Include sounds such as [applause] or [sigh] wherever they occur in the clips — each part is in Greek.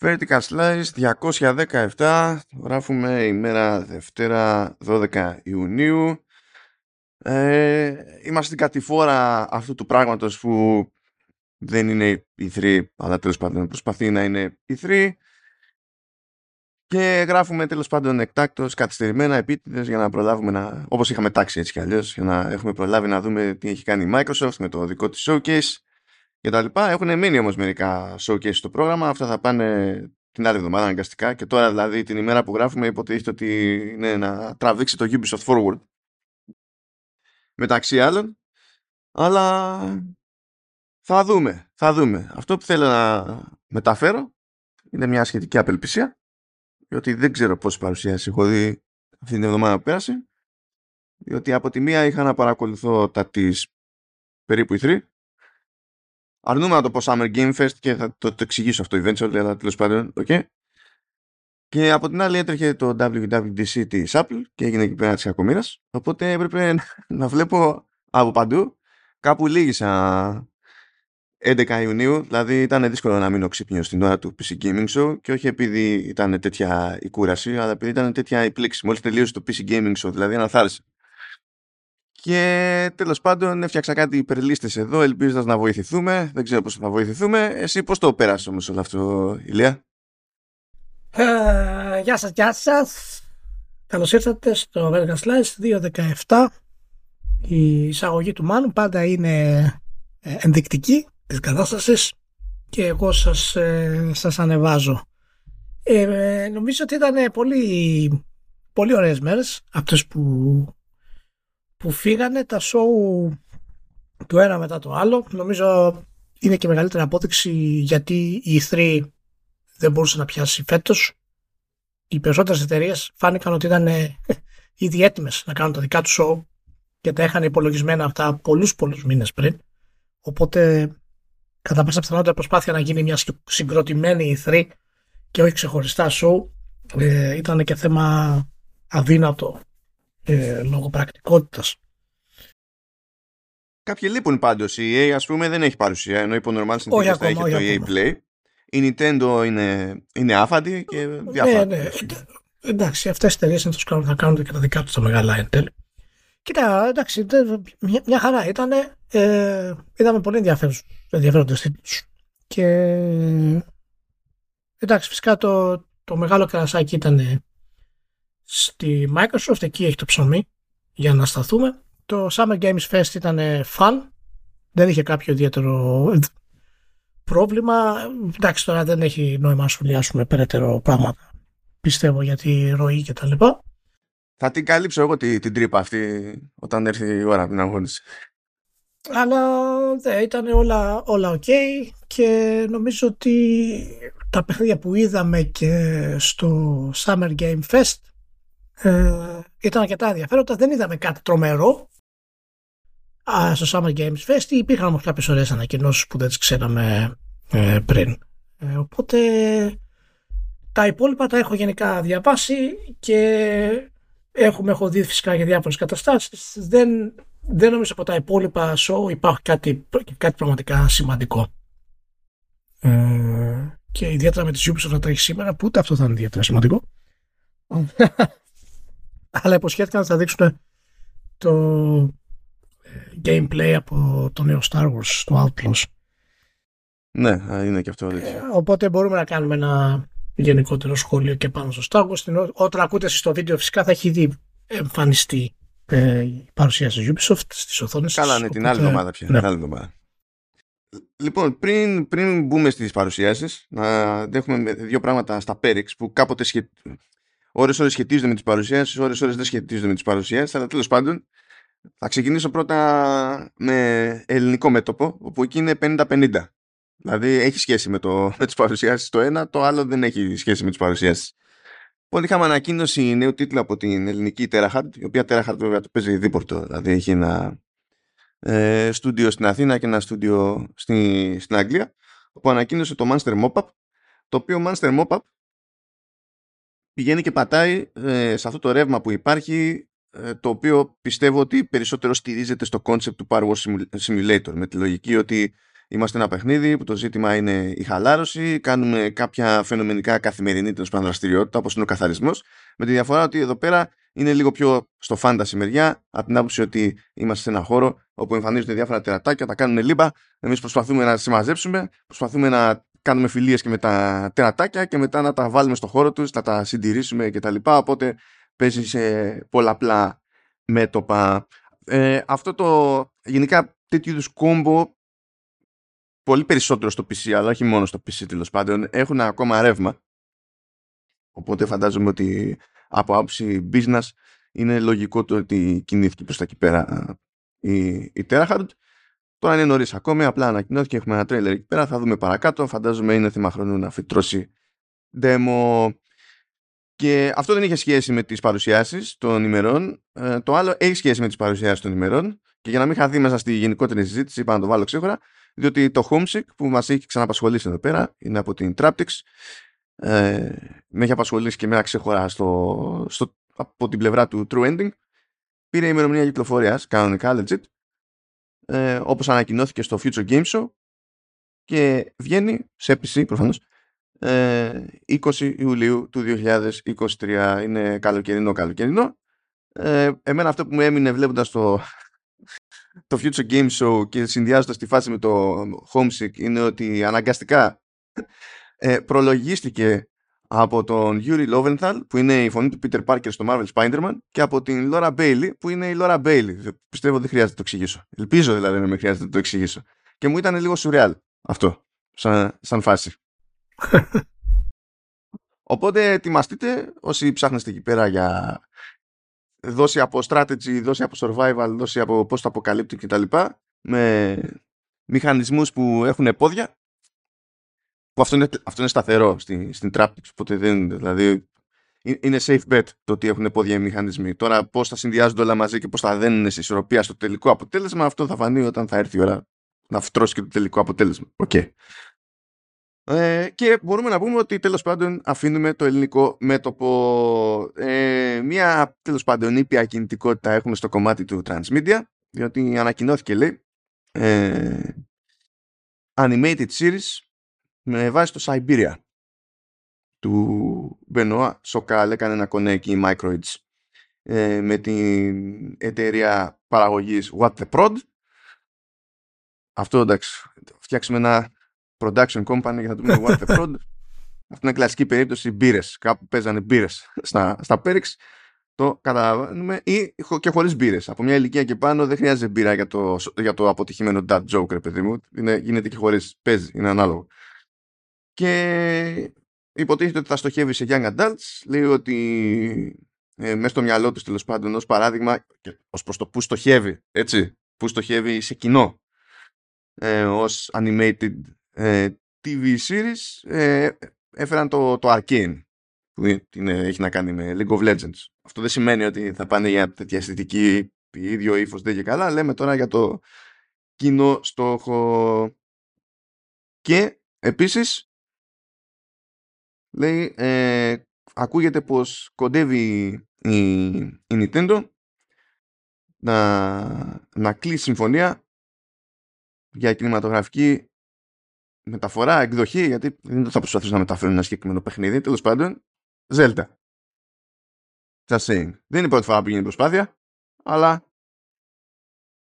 Vertical Slice 217, γράφουμε ημέρα Δευτέρα 12 Ιουνίου. Ε, είμαστε στην κατηφόρα αυτού του πράγματος που δεν είναι η 3, αλλά τέλος πάντων προσπαθεί να η 3. Και γράφουμε τέλος πάντων εκτάκτως, καθυστερημένα, επίτηδες για να προλάβουμε να, όπως είχαμε τάξει έτσι κι αλλιώς, για να έχουμε προλάβει να δούμε τι έχει κάνει η Microsoft με το δικό της showcase και τα λοιπά. Έχουν μείνει όμως μερικά showcase στο πρόγραμμα, αυτά θα πάνε την άλλη εβδομάδα αναγκαστικά. Και τώρα δηλαδή την ημέρα που γράφουμε υποτίθεται ότι είναι να τραβήξει το Ubisoft Forward. Μεταξύ άλλων. Αλλά θα δούμε, θα δούμε. Αυτό που θέλω να μεταφέρω είναι μια σχετική απελπισία διότι δεν ξέρω πόση παρουσίαση έχω δει αυτή την εβδομάδα που πέρασε. Διότι από τη μία είχα να παρακολουθώ τα της περίπου η 3 αρνούμε να το πω Summer Game Fest και θα το, το εξηγήσω αυτό eventually αλλά τέλος πάντων okay. και από την άλλη έτρεχε το WWDC της Apple και έγινε εκεί πέρα της κακομήρας οπότε έπρεπε να βλέπω από παντού κάπου λίγησα 11 Ιουνίου, δηλαδή ήταν δύσκολο να μείνω ξύπνιο στην ώρα του PC Gaming Show και όχι επειδή ήταν τέτοια η κούραση, αλλά επειδή ήταν τέτοια η πλήξη. Μόλις τελείωσε το PC Gaming Show, δηλαδή αναθάρισε. Και τέλος πάντων έφτιαξα κάτι υπερλίστες εδώ, ελπίζοντας να βοηθηθούμε. Δεν ξέρω πώς θα βοηθηθούμε. Εσύ πώς το πέρασε όμως όλο αυτό, Ηλία; Ε, γεια σας, γεια σας. Καλώς ήρθατε στο Verga Slice 217. Η εισαγωγή του Μάνου πάντα είναι ε, ενδεικτική της κατάστασης και εγώ σας, ε, σας ανεβάζω. Ε, νομίζω ότι ήταν πολύ, πολύ ωραίες μέρες αυτές που, που φύγανε τα σοου το ένα μετά το άλλο. Νομίζω είναι και μεγαλύτερη απόδειξη γιατί η E3 δεν μπορούσε να πιάσει φέτος. Οι περισσότερες εταιρείες φάνηκαν ότι ήταν ε, [laughs] ήδη έτοιμες να κάνουν τα δικά τους σοου και τα είχαν υπολογισμένα αυτά πολλούς πολλούς μήνες πριν. Οπότε κατά πάσα πιθανότητα προσπάθεια να γίνει μια συγκροτημένη ηθρή και όχι ξεχωριστά σου ε, ήταν και θέμα αδύνατο ε, λόγω πρακτικότητας. Κάποιοι λείπουν πάντως. Η EA ας πούμε δεν έχει παρουσία ενώ υπό normal συνθήκες θα έχει το EA Play. Η Nintendo είναι, είναι άφαντη και διάφορα. Ναι, ναι. Εντάξει, αυτές οι εταιρείες θα κάνουν και τα δικά τους τα μεγάλα εν Κοίτα, εντάξει, μια, μια χαρά ήταν. Ε, είδαμε πολύ ενδιαφέροντες τίτλους. Και εντάξει, φυσικά το, το μεγάλο κρασάκι ήταν στη Microsoft, εκεί έχει το ψωμί για να σταθούμε. Το Summer Games Fest ήταν fun, δεν είχε κάποιο ιδιαίτερο πρόβλημα. Εντάξει, τώρα δεν έχει νόημα να σχολιάσουμε περαιτέρω πράγματα, πιστεύω, για τη ροή και τα λοιπά. Θα την καλύψω εγώ την, την τρύπα αυτή όταν έρθει η ώρα την αγώνιση. Αλλά ναι, ήταν όλα, όλα ok και νομίζω ότι τα παιχνίδια που είδαμε και στο Summer Game Fest ε, ήταν αρκετά ενδιαφέροντα. Δεν είδαμε κάτι τρομερό α, στο Summer Games Fest. Υπήρχαν όμως κάποιες ωραίες ανακοινώσεις που δεν τις ξέραμε ε, πριν. Ε, οπότε τα υπόλοιπα τα έχω γενικά διαβάσει και Έχουμε, έχω δει φυσικά για διάφορες καταστάσεις. Δεν, δεν νομίζω από τα υπόλοιπα show υπάρχει κάτι, κάτι πραγματικά σημαντικό. Ε, και ιδιαίτερα με τις Ubisoft να τρέχει σήμερα, που ούτε αυτό θα είναι ιδιαίτερα σημαντικό; [laughs] Αλλά υποσχέθηκαν ότι θα δείξουν το ε, gameplay από το νέο Star Wars, το Outlaws. Ναι, είναι και αυτό. Ε, οπότε μπορούμε να κάνουμε ένα γενικότερο σχόλιο και πάνω στο Star Wars. Όταν ακούτε στο βίντεο φυσικά θα έχει ήδη εμφανιστεί ε, η παρουσίαση Ubisoft στις οθόνες Καλά, ναι, την άλλη εβδομάδα πια. Ναι. Άλλη εβδομάδα. Λοιπόν, πριν, πριν μπούμε στις παρουσιάσεις, να έχουμε δύο πράγματα στα Πέριξ που κάποτε σχε... ώρες ώρες σχετίζονται με τις παρουσιάσεις, ώρες ώρες δεν σχετίζονται με τις παρουσιάσεις, αλλά τέλος πάντων θα ξεκινήσω πρώτα με ελληνικό μέτωπο, όπου εκεί είναι 50-50. Δηλαδή έχει σχέση με, το, με τις παρουσιάσεις το ένα, το άλλο δεν έχει σχέση με τις παρουσιάσεις. Λοιπόν, είχαμε ανακοίνωση νέου τίτλου από την ελληνική Terahard, η οποία Terahard βέβαια το παίζει δίπορτο, δηλαδή έχει ένα ε, στούντιο στην Αθήνα και ένα στούντιο στη, στην Αγγλία, που ανακοίνωσε το Monster Mop-Up, το οποίο Monster Mop-Up πηγαίνει και πατάει ε, σε αυτό το ρεύμα που υπάρχει, ε, το οποίο πιστεύω ότι περισσότερο στηρίζεται στο concept του Power Simulator, με τη λογική ότι είμαστε ένα παιχνίδι που το ζήτημα είναι η χαλάρωση, κάνουμε κάποια φαινομενικά καθημερινή τέλος πάντων δραστηριότητα όπως είναι ο καθαρισμός, με τη διαφορά ότι εδώ πέρα είναι λίγο πιο στο φάνταση μεριά, από την άποψη ότι είμαστε σε ένα χώρο όπου εμφανίζονται διάφορα τερατάκια, τα κάνουν λίμπα, εμείς προσπαθούμε να συμμαζέψουμε, προσπαθούμε να κάνουμε φιλίες και με τα τερατάκια και μετά να τα βάλουμε στο χώρο τους, να τα συντηρήσουμε κτλ. Οπότε παίζει σε πολλαπλά μέτωπα. Ε, αυτό το γενικά τέτοιου είδους κόμπο πολύ περισσότερο στο PC αλλά όχι μόνο στο PC τέλος πάντων έχουν ακόμα ρεύμα οπότε φαντάζομαι ότι από άποψη business είναι λογικό το ότι κινήθηκε προς τα εκεί πέρα η, η Terahard τώρα είναι νωρίς ακόμη απλά ανακοινώθηκε έχουμε ένα τρέλερ εκεί πέρα θα δούμε παρακάτω φαντάζομαι είναι θέμα χρόνου να φυτρώσει demo και αυτό δεν είχε σχέση με τις παρουσιάσεις των ημερών. Ε, το άλλο έχει σχέση με τις παρουσιάσεις των ημερών. Και για να μην χαθεί μέσα στη γενικότερη συζήτηση, είπα να το βάλω ξέχωρα, διότι το Homesick που μας έχει ξαναπασχολήσει εδώ πέρα, είναι από την Traptix. Ε, με έχει απασχολήσει και εμένα ξέχωρα στο, στο, από την πλευρά του True Ending. Πήρε ημερομηνία κυκλοφορίας, κανονικά, legit. Ε, όπως ανακοινώθηκε στο Future Game Show και βγαίνει σε PC προφανώς 20 ε, Ιουλίου του 2023 είναι καλοκαιρινό καλοκαιρινό. Ε, εμένα αυτό που μου έμεινε βλέποντας το, [laughs] το Future Game Show και συνδυάζοντας τη φάση με το Homesick είναι ότι αναγκαστικά ε, προλογίστηκε από τον Yuri Loventhal που είναι η φωνή του Peter Parker στο Marvel Spider-Man και από την Laura Bailey που είναι η Laura Bailey. Πιστεύω δεν χρειάζεται να το εξηγήσω. Ελπίζω δηλαδή να με χρειάζεται να το εξηγήσω. Και μου ήταν λίγο σουρεάλ αυτό σαν, σαν φάση. [laughs] Οπότε ετοιμαστείτε όσοι ψάχνεστε εκεί πέρα για δόση από strategy, δόση από survival, δόση από πώς το αποκαλύπτει κτλ. Με μηχανισμούς που έχουν πόδια που αυτό είναι, αυτό είναι σταθερό στην, στην Traptix, οπότε δεν δηλαδή είναι safe bet το ότι έχουν πόδια οι μηχανισμοί. Τώρα πώς θα συνδυάζονται όλα μαζί και πώς θα δένουν σε ισορροπία στο τελικό αποτέλεσμα, αυτό θα φανεί όταν θα έρθει η ώρα να φτρώσει και το τελικό αποτέλεσμα. Okay. Ε, και μπορούμε να πούμε ότι τέλος πάντων αφήνουμε το ελληνικό μέτωπο. Ε, μια τέλος πάντων ήπια κινητικότητα έχουμε στο κομμάτι του Transmedia, διότι ανακοινώθηκε λέει ε, animated series με βάση το Siberia του Μπενόα Σοκάλ έκανε ένα κονέ εκεί Microids ε, με την εταιρεία παραγωγής What the Prod αυτό εντάξει φτιάξουμε ένα production company για να το πούμε What the Prod. [laughs] Αυτό είναι κλασική περίπτωση μπύρες. Κάπου παίζανε μπύρες στα, στα Το καταλαβαίνουμε ή και χωρίς μπύρες. Από μια ηλικία και πάνω δεν χρειάζεται μπύρα για το, για το αποτυχημένο dad joke, ρε παιδί μου. Είναι, γίνεται και χωρίς. Παίζει, είναι ανάλογο. Και υποτίθεται ότι θα στοχεύει σε young adults. Λέει ότι ε, μέσα στο μυαλό τους τέλος πάντων ως παράδειγμα, ως προς το που στοχεύει, έτσι, που στοχεύει σε κοινό ε, ως animated ε, TV series ε, έφεραν το, το Arcane που είναι, έχει να κάνει με League of Legends. Αυτό δεν σημαίνει ότι θα πάνε για τέτοια αισθητική ίδιο ύφος δεν και καλά. Λέμε τώρα για το κοινό στόχο. Και επίσης λέει ε, ακούγεται πως κοντεύει η, η Nintendo να, να κλείσει συμφωνία για κινηματογραφική μεταφορά, εκδοχή, γιατί δεν θα προσπαθήσω να μεταφέρω ένα συγκεκριμένο παιχνίδι. Τέλος πάντων, Zelda. Just saying. Δεν είναι η πρώτη φορά που γίνει προσπάθεια, αλλά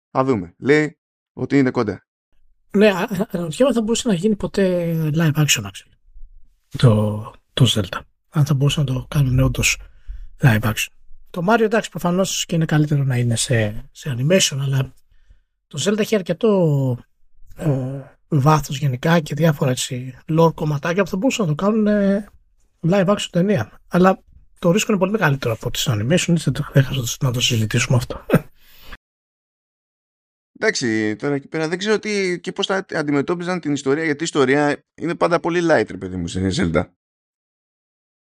θα δούμε. Λέει ότι είναι κοντά. Ναι, αναρωτιέμαι αν θα μπορούσε να γίνει ποτέ live action, actually. Το, το Zelda. Αν θα μπορούσε να το κάνουν όντως live action. Το Mario εντάξει προφανώς και είναι καλύτερο να είναι σε, σε animation, αλλά το Zelda έχει αρκετό ε, βάθος γενικά και διάφορα έτσι lore κομματάκια που θα μπορούσαν να το κάνουν ε, live action ταινία. Αλλά το ρίσκο είναι πολύ μεγαλύτερο από τις animation, έτσι δεν χρειάζεται να το συζητήσουμε αυτό. Εντάξει, τώρα εκεί πέρα δεν ξέρω τι και πώς θα αντιμετώπιζαν την ιστορία, γιατί η ιστορία είναι πάντα πολύ light, ρε παιδί μου, σε Zelda.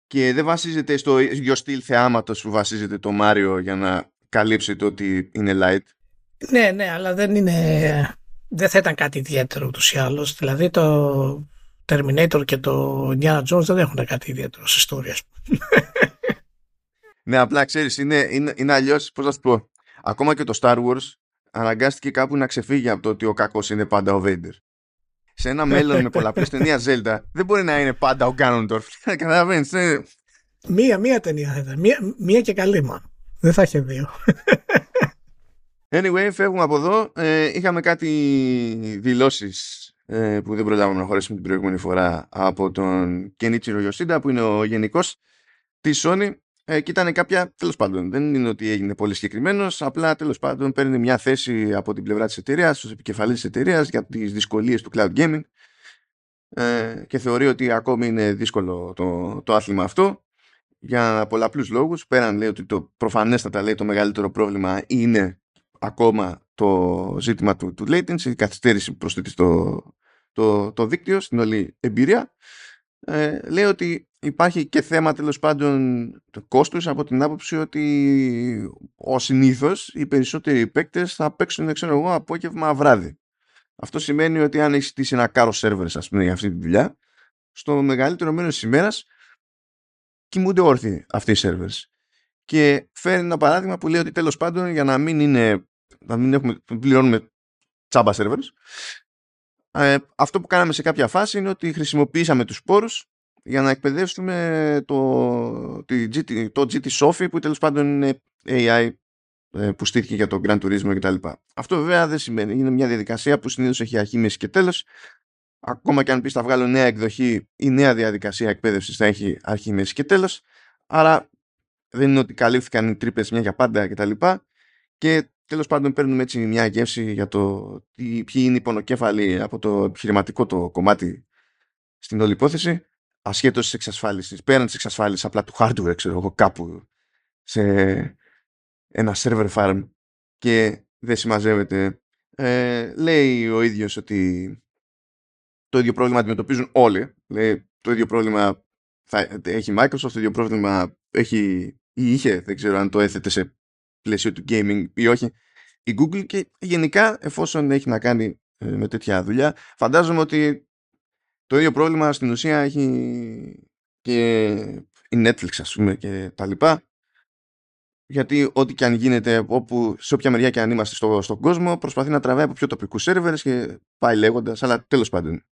Και δεν βασίζεται στο ίδιο στυλ θεάματος που βασίζεται το Μάριο για να καλύψει το ότι είναι light. Ναι, ναι, αλλά δεν είναι δεν θα ήταν κάτι ιδιαίτερο ούτως ή άλλως. Δηλαδή το Terminator και το Indiana Jones δεν έχουν κάτι ιδιαίτερο σε ιστορία. [laughs] ναι, απλά ξέρεις, είναι, είναι, είναι αλλιώς, πώς θα σου πω, ακόμα και το Star Wars αναγκάστηκε κάπου να ξεφύγει από το ότι ο κακός είναι πάντα ο Vader. σε ένα μέλλον με πολλαπλή ταινία Zelda δεν μπορεί να είναι πάντα ο Γκάνοντορφ. [laughs] Καταλαβαίνεις. ε, Μία, μία ταινία θα ήταν. Μία, μία και καλή μα. Δεν θα είχε δύο. Anyway, φεύγουμε από εδώ. Ε, είχαμε κάτι δηλώσεις ε, που δεν προλάβαμε να χωρέσουμε την προηγούμενη φορά από τον Kenichiro Yoshida που είναι ο γενικός της Sony ε, και ήταν κάποια, τέλος πάντων, δεν είναι ότι έγινε πολύ συγκεκριμένος, απλά τέλος πάντων παίρνει μια θέση από την πλευρά της εταιρείας, ως επικεφαλής της εταιρείας για τις δυσκολίες του cloud gaming ε, και θεωρεί ότι ακόμη είναι δύσκολο το, το άθλημα αυτό για πολλαπλούς λόγους. Πέραν λέει ότι το προφανέστατα λέει το μεγαλύτερο πρόβλημα είναι ακόμα το ζήτημα του, του latency, η καθυστέρηση που προσθέτει στο το, το δίκτυο, στην όλη εμπειρία. Ε, λέει ότι υπάρχει και θέμα τέλος πάντων κόστους από την άποψη ότι ο συνήθως οι περισσότεροι παίκτες θα παίξουν ξέρω εγώ απόγευμα βράδυ. Αυτό σημαίνει ότι αν έχεις στήσει ένα κάρο σερβερς ας πούμε για αυτή τη δουλειά στο μεγαλύτερο μέρος της ημέρας κοιμούνται όρθιοι αυτοί οι servers. Και φέρνει ένα παράδειγμα που λέει ότι τέλος πάντων για να μην είναι να μην έχουμε, πληρώνουμε τσάμπα servers ε, αυτό που κάναμε σε κάποια φάση είναι ότι χρησιμοποιήσαμε τους σπόρους για να εκπαιδεύσουμε το, τη GT, το GT Sophie που τέλος πάντων είναι AI ε, που στήθηκε για το Grand Turismo κτλ. Αυτό βέβαια δεν σημαίνει. Είναι μια διαδικασία που συνήθως έχει αρχή, μέση και τέλος. Ακόμα και αν πεις θα βγάλω νέα εκδοχή ή νέα διαδικασία εκπαίδευσης θα έχει αρχή, μέση και τέλος. Άρα δεν είναι ότι καλύφθηκαν οι τρύπες μια για πάντα κτλ. Και, και τέλος πάντων παίρνουμε έτσι μια γεύση για το τι, ποιοι είναι οι πονοκέφαλοι από το επιχειρηματικό το κομμάτι στην όλη υπόθεση ασχέτως της εξασφάλισης, πέραν της εξασφάλισης απλά του hardware, ξέρω εγώ, κάπου σε ένα server farm και δεν συμμαζεύεται. Ε, λέει ο ίδιος ότι το ίδιο πρόβλημα αντιμετωπίζουν όλοι. Λέει, το ίδιο πρόβλημα θα, έχει Microsoft, το ίδιο πρόβλημα έχει ή είχε, δεν ξέρω αν το έθετε σε πλαίσιο του gaming ή όχι, η Google και γενικά εφόσον έχει να κάνει ε, με τέτοια δουλειά, φαντάζομαι ότι το ίδιο πρόβλημα στην ουσία έχει και η Netflix ας πούμε και τα λοιπά. Γιατί ό,τι και αν γίνεται όπου, σε όποια μεριά και αν είμαστε στο, στον κόσμο προσπαθεί να τραβάει από πιο τοπικούς σερβέρες και πάει λέγοντας αλλά τέλος πάντων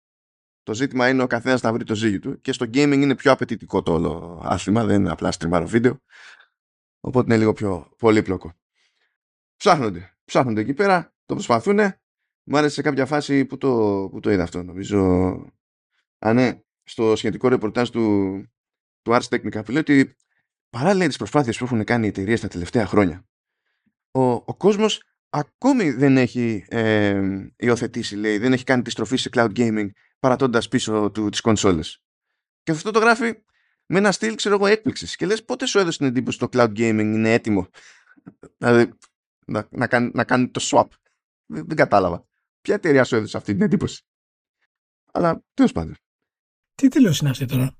το ζήτημα είναι ο καθένας να βρει το ζύγι του και στο gaming είναι πιο απαιτητικό το όλο άθλημα δεν είναι απλά στριμάρω βίντεο οπότε είναι λίγο πιο πολύπλοκο. Ψάχνονται ψάχνονται εκεί πέρα το προσπαθούν μου άρεσε σε κάποια φάση που το, που το είδα αυτό νομίζω Α, ναι, στο σχετικό ρεπορτάζ του, του Ars Technica που λέει ότι παράλληλα τις προσπάθειες που έχουν κάνει οι εταιρείες τα τελευταία χρόνια ο, ο κόσμος ακόμη δεν έχει ε, υιοθετήσει, λέει, δεν έχει κάνει τη στροφή σε cloud gaming παρατώντας πίσω του τις κονσόλες. Και αυτό το γράφει με ένα στυλ, ξέρω εγώ, έκπληξης. Και λες πότε σου έδωσε την εντύπωση το cloud gaming είναι έτοιμο; Δηλαδή, να, να, κάνει, να κάνει το swap. Δεν, δεν κατάλαβα. Ποια εταιρεία σου έδωσε αυτή την εντύπωση; Αλλά τέλος πάντων. Τι τελείωση είναι αυτή τώρα;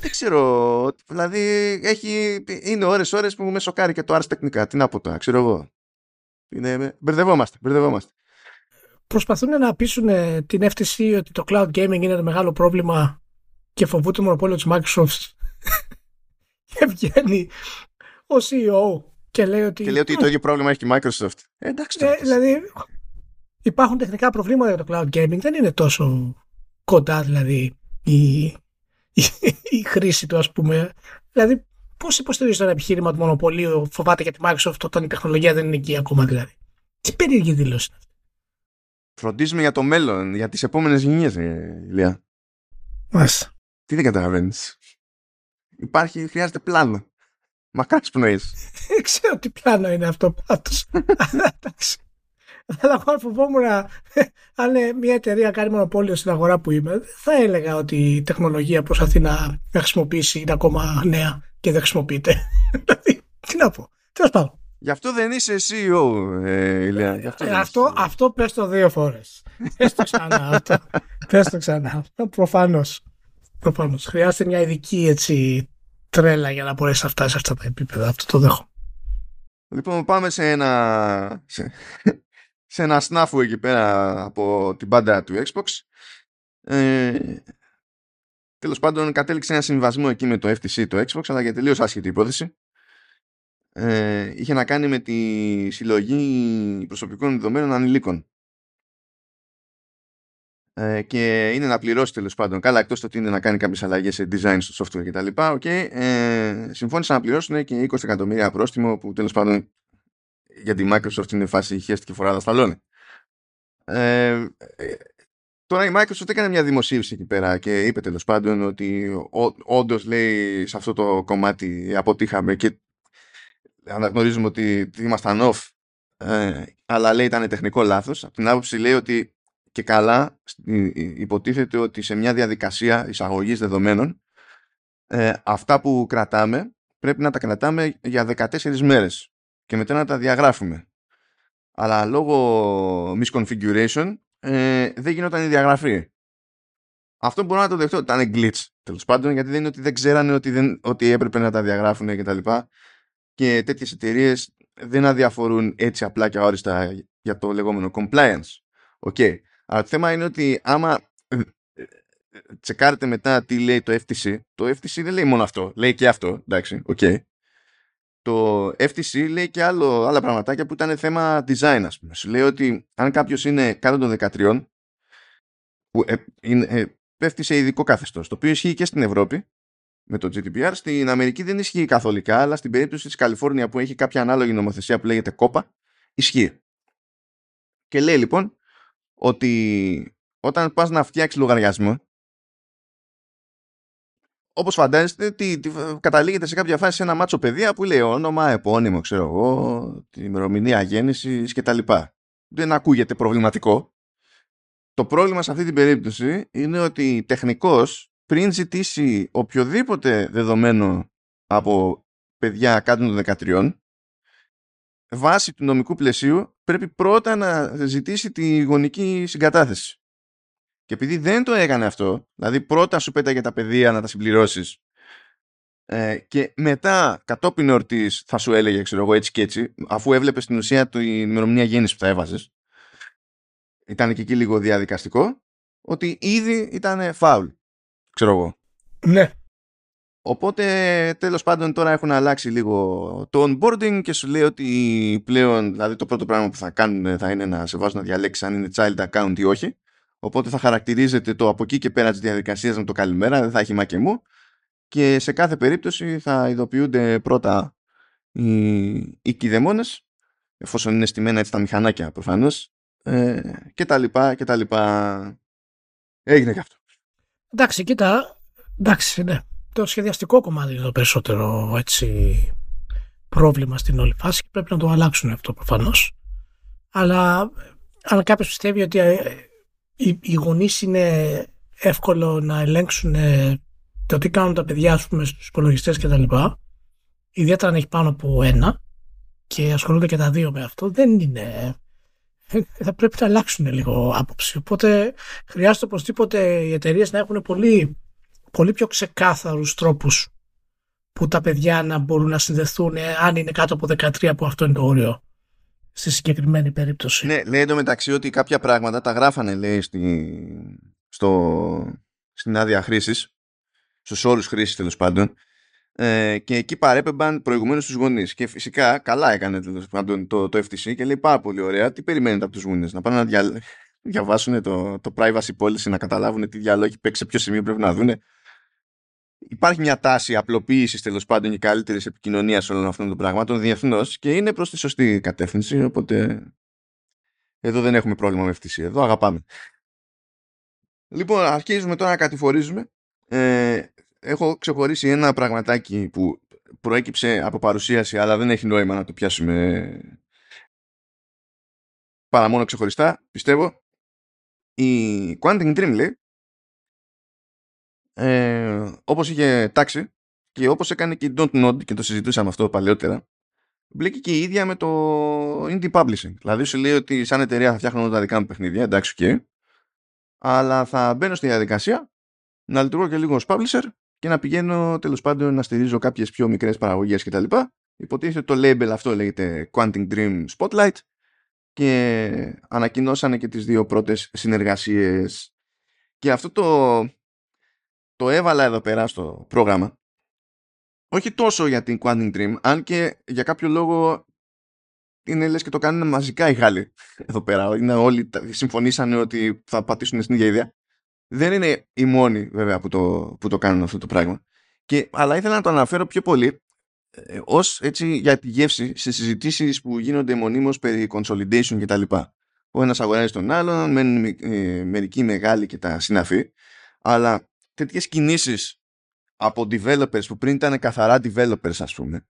Δεν ξέρω. Δηλαδή έχει, είναι ώρες ώρες που με σοκάρει και το Ars Technica. Τι να πω τώρα, ξέρω εγώ. Είναι, μπερδευόμαστε, μπερδευόμαστε. Προσπαθούν να πείσουν ε, την FTC ότι το cloud gaming είναι ένα μεγάλο πρόβλημα και φοβούνται το μονοπόλιο της Microsoft. [laughs] και βγαίνει ο CEO και λέει ότι... Και λέει ότι το ίδιο πρόβλημα έχει και η Microsoft. Ε, εντάξει. Ε, δηλαδή υπάρχουν τεχνικά προβλήματα για το cloud gaming. Δεν είναι τόσο κοντά δηλαδή η, η, η χρήση του ας πούμε. Δηλαδή πώς υποστηρίζεις το ένα επιχείρημα του μονοπωλίου φοβάται για τη Microsoft όταν η τεχνολογία δεν είναι εκεί ακόμα δηλαδή; Τι περίεργη δήλωση είναι αυτή; Φροντίζουμε για το μέλλον, για τις επόμενες γενιές, ε, Ηλία. Μάλιστα. Τι δεν καταλαβαίνεις. Υπάρχει, χρειάζεται πλάνο. Μακάρι πνοείς. Δεν [laughs] ξέρω τι πλάνο είναι αυτό πάντως. [laughs] Αλλά εντάξει. Αλλά εγώ αν φοβόμουν αν μια εταιρεία κάνει μονοπόλιο στην αγορά που είμαι, θα έλεγα ότι η τεχνολογία προσπαθεί να, να χρησιμοποιήσει είναι ακόμα νέα και δεν χρησιμοποιείται. [laughs] δηλαδή, τι να πω. Τέλος πάντων. Γι' αυτό δεν είσαι CEO, ε, Ηλία. Γι αυτό, Ε, δεν αυτό, είσαι CEO. αυτό πες το δύο φορές. πες το ξανά αυτό. πες το ξανά. Προφανώς. Προφανώς. Χρειάζεται μια ειδική έτσι τρέλα για να μπορέσει να φτάσει σε αυτά τα επίπεδα. Αυτό το δέχομαι. Λοιπόν, πάμε σε ένα, σε, σε ένα σνάφου εκεί πέρα από την μπάντα του Xbox. Ε, τέλος πάντων, κατέληξε ένα συμβασμό εκεί με το FTC το Xbox, αλλά για τελείως άσχετη υπόθεση. Ε, είχε να κάνει με τη συλλογή προσωπικών δεδομένων ανηλίκων. ε, και είναι να πληρώσει τέλος πάντων. Καλά, εκτός ότι είναι να κάνει κάποιες αλλαγές σε design στο software κτλ. Okay, ε, συμφώνησαν να πληρώσουν και 20 εκατομμύρια πρόστιμο που τέλος πάντων για τη Microsoft είναι φάση χέστηκε φοράδα στα Ε, ε, τώρα η Microsoft έκανε μια δημοσίευση εκεί πέρα και είπε τέλος πάντων ότι όντως λέει σε αυτό το κομμάτι αποτύχαμε και αναγνωρίζουμε ότι ήμασταν off ε, αλλά λέει ήταν τεχνικό λάθος. Από την άποψη λέει ότι και καλά υποτίθεται ότι σε μια διαδικασία εισαγωγής δεδομένων ε, αυτά που κρατάμε πρέπει να τα κρατάμε για 14 μέρες και μετά να τα διαγράφουμε. Αλλά λόγω misconfiguration ε, δεν γινόταν η διαγραφή. Αυτό μπορώ να το δεχτώ. Ήταν glitch τέλος πάντων γιατί δεν είναι ότι δεν ξέρανε ότι, δεν, ότι έπρεπε να τα διαγράφουν κτλ. Και, τα και τέτοιες εταιρείες δεν αδιαφορούν έτσι απλά και αόριστα για το λεγόμενο compliance. Okay. Αλλά το θέμα είναι ότι άμα ε, ε, τσεκάρετε μετά τι λέει το FTC, το FTC δεν λέει μόνο αυτό, λέει και αυτό, εντάξει, ok. Okay. Το FTC λέει και άλλο, άλλα πραγματάκια που ήταν θέμα design, ας πούμε. Σου λέει ότι αν κάποιος είναι κάτω των 13, που ε, ε, πέφτει σε ειδικό καθεστώς, το οποίο ισχύει και στην Ευρώπη, με το GDPR. Στην Αμερική δεν ισχύει καθολικά, αλλά στην περίπτωση της Καλιφόρνια που έχει κάποια ανάλογη νομοθεσία που λέγεται κόπα, ισχύει. Και λέει λοιπόν ότι όταν πας να φτιάξεις λογαριασμό, όπως φαντάζεστε, τι, τι, καταλήγεται σε κάποια φάση σε ένα μάτσο παιδεία που λέει όνομα, επώνυμο, ξέρω εγώ, τη ημερομηνία γέννησης κτλ. Δεν ακούγεται προβληματικό. Το πρόβλημα σε αυτή την περίπτωση είναι ότι τεχνικός πριν ζητήσει οποιοδήποτε δεδομένο από παιδιά κάτω των 13 βάσει του νομικού πλαισίου πρέπει πρώτα να ζητήσει τη γονική συγκατάθεση. Και επειδή δεν το έκανε αυτό, δηλαδή πρώτα σου πέταγε τα παιδεία να τα συμπληρώσεις ε, και μετά κατόπιν εορτής θα σου έλεγε ξέρω εγώ έτσι και έτσι αφού έβλεπες στην ουσία την ημερομηνία γέννησης που θα έβαζες ήταν και εκεί λίγο διαδικαστικό ότι ήδη ήταν φάουλ ξέρω εγώ. Ναι. Οπότε τέλος πάντων τώρα έχουν αλλάξει λίγο το onboarding και σου λέει ότι πλέον δηλαδή το πρώτο πράγμα που θα κάνουν θα είναι να σε βάζουν να διαλέξεις αν είναι child account ή όχι. Οπότε θα χαρακτηρίζεται το από εκεί και πέρα της διαδικασίας με το καλημέρα, δεν θα έχει μα και μου. Και σε κάθε περίπτωση θα ειδοποιούνται πρώτα οι, οι κηδεμόνες, εφόσον είναι στημένα έτσι τα μηχανάκια προφανώς, ε, και τα λοιπά και τα λοιπά. Έγινε και αυτό. Εντάξει, κοίτα, εντάξει, ναι. Το σχεδιαστικό κομμάτι είναι το περισσότερο έτσι, πρόβλημα στην όλη φάση και πρέπει να το αλλάξουν αυτό προφανώς. Αλλά αν κάποιος πιστεύει ότι ε, οι, οι γονείς είναι εύκολο να ελέγξουν ε, το τι κάνουν τα παιδιά στους υπολογιστές κτλ. Ιδιαίτερα αν έχει πάνω από ένα και ασχολούνται και τα δύο με αυτό, δεν είναι ε, θα πρέπει να αλλάξουν λίγο άποψη. Οπότε χρειάζεται οπωσδήποτε οι εταιρείες να έχουν πολύ, πολύ πιο ξεκάθαρους τρόπους που τα παιδιά να μπορούν να συνδεθούν ε, αν είναι κάτω από 13 που αυτό είναι το όριο στη συγκεκριμένη περίπτωση. Ναι, λέει εντωμεταξύ ότι κάποια πράγματα τα γράφανε λέει στη, στο, στην άδεια χρήσης, στους όρους χρήσης τέλος πάντων ε, και εκεί παρέπεμπαν προηγουμένως τους γονείς. Και φυσικά καλά έκανε το, το, το FTC και λέει πάρα πολύ ωραία. Τι περιμένετε από τους γονείς, να πάνε να δια, [laughs] διαβάσουν το, το privacy policy, να καταλάβουν τι διαλόγοι παίξει, σε ποιο σημείο πρέπει να δουν. Υπάρχει μια τάση απλοποίησης τέλος πάντων και καλύτερης επικοινωνίας όλων αυτών των πραγμάτων διεθνώς και είναι προς τη σωστή κατεύθυνση. Οπότε εδώ δεν έχουμε πρόβλημα με FTC. Εδώ αγαπάμε. Λοιπόν, αρχίζουμε τώρα να κατηφορίζουμε. Ε, έχω ξεχωρίσει ένα πραγματάκι που προέκυψε από παρουσίαση αλλά δεν έχει νόημα να το πιάσουμε παρά μόνο ξεχωριστά, πιστεύω. Η Quantum Dream λέει ε, όπως είχε τάξει και όπως έκανε και η Don't Nod και το συζητούσαμε αυτό παλαιότερα μπλέκει και η ίδια με το indie publishing. Δηλαδή σου λέει ότι σαν εταιρεία θα φτιάχνω τα δικά μου παιχνίδια, εντάξει και αλλά θα μπαίνω στη διαδικασία να λειτουργώ και λίγος ως publisher και να πηγαίνω τέλος πάντων να στηρίζω κάποιες πιο μικρές παραγωγές κτλ. Υποτίθεται το label αυτό λέγεται Quantum Dream Spotlight και ανακοινώσανε και τις δύο πρώτες συνεργασίες και αυτό το, το έβαλα εδώ πέρα στο πρόγραμμα όχι τόσο για την Quantum Dream αν και για κάποιο λόγο είναι λες και το κάνουν μαζικά οι Γάλλοι [laughs] εδώ πέρα. Είναι όλοι συμφωνήσανε ότι θα πατήσουν στην ίδια ιδέα. Δεν είναι οι μόνοι βέβαια που το, που το κάνουν αυτό το πράγμα. Και, αλλά ήθελα να το αναφέρω πιο πολύ ε, ως έτσι για τη γεύση σε συζητήσεις που γίνονται μονίμως περί consolidation κτλ. Ο ένας αγοράζει τον άλλον, μένουν ε, μερικοί μεγάλοι και τα συναφή, αλλά τέτοιες κινήσεις από developers που πριν ήταν καθαρά developers ας πούμε,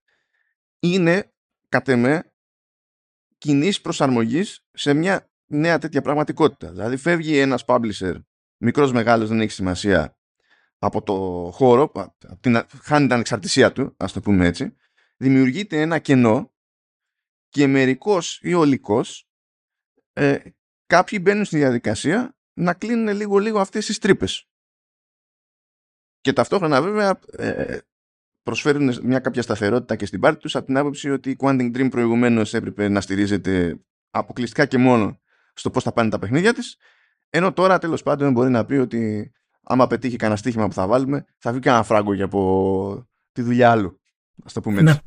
είναι κατ' εμέ κινήσεις προσαρμογής σε μια νέα τέτοια πραγματικότητα. Δηλαδή φεύγει ένας publisher, μικρός μεγάλος δεν έχει σημασία, από το χώρο, από την, χάνει την ανεξαρτησία του, ας το πούμε έτσι, δημιουργείται ένα κενό και μερικός ή ολικός ε, κάποιοι μπαίνουν στη διαδικασία να κλείνουν λίγο-λίγο αυτές τις τρύπες. Και ταυτόχρονα βέβαια ε, προσφέρουν μια κάποια σταθερότητα και στην πάρτη τους από την άποψη ότι η Quantum Dream προηγουμένως έπρεπε να στηρίζεται αποκλειστικά και μόνο στο πώς θα πάνε τα παιχνίδια της ενώ τώρα τέλος πάντων μπορεί να πει ότι άμα πετύχει κανένα στοίχημα που θα βάλουμε θα βγει κανένα φράγκο για από τη δουλειά άλλου. Ας το πούμε έτσι. Ναι.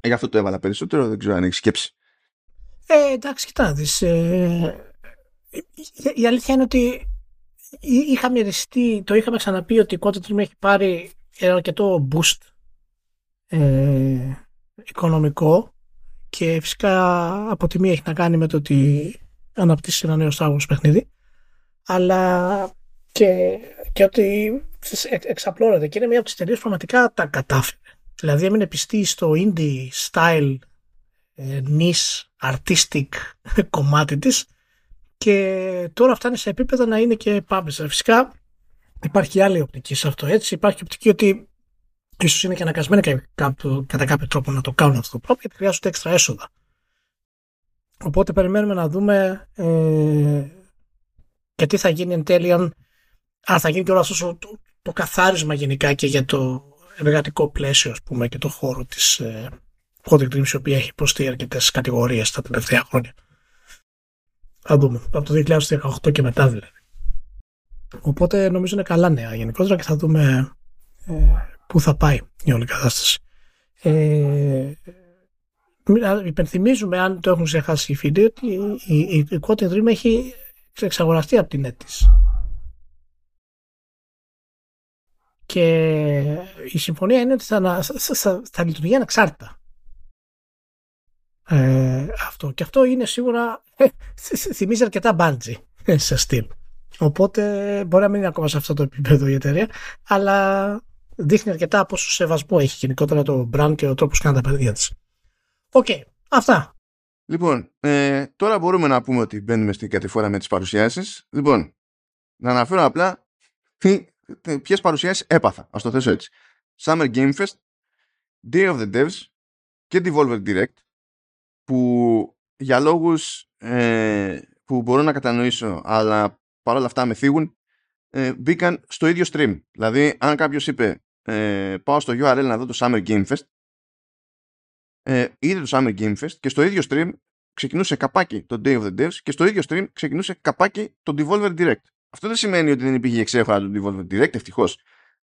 Ε, γι' αυτό το έβαλα περισσότερο, δεν ξέρω αν έχεις σκέψη. Ε, εντάξει, κοιτά, ε, η αλήθεια είναι ότι είχα μοιριστεί, το είχαμε ξαναπεί ότι η Quantum έχει πάρει ένα αρκετό boost ε, οικονομικό και φυσικά από τη μία έχει να κάνει με το ότι αναπτύσσει ένα νέο Star παιχνίδι αλλά και, και ότι εξαπλώνεται και είναι μια από τις εταιρείες που πραγματικά τα κατάφερε. Δηλαδή έμεινε πιστή στο indie style ε, niche artistic [laughs] κομμάτι της και τώρα φτάνει σε επίπεδο να είναι και publisher. Φυσικά υπάρχει άλλη οπτική σε αυτό έτσι. Υπάρχει οπτική ότι ίσως είναι και αναγκασμένοι κατά κάποιο τρόπο να το κάνουν αυτό το πράγμα γιατί χρειάζονται έξτρα έσοδα. Οπότε περιμένουμε να δούμε ε, και τι θα γίνει εν τέλει αν, θα γίνει και όλο αυτό το, το, καθάρισμα γενικά και για το εργατικό πλαίσιο ας πούμε και το χώρο της ε, Coding Dreams η οποία έχει υποστεί αρκετές κατηγορίες τα τελευταία χρόνια. Θα δούμε. Από το 2018 και μετά δηλαδή. Οπότε νομίζω είναι καλά νέα γενικότερα και θα δούμε ε, πού θα πάει η όλη κατάσταση. Ε, υπενθυμίζουμε, αν το έχουν ξεχάσει οι φίλοι, ότι η, η, η Quantum Dream έχει εξαγοραστεί από την έτης. Και η συμφωνία είναι ότι θα, θα, θα λειτουργεί ανεξάρτητα. Ε, αυτό. Και αυτό είναι σίγουρα ε, θυμίζει αρκετά Bungie σε στυλ. Οπότε μπορεί να μην είναι ακόμα σε αυτό το επίπεδο η εταιρεία, αλλά δείχνει αρκετά πόσο σεβασμό έχει γενικότερα το brand και ο τρόπος κάνει τα παιδιά της. Οκ. Αυτά. Λοιπόν, ε, τώρα μπορούμε να πούμε ότι μπαίνουμε στην κατηφόρα με τις παρουσιάσεις. Λοιπόν, να αναφέρω απλά ποιες παρουσιάσεις έπαθα. Ας το θέσω έτσι. Summer Game Fest, Day of the Devs και Devolver Direct που για λόγους ε, που μπορώ να κατανοήσω αλλά παρόλα αυτά με θίγουν ε, μπήκαν στο ίδιο stream. Δηλαδή αν κάποιος είπε ε, πάω στο URL να δω το Summer Game Fest ε, είδε το Summer Game Fest και στο ίδιο stream ξεκινούσε καπάκι το Day of the Devs και στο ίδιο stream ξεκινούσε καπάκι το Devolver Direct. Αυτό δεν σημαίνει ότι δεν υπήρχε εξέχωρα το Devolver Direct, ευτυχώς.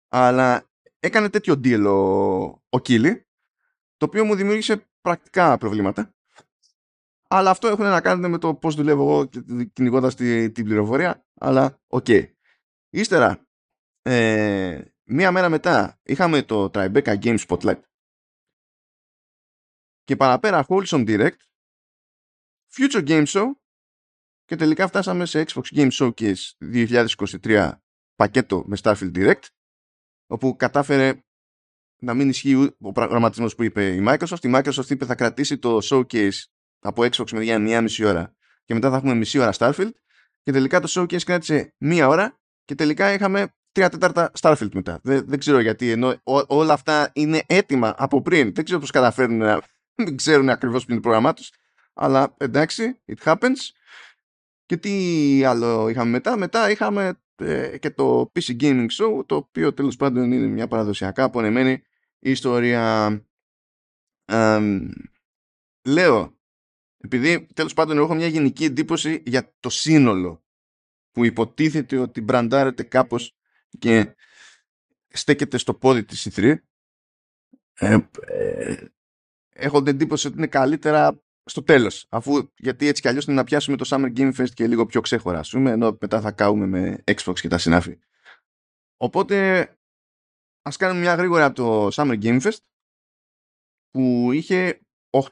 Αλλά έκανε τέτοιο deal ο, ο το οποίο μου δημιούργησε πρακτικά προβλήματα. Αλλά αυτό έχουν να κάνουν με το πώς δουλεύω εγώ κυνηγώντας την, την πληροφορία. Αλλά ok. Okay. Ύστερα, ε, μία μέρα μετά είχαμε το Tribeca Game Spotlight. Και παραπέρα Wholesome Direct, Future Game Show και τελικά φτάσαμε σε Xbox Game Showcase 2023 πακέτο με Starfield Direct όπου κατάφερε να μην ισχύει ο προγραμματισμός που είπε η Microsoft. Η Microsoft είπε θα κρατήσει το showcase από Xbox με για μία μισή ώρα και μετά θα έχουμε μισή ώρα Starfield και τελικά το showcase κράτησε μία ώρα και τελικά είχαμε τρία τέταρτα Starfield μετά. Δεν, δεν ξέρω γιατί, ενώ ό, όλα αυτά είναι έτοιμα από πριν. Δεν ξέρω πώς καταφέρνουν να [laughs] δεν ξέρουν ακριβώς ποιο είναι το πρόγραμμά τους. Αλλά εντάξει, it happens. Και τι άλλο είχαμε μετά; Μετά είχαμε ε, και το PC Gaming Show, το οποίο τέλος πάντων είναι μια παραδοσιακά απονεμένη ιστορία. λέω επειδή τέλος πάντων έχω μια γενική εντύπωση για το σύνολο που υποτίθεται ότι μπραντάρεται κάπως και στέκεται στο πόδι της E3 ε, ε, έχω την εντύπωση ότι είναι καλύτερα στο τέλος. Αφού, γιατί έτσι κι αλλιώς είναι να πιάσουμε το Summer Game Fest και λίγο πιο ξέχωρα, πούμε, ενώ μετά θα κάουμε με Xbox και τα συνάφη. Οπότε, ας κάνουμε μια γρήγορα από το Summer Game Fest, που είχε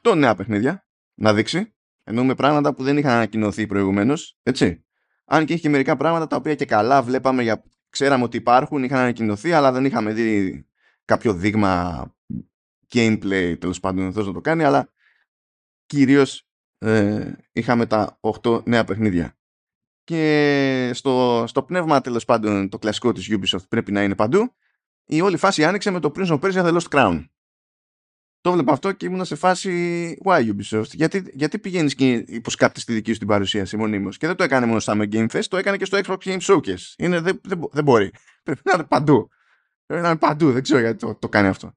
8 νέα παιχνίδια να δείξει, ενώ με πράγματα που δεν είχαν ανακοινωθεί προηγουμένως, έτσι. Αν και είχε και μερικά πράγματα τα οποία και καλά βλέπαμε, για... ξέραμε ότι υπάρχουν, είχαν ανακοινωθεί, αλλά δεν είχαμε δει κάποιο δείγμα gameplay τέλος πάντων να το κάνει, αλλά κυρίως ε, είχαμε τα 8 νέα παιχνίδια. Και στο, στο πνεύμα τέλος πάντων το κλασικό της Ubisoft πρέπει να είναι παντού, η όλη φάση άνοιξε με το Prince of Persia The Lost Crown. Το βλέπω αυτό και ήμουν σε φάση Why Ubisoft, γιατί, γιατί πηγαίνεις και υποσκάπτεις τη δική σου την παρουσίαση μονίμως; Και δεν το έκανε μόνο στο Summer Game Fest, το έκανε και στο Xbox Game Showcase. Είναι, δεν, δεν, δεν μπορεί. [laughs] Πρέπει να είναι παντού. Πρέπει να είναι παντού, δεν ξέρω γιατί το, το κάνει αυτό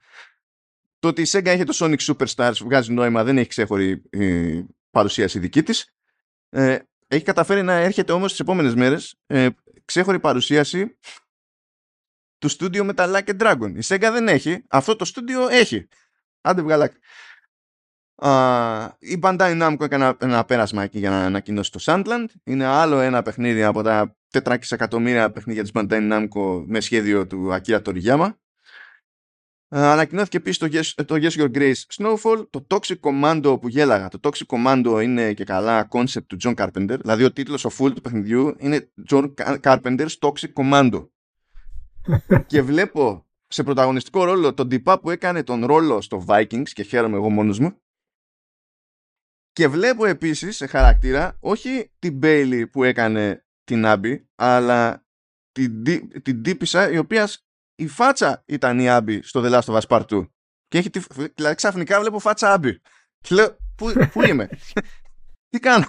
το ότι η Sega έχει το Sonic Superstars βγάζει νόημα, δεν έχει ξέχωρη ε, παρουσίαση δική της. Ε, έχει καταφέρει να έρχεται όμως τις επόμενες μέρες ε, ξέχωρη παρουσίαση του στούντιο με τα Like Dragon. Η Sega δεν έχει, αυτό το στούντιο έχει. Άντε βγαλάκ. Uh, η Bandai Namco έκανε ένα πέρασμα εκεί για να ανακοινώσει το Sandland. Είναι άλλο ένα παιχνίδι από τα 400 εκατομμύρια παιχνίδια της Bandai Namco με σχέδιο του Akira Toriyama. Uh, ανακοινώθηκε επίσης το, yes, το Yes Your Grace Snowfall, το Toxic Commando που γέλαγα. Το Toxic Commando είναι και καλά concept του John Carpenter, δηλαδή ο τίτλος ο full του παιχνιδιού είναι John Carpenter's Toxic Commando. [laughs] και βλέπω σε πρωταγωνιστικό ρόλο τον τυπά που έκανε τον ρόλο στο Vikings και χαίρομαι εγώ μόνος μου. Και βλέπω επίσης σε χαρακτήρα όχι την Bailey που έκανε την Abby, αλλά την, την τύπησα η οποία η φάτσα ήταν η Άμπη στο The Last of Us Part 2. Και έχει τη... δηλαδή ξαφνικά βλέπω φάτσα Άμπη. Και λέω, πού, πού είμαι, τι κάνω,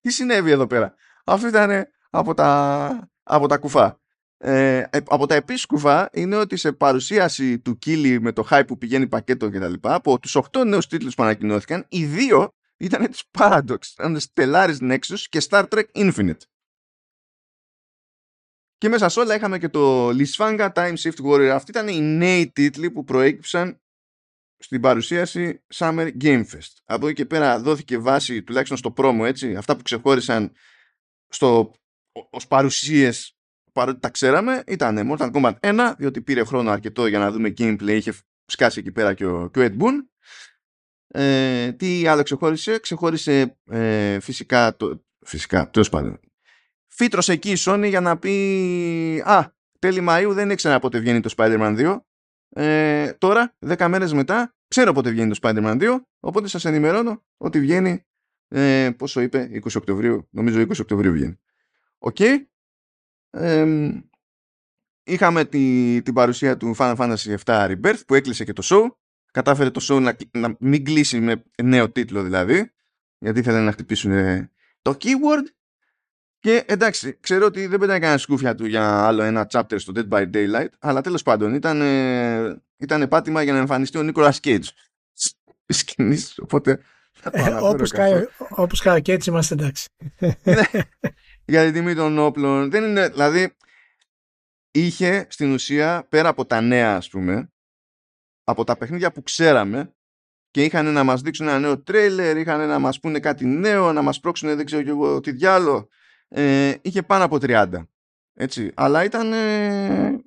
τι συνέβη εδώ πέρα; Αυτό ήταν από τα, από τα κουφά. Ε, ε, από τα επίσης κουφά είναι ότι σε παρουσίαση του Κίλι με το hype που πηγαίνει πακέτο και τα λοιπά, από τους 8 νέους τίτλους που ανακοινώθηκαν, οι δύο ήταν της Paradox, ήταν Stellaris Nexus και Star Trek Infinite. Και μέσα σε όλα είχαμε και το Lisfanga Time Shift Warrior. Αυτοί ήταν οι νέοι τίτλοι που προέκυψαν στην παρουσίαση Summer Game Fest. Από εκεί και πέρα δόθηκε βάση, τουλάχιστον στο πρόμο, έτσι, αυτά που ξεχώρισαν στο, ως παρουσίες παρότι τα ξέραμε, ήταν Mortal Kombat 1, διότι πήρε χρόνο αρκετό για να δούμε gameplay, είχε σκάσει εκεί πέρα και ο, και ο Ed Boon. Ε, τι άλλο ξεχώρισε, ξεχώρισε ε, φυσικά, το, φυσικά, τέλος πάντων, φύτρωσε εκεί η Sony για να πει «Α, τέλη Μαΐου δεν ήξερα πότε βγαίνει το Spider-Man 2. Ε, τώρα, 10 μέρες μετά, ξέρω πότε βγαίνει το Spider-Man 2, οπότε σας ενημερώνω ότι βγαίνει, ε, πόσο είπε, 20 Οκτωβρίου, νομίζω 20 Οκτωβρίου βγαίνει. Ok. Okay. Ε, είχαμε τη, την παρουσία του Final Fantasy VII Rebirth που έκλεισε και το show. Κατάφερε το show να, να μην κλείσει με νέο τίτλο δηλαδή, γιατί ήθελαν να χτυπήσουν το keyword και εντάξει, ξέρω ότι δεν πέταγε κανένα σκούφια του για άλλο ένα chapter στο Dead by Daylight, αλλά τέλος πάντων ήταν, ε, ήταν πάτημα για να εμφανιστεί ο Nicolas Cage σκηνής, οπότε όπως, κάει, όπως κάει και έτσι είμαστε εντάξει. [laughs] ναι, για την τιμή των όπλων. Δεν είναι, δηλαδή, είχε στην ουσία, πέρα από τα νέα ας πούμε, από τα παιχνίδια που ξέραμε, και είχαν να μας δείξουν ένα νέο τρέιλερ, είχαν να μας πούνε κάτι νέο, να μας πρόξουν δεν ξέρω και εγώ τι διάλογο ε, είχε πάνω από 30. Έτσι. Αλλά ήταν ε,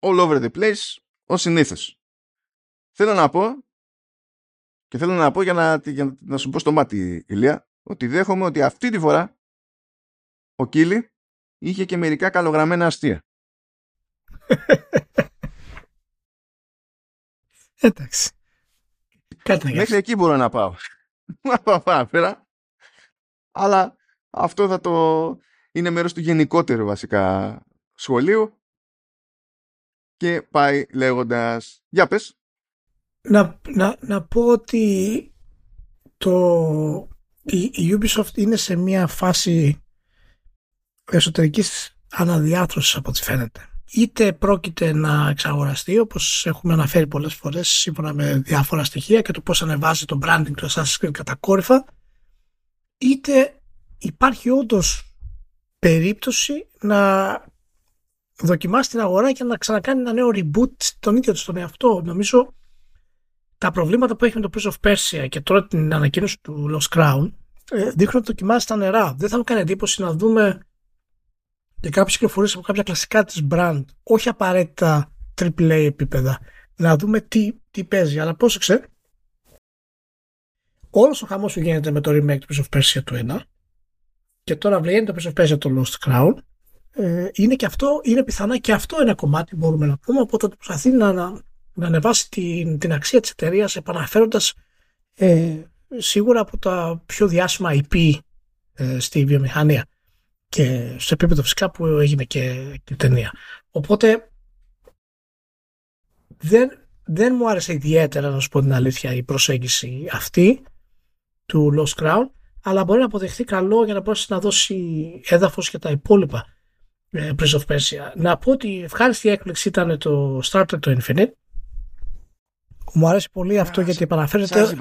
all over the place ως συνήθως. Θέλω να πω και θέλω να πω για να, για να σου πω στο μάτι Ηλία ότι δέχομαι ότι αυτή τη φορά ο Κίλι είχε και μερικά καλογραμμένα αστεία. [laughs] Εντάξει. Μέχρι εκεί μπορώ να πάω. [laughs] Να πάω πέρα. Αλλά αυτό θα το... είναι μέρος του γενικότερου βασικά σχολείου και πάει λέγοντας για πες να, να, να πω ότι το, η, Ubisoft είναι σε μια φάση εσωτερικής αναδιάθρωσης από ό,τι φαίνεται. Είτε πρόκειται να εξαγοραστεί όπως έχουμε αναφέρει πολλές φορές σύμφωνα με διάφορα στοιχεία και το πώς ανεβάζει το branding του Assassin's Creed κατακόρυφα είτε υπάρχει όντως περίπτωση να δοκιμάσει την αγορά και να ξανακάνει ένα νέο reboot στον ίδιο του τομέα αυτό. Νομίζω τα προβλήματα που έχει με το Prince of Persia και τώρα την ανακοίνωση του Lost Crown ε, δείχνουν ότι δοκιμάζει τα νερά. Δεν θα μου κάνει εντύπωση να δούμε και κάποιες κυκλοφορίες από κάποια κλασικά της brand, όχι απαραίτητα AAA επίπεδα, να δούμε τι, τι παίζει. Αλλά πρόσεξε, όλος ο χαμός που γίνεται με το remake του Prince of Persia του 1 και τώρα βγαίνει το Prince of Persia το Lost Crown, ε, είναι και αυτό, είναι πιθανά και αυτό ένα κομμάτι μπορούμε να πούμε, οπότε προσπαθεί να, να, να ανεβάσει την, την αξία της εταιρείας επαναφέροντας ε, σίγουρα από τα πιο διάσημα IP ε, στη βιομηχανία και σε επίπεδο φυσικά που έγινε και, η ταινία. Οπότε δεν, δεν μου άρεσε ιδιαίτερα να σου πω την αλήθεια η προσέγγιση αυτή του Lost Crown αλλά μπορεί να αποδεχθεί καλό για να μπορέσει να δώσει έδαφος για τα υπόλοιπα ε, Prince of Persia. Να πω ότι ευχάριστη έκπληξη ήταν το Star Trek το Infinite. Μου αρέσει πολύ αυτό γιατί επαναφέρεται.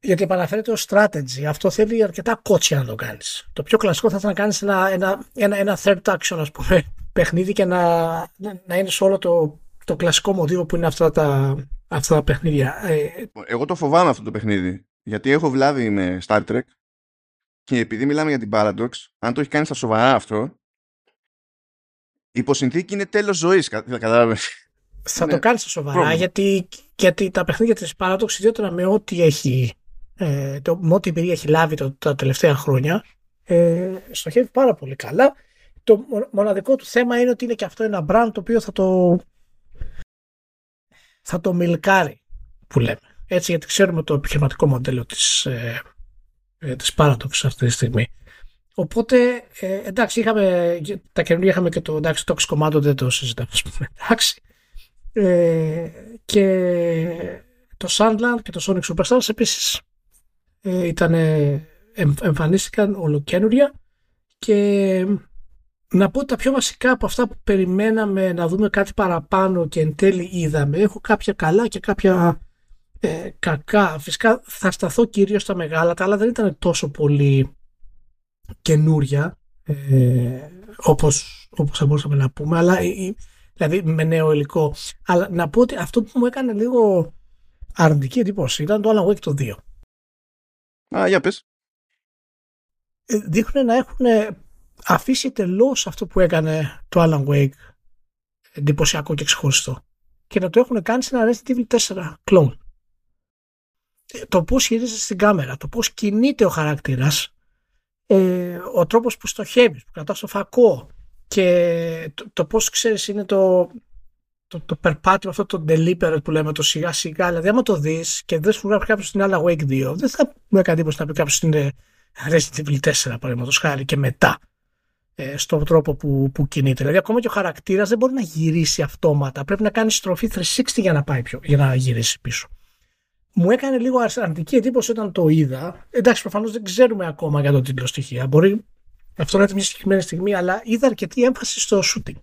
Γιατί επαναφέρεται ως strategy. Αυτό θέλει αρκετά κότσια να το κάνεις. Το πιο κλασικό θα ήταν να κάνεις ένα, ένα, ένα, ένα third action, ας πούμε, [laughs] παιχνίδι και να, να είναι σε όλο το, το κλασικό μοτίβο που είναι αυτά τα, αυτά τα παιχνίδια. Ε, Εγώ το φοβάμαι αυτό το παιχνίδι. Γιατί έχω βλάβει με Star Trek και επειδή μιλάμε για την Paradox, αν το έχει κάνει στα σοβαρά αυτό, υποσυνθήκη είναι τέλος ζωής. Κατάλαβες. Θα [laughs] ναι. το κάνεις στα σοβαρά γιατί, γιατί τα παιχνίδια της Paradox, ιδιαίτερα με ό,τι έχει. Ε, το, με ό,τι εμπειρία έχει λάβει το, τα τελευταία χρόνια, ε, στοχεύει πάρα πολύ καλά. Το μοναδικό του θέμα είναι ότι είναι και αυτό ένα brand το οποίο θα το θα το μιλκάρει που λέμε. Έτσι γιατί ξέρουμε το επιχειρηματικό μοντέλο της, ε, ε της Paradox αυτή τη στιγμή. Οπότε, ε, εντάξει, είχαμε, τα καινούργια είχαμε και το εντάξει, το Commando, δεν το συζητάμε, ας πούμε, εντάξει. Ε, και το Sandland και το Sonic Superstars επίσης ε, ήταν, εμφανίστηκαν ολοκένουρια και να πω τα πιο βασικά από αυτά που περιμέναμε να δούμε κάτι παραπάνω και εν τέλει είδαμε. Έχω κάποια καλά και κάποια ε, κακά. Φυσικά θα σταθώ κυρίως στα μεγάλα, τα άλλα δεν ήταν τόσο πολύ καινούρια ε, όπως, όπως θα μπορούσαμε να πούμε αλλά, δηλαδή με νέο υλικό αλλά να πω ότι αυτό που μου έκανε λίγο αρνητική εντύπωση ήταν το Alan Wake το 2 Α, για πες. Ε, δείχνουν να έχουν αφήσει τελώς αυτό που έκανε το Alan Wake εντυπωσιακό και ξεχωριστό και να το έχουν κάνει σε ένα Resident Evil 4 clone. Ε, το πώς χειρίζεσαι στην κάμερα, το πώς κινείται ο χαρακτήρας ε, ο τρόπος που στοχεύεις, που κρατάς το φακό και το, το πώς ξέρεις είναι το, το, το περπάτημα αυτό το deliberate που λέμε το σιγά σιγά δηλαδή άμα το δεις και δεν σου γράφει κάποιος στην άλλα Wake 2 δεν θα μου έκανε εντύπωση να πει κάποιος είναι Resident Evil 4 παραδείγματος χάρη και μετά ε, στον τρόπο που, που κινείται. Δηλαδή, ακόμα και ο χαρακτήρας δεν μπορεί να γυρίσει αυτόματα. Πρέπει να κάνεις στροφή 360 για να, πάει πιο, για να γυρίσει πίσω μου έκανε λίγο αρνητική εντύπωση όταν το είδα. Εντάξει, προφανώς δεν ξέρουμε ακόμα για το τίτλο στοιχεία. Μπορεί αυτό να είναι μια συγκεκριμένη στιγμή, αλλά είδα αρκετή έμφαση στο shooting.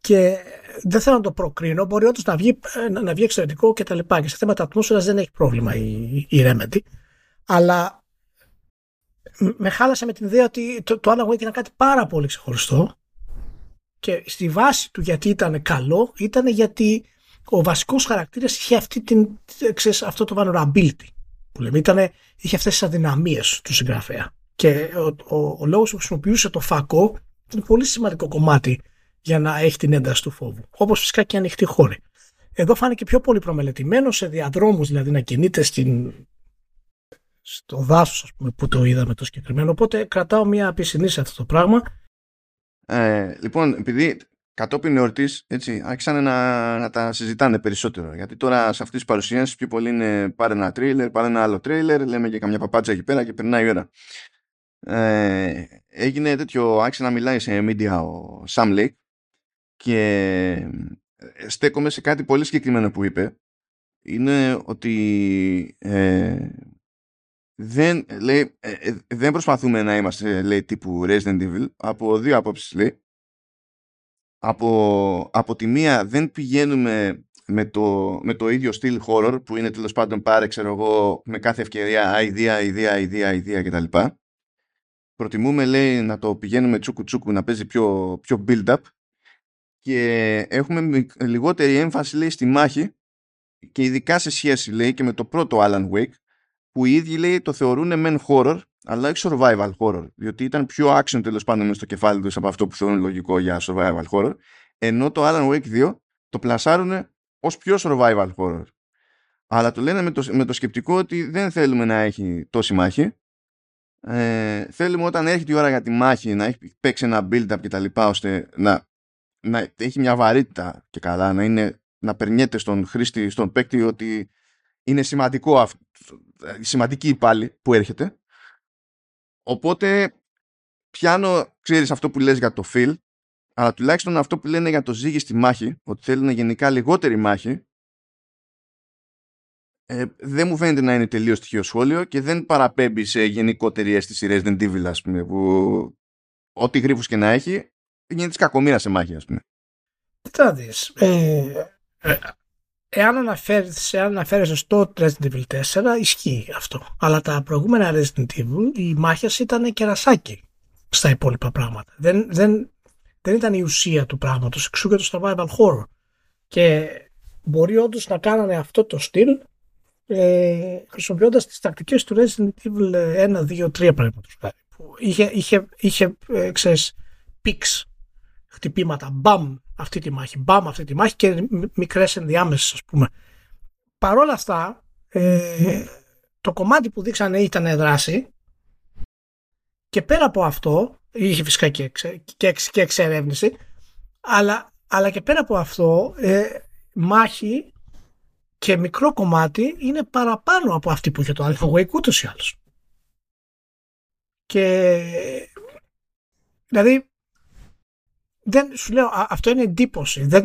Και δεν θέλω να το προκρίνω. Μπορεί όντως να βγει, να βγει εξαιρετικό και τα λοιπά. Και σε θέματα ατμόσφαιρα δεν έχει πρόβλημα η, η Remedy. Αλλά με χάλασε με την ιδέα ότι το, το Alan Wake ήταν κάτι πάρα πολύ ξεχωριστό. Και στη βάση του γιατί ήταν καλό ήταν γιατί ο βασικός χαρακτήρας είχε αυτή την, ξέρεις, αυτό το vulnerability που λέμε. Ήτανε, είχε αυτές τις αδυναμίες του συγγραφέα. Και ο, ο, ο λόγος που χρησιμοποιούσε το φακό ήταν πολύ σημαντικό κομμάτι για να έχει την ένταση του φόβου. Όπως φυσικά και ανοιχτή χώρη. Εδώ φάνηκε πιο πολύ προμελετημένο σε διαδρόμους, δηλαδή να κινείται στην, στο δάσος, ας πούμε, που το είδαμε το συγκεκριμένο. Οπότε κρατάω μια πισινή σε αυτό το πράγμα. Ε, λοιπόν, επειδή κατόπιν εορτής, έτσι, άρχισαν να, να τα συζητάνε περισσότερο. Γιατί τώρα σε αυτές τις παρουσιάσεις πιο πολύ είναι πάρε ένα τρέιλερ, πάρε ένα άλλο τρέιλερ, λέμε και καμιά παπάτσα εκεί πέρα και περνάει η ώρα. Ε, έγινε τέτοιο, άρχισε να μιλάει σε media ο Sam Lake και ε, στέκομαι σε κάτι πολύ συγκεκριμένο που είπε. Είναι ότι ε, δεν, λέει, ε, ε, δεν προσπαθούμε να είμαστε λέει, τύπου Resident Evil από δύο απόψεις λέει από, από τη μία δεν πηγαίνουμε με το, με το ίδιο στυλ horror που είναι τέλος πάντων πάρε ξέρω εγώ με κάθε ευκαιρία ιδέα, ιδέα, ιδέα, ιδέα κτλ. Προτιμούμε λέει να το πηγαίνουμε τσούκου τσούκου να παίζει πιο, πιο build up και έχουμε λιγότερη έμφαση λέει στη μάχη και ειδικά σε σχέση λέει και με το πρώτο Alan Wake που οι ίδιοι λέει το θεωρούν men horror αλλά όχι survival horror διότι ήταν πιο action τέλος πάντων μες στο κεφάλι τους από αυτό που θεωρούν λογικό για survival horror ενώ το Alan Wake 2 το πλασάρουν ως πιο survival horror. Αλλά το λένε με το, με το σκεπτικό ότι δεν θέλουμε να έχει τόση μάχη. Ε, θέλουμε όταν έρχεται η ώρα για τη μάχη να έχει παίξει ένα build-up και τα λοιπά ώστε να, να έχει μια βαρύτητα και καλά να, είναι, να περνιέται στον χρήστη, στον παίκτη ότι είναι σημαντικό σημαντική η πάλι που έρχεται. Οπότε πιάνω ξέρεις αυτό που λες για το feel αλλά τουλάχιστον αυτό που λένε για το ζύγι στη μάχη ότι θέλουν γενικά λιγότερη μάχη ε, δεν μου φαίνεται να είναι τελείως τυχαίο σχόλιο και δεν παραπέμπει σε γενικότερη αίσθηση Resident Evil, ας πούμε, που ό,τι γρήφου και να έχει, γίνεται κακομήρα σε μάχη, ας πούμε. Τι θα δεις. Ε, ε, εάν αναφέρεσαι στο Resident Evil 4, ισχύει αυτό. Αλλά τα προηγούμενα Resident Evil, οι μάχε ήταν κερασάκι στα υπόλοιπα πράγματα. Δεν, δεν, δεν ήταν η ουσία του πράγματος, εξού και το survival horror. Και μπορεί όντως να κάνανε αυτό το στυλ ε, χρησιμοποιώντας τις τακτικές του Resident Evil 1, 2, 3 παραδείγματος που είχε, είχε, είχε ε, ξέρεις, πίξ χτυπήματα, μπαμ αυτή τη μάχη, μπαμ αυτή τη μάχη και μικρές ενδιάμεσες ας πούμε. Παρόλα αυτά, ε, το κομμάτι που δείξανε ήταν δράση και πέρα από αυτό, είχε φυσικά και, και, και εξερεύνηση, αλλά, αλλά και πέρα από αυτό, ε, μάχη και μικρό κομμάτι είναι παραπάνω από αυτή που είχε το Alpha Wake ούτως ή άλλως. Και δηλαδή δεν, σου λέω, αυτό είναι εντύπωση. Δεν,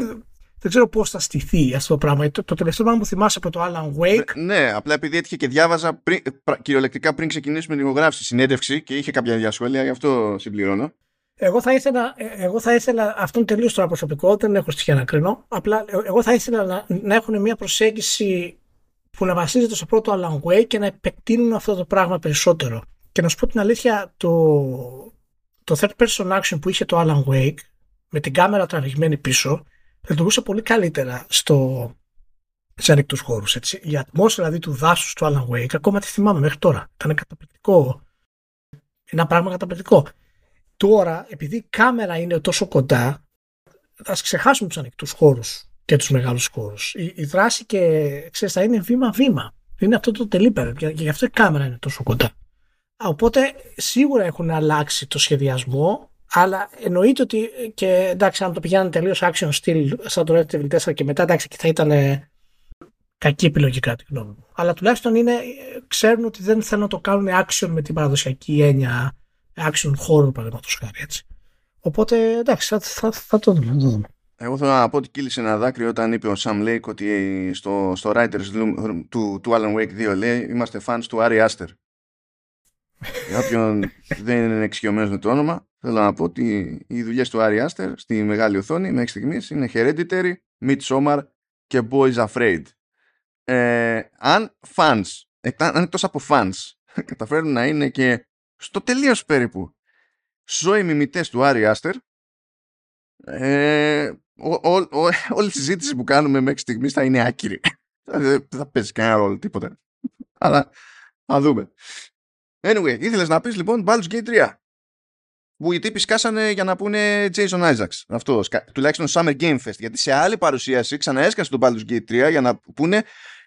δεν ξέρω πώς θα στηθεί αυτό το πράγμα. Το, το τελευταίο πράγμα που θυμάσαι από το Alan Wake. Ναι, ναι απλά επειδή έτυχε και διάβαζα πριν, κυριολεκτικά πριν ξεκινήσουμε την ηχογράφηση συνέντευξη και είχε κάποια διασχόλια, γι' αυτό συμπληρώνω. Εγώ θα ήθελα, ε, εγώ θα ήθελα αυτό είναι τελείως τώρα προσωπικό, δεν έχω στοιχεία να κρίνω. Απλά ε, εγώ θα ήθελα να, να έχουν μια προσέγγιση που να βασίζεται στο πρώτο Alan Wake και να επεκτείνουν αυτό το πράγμα περισσότερο. Και να σου πω την αλήθεια, το, το third person action που είχε το Alan Wake με την κάμερα τραβηγμένη πίσω λειτουργούσε πολύ καλύτερα στο, σε ανοιχτούς χώρους. Η ατμόσφαιρα δηλαδή του δάσους του Alan Wake, ακόμα τη θυμάμαι μέχρι τώρα. Ήταν καταπληκτικό. Ένα πράγμα καταπληκτικό. Τώρα, επειδή η κάμερα είναι τόσο κοντά, θα ξεχάσουμε τους ανοιχτούς χώρους και τους μεγάλους χώρους. Η, η, δράση και ξέρεις, θα είναι βήμα-βήμα. Είναι αυτό το τελείπερ και γι' αυτό η κάμερα είναι τόσο κοντά. Οπότε σίγουρα έχουν αλλάξει το σχεδιασμό, αλλά εννοείται ότι και εντάξει, αν το πηγαίνανε τελείως action style σαν το Resident Evil 4 και μετά εντάξει και θα ήταν κακή επιλογή κατά τη γνώμη μου. Αλλά τουλάχιστον είναι, ξέρουν ότι δεν θέλουν να το κάνουν action με την παραδοσιακή έννοια action horror παραδείγματος χάρη έτσι. Οπότε εντάξει, θα, θα, θα το δούμε. Εγώ θέλω να πω ότι κύλησε ένα δάκρυ όταν είπε ο Sam Lake ότι στο, στο Writers Room του, του Alan Wake 2 λέει είμαστε fans του Ari Aster. Για όποιον [laughs] δεν είναι εξοικειωμένος με το όνομα, θέλω να πω ότι οι δουλειές του Ari Aster στη μεγάλη οθόνη μέχρι στιγμής είναι Hereditary, Midsommar και Boys Afraid. Ε, αν fans, αν εκτό από fans, [laughs] καταφέρουν να είναι και στο τελείως περίπου ζώοι μιμητές του Άρη Άστερ ε, [laughs] όλη η συζήτηση που κάνουμε μέχρι στιγμής θα είναι άκυρη. [laughs] Δεν θα παίζει κανένα ρόλο τίποτα. Αλλά θα δούμε. Anyway ήθελες να πεις λοιπόν Baldur's Gate 3 που οι τύποι σκάσανε για να πούνε Jason Isaacs αυτός, τουλάχιστον Summer Game Fest γιατί σε άλλη παρουσίαση ξαναέσκασε τον Baldur's Gate 3 για να πούνε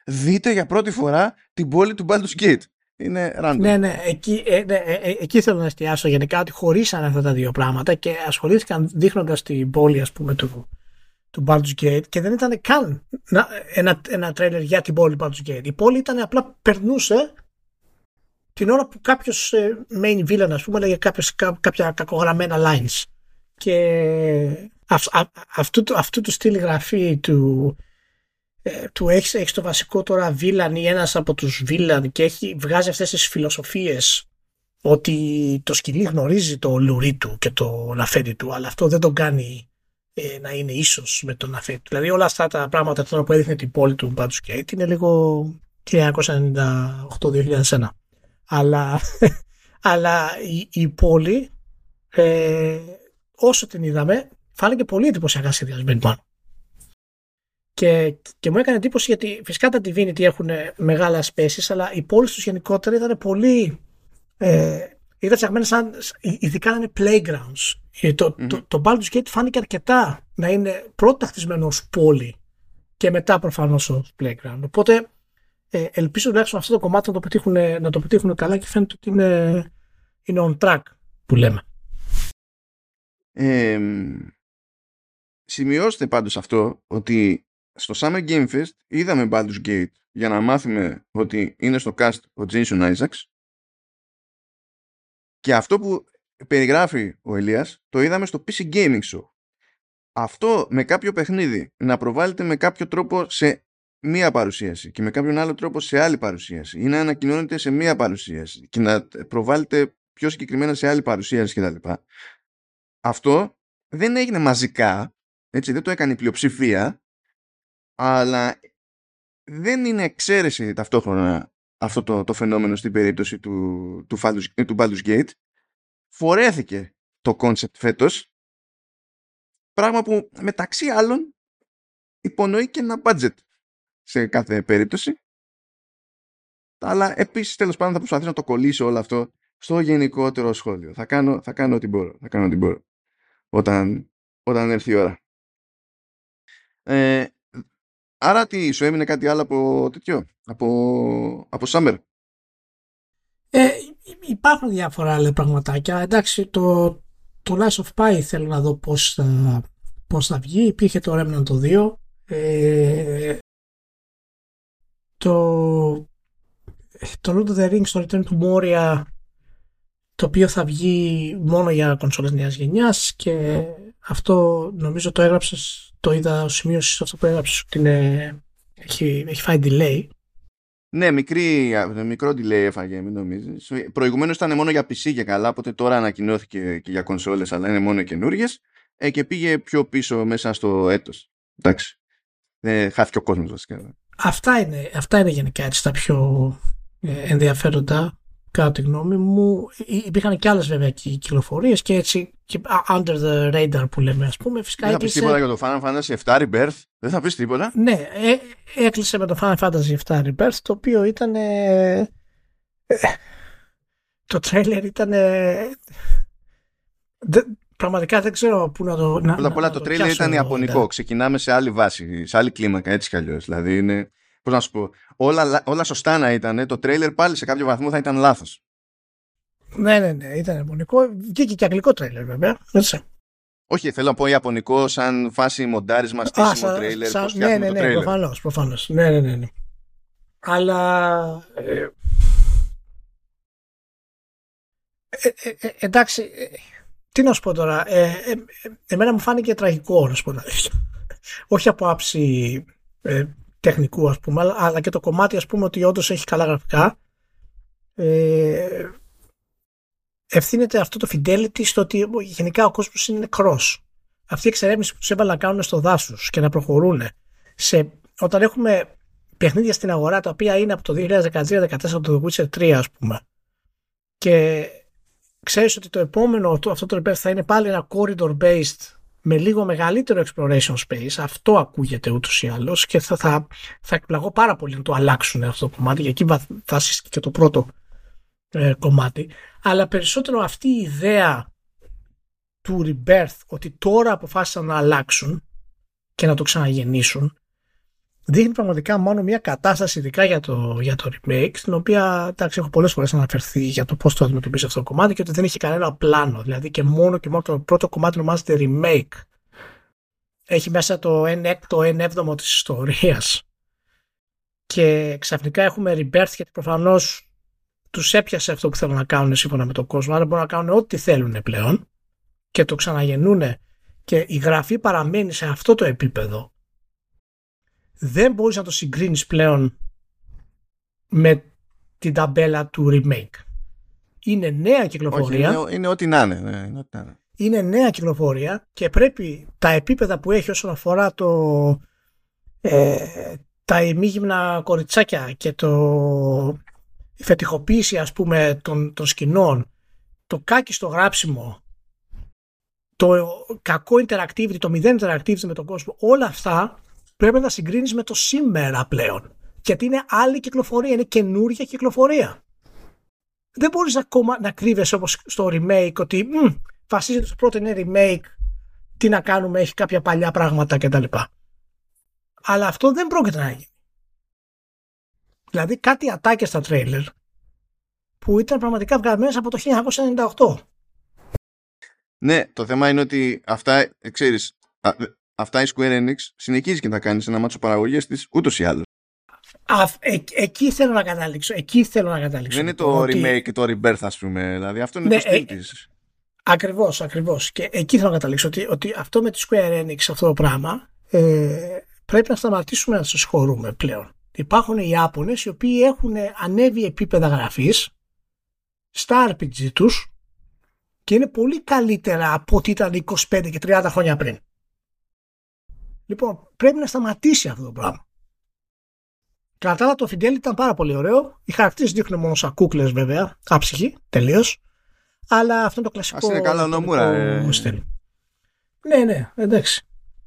δείτε για πρώτη φορά την πόλη του Baldur's Gate είναι random. Ναι, ναι, εκεί, ε, ναι, ε, ε, εκεί θέλω να εστιάσω γενικά ότι χωρίσαν αυτά τα δύο πράγματα και ασχολήθηκαν δείχνοντας την πόλη ας πούμε του, του Baldur's Gate και δεν ήταν καν ένα, ένα τρέλερ για την πόλη Baldur's Gate. Η πόλη ήταν απλά περνούσε την ώρα που κάποιος main villain ας πούμε έλεγε κάποιος, κάποια κακογραμμένα lines και αυτού, αυτού του στυλ γραφή του ε, του έχεις, έχεις το βασικό τώρα βίλαν ή ένας από τους βίλαν και έχει, βγάζει αυτές τις φιλοσοφίες ότι το σκυλί γνωρίζει το λουρί του και το λαφέντι του αλλά αυτό δεν τον κάνει ε, να είναι ίσος με τον λαφέντι του. Δηλαδή όλα αυτά τα πράγματα τώρα που έδειχνε την πόλη του Baldur's Gate είναι λίγο 1998-2001. Αλλά, [laughs] αλλά η, η πόλη ε, όσο την είδαμε φάνηκε πολύ εντυπωσιακά σχεδιασμένη πάνω. Και, και μου έκανε εντύπωση γιατί φυσικά τα Divinity έχουν μεγάλα spaces, αλλά οι πόλεις τους γενικότερα ήταν πολύ. Ε, ήταν φτιαγμένες σαν. ειδικά να είναι playgrounds. Ε, το, mm-hmm. το, το Baldur's Gate φάνηκε αρκετά να είναι πρώτα χτισμένο ως πόλη και μετά προφανώς ως playground. Οπότε ε, ελπίζω τουλάχιστον αυτό το κομμάτι να το πετύχουν, να το πετύχουν καλά και φαίνεται ότι είναι, είναι on track που λέμε. Ε, σημειώστε πάντως αυτό ότι στο Summer Game Fest είδαμε Baldur's Gate για να μάθουμε ότι είναι στο cast ο Jason Isaacs και αυτό που περιγράφει ο Ελίας το είδαμε στο PC Gaming Show. Αυτό με κάποιο παιχνίδι να προβάλλεται με κάποιο τρόπο σε μία παρουσίαση και με κάποιον άλλο τρόπο σε άλλη παρουσίαση ή να ανακοινώνεται σε μία παρουσίαση και να προβάλλεται πιο συγκεκριμένα σε άλλη παρουσίαση κτλ. Αυτό δεν έγινε μαζικά, έτσι δεν το έκανε η πλειοψηφία, αλλά δεν είναι εξαίρεση ταυτόχρονα αυτό το, το φαινόμενο στην περίπτωση του, του, του Baldur's Gate. Φορέθηκε το concept φέτος, πράγμα που μεταξύ άλλων υπονοεί και ένα budget σε κάθε περίπτωση. Αλλά επίσης τέλος πάντων θα προσπαθήσω να το κολλήσω όλο αυτό στο γενικότερο σχόλιο. Θα κάνω, θα κάνω ό,τι μπορώ. Θα κάνω ό,τι μπορώ. Όταν, όταν έρθει η ώρα. Ε, άρα τι, σου έμεινε κάτι άλλο από τέτοιο, από, από Summer; Ε, υπάρχουν διάφορα άλλα πραγματάκια. Εντάξει, το, το Last of Pi θέλω να δω πώς θα, πώς θα βγει. Υπήρχε το Remnant το 2. Ε, το, το Lord of the Rings, το Return to Moria το οποίο θα βγει μόνο για κονσόλες νέας γενιάς και αυτό νομίζω το έγραψες, το είδα ο σημείωση αυτό που έγραψες ότι είναι, έχει, έχει φάει delay. Ναι, μικρή, μικρό delay έφαγε, μην νομίζεις. Προηγουμένως ήταν μόνο για PC και καλά, οπότε τώρα ανακοινώθηκε και για κονσόλες, αλλά είναι μόνο καινούριες. Ε, και πήγε πιο πίσω μέσα στο έτος. Εντάξει. Δεν χάθηκε ο κόσμος βασικά. Αυτά είναι, αυτά είναι γενικά έτσι τα πιο ε, ενδιαφέροντα κατά τη γνώμη μου. Υπήρχαν και άλλες βέβαια κυκλοφορίες και έτσι και under the radar που λέμε, ας πούμε. Φυσικά δεν θα πεις τίποτα για το Final Fantasy VII Rebirth; Δεν θα πεις τίποτα; Ναι, ε, έκλεισε με το Final Fantasy VII Rebirth, το οποίο ήταν. Ε, το τρέλερ ήταν. Πραγματικά δεν ξέρω πού να το. Πρώτα απ' όλα το, το τρέλερ ήταν ιαπωνικό. Ξεκινάμε σε άλλη βάση, σε άλλη κλίμακα έτσι κι αλλιώς. Δηλαδή είναι πώς να σου πω, όλα, όλα σωστά να ήταν, το τρέιλερ πάλι σε κάποιο βαθμό θα ήταν λάθος. Ναι, ναι, ναι, ήταν ιαπωνικό. Βγήκε και αγγλικό τρέιλερ βέβαια. Έτσι. Όχι, θέλω να πω ιαπωνικό σαν φάση μοντάρισμα, στήσιμο τρέιλερ. Σαν, ναι, ναι, ναι, προφανώς, προφανώς. Ναι, ναι, ναι, ναι. Αλλά... Ε, ε, ε, ε εντάξει, ε, τι να σου πω τώρα. εμένα μου φάνηκε τραγικό, να σου πω Όχι από άψη τεχνικού ας πούμε αλλά και το κομμάτι ας πούμε ότι όντως έχει καλά γραφικά ε, ευθύνεται αυτό το fidelity στο ότι γενικά ο κόσμος είναι νεκρός αυτή η εξερεύνηση που τους έβαλαν να κάνουν στο δάσος και να προχωρούν σε, όταν έχουμε παιχνίδια στην αγορά τα οποία είναι από το 2013-2014 από το The Witcher 3 ας πούμε και ξέρεις ότι το επόμενο αυτό το repair θα είναι πάλι ένα corridor based με λίγο μεγαλύτερο exploration space, αυτό ακούγεται ούτως ή άλλως και θα, θα, θα εκπλαγώ πάρα πολύ να το αλλάξουν αυτό το κομμάτι, γιατί θα και το πρώτο ε, κομμάτι. Αλλά περισσότερο αυτή η ιδέα του rebirth, ότι τώρα αποφάσισαν να αλλάξουν και να το ξαναγεννήσουν, δείχνει πραγματικά μόνο μια κατάσταση ειδικά για το, για το remake στην οποία εντάξει, έχω πολλές φορές αναφερθεί για το πώς το αντιμετωπίζει αυτό το κομμάτι και ότι δεν είχε κανένα πλάνο. Δηλαδή και μόνο και μόνο το πρώτο κομμάτι ονομάζεται remake. Έχει μέσα το 1 έκτο, 1 έβδομο της ιστορίας. Και ξαφνικά έχουμε rebirth γιατί προφανώς τους έπιασε αυτό που θέλουν να κάνουν σύμφωνα με τον κόσμο. Άρα μπορούν να κάνουν ό,τι θέλουν πλέον και το ξαναγεννούν και η γραφή παραμένει σε αυτό το επίπεδο δεν μπορείς να το συγκρίνεις πλέον με την ταμπέλα του remake. Είναι νέα κυκλοφορία. Όχι, είναι, ό,τι να είναι. Ναι, είναι, ό,τι να είναι. είναι νέα κυκλοφορία και πρέπει τα επίπεδα που έχει όσον αφορά το, ε, τα ημίγυμνα κοριτσάκια και το η φετιχοποίηση ας πούμε των, των σκηνών το κάκι στο γράψιμο το κακό interactivity, το μηδέν interactivity με τον κόσμο όλα αυτά πρέπει να συγκρίνεις με το σήμερα πλέον. Γιατί είναι άλλη κυκλοφορία, είναι καινούργια κυκλοφορία. Δεν μπορείς ακόμα να κρύβεσαι όπως στο remake ότι μ, βασίζεται στο πρώτο είναι remake, τι να κάνουμε, έχει κάποια παλιά πράγματα κτλ. Αλλά αυτό δεν πρόκειται να γίνει. Δηλαδή κάτι ατάκια στα τρέιλερ που ήταν πραγματικά βγαλμένες από το 1998. Ναι, το θέμα είναι ότι αυτά, ε, ξέρεις, αυτά η Square Enix συνεχίζει και να κάνει σε ένα μάτσο παραγωγής της ούτως ή άλλως. ε, εκεί θέλω να καταλήξω. Εκεί θέλω να καταλήξω. Δεν είναι το ότι... remake και το rebirth, ας πούμε. Δηλαδή, αυτό είναι ναι, το στυλ ε, της. Ακριβώς, ακριβώς. Και εκεί θέλω να καταλήξω ότι, ότι αυτό με τη Square Enix, αυτό το πράγμα, ε, πρέπει να σταματήσουμε να σας χωρούμε πλέον. Υπάρχουν οι Ιάπωνες οι οποίοι έχουν ανέβει επίπεδα γραφής στα RPG τους και είναι πολύ καλύτερα από ό,τι ήταν 25 και 30 χρόνια πριν. Λοιπόν, πρέπει να σταματήσει αυτό το πράγμα. Κατά το Fidelity ήταν πάρα πολύ ωραίο. Οι χαρακτήρες δείχνουν μόνο σαν κούκλε βέβαια. Άψυχοι, τελείως. Αλλά αυτό είναι το κλασικό. Α είναι καλά νομούρα. Ε... Ναι, ναι, εντάξει.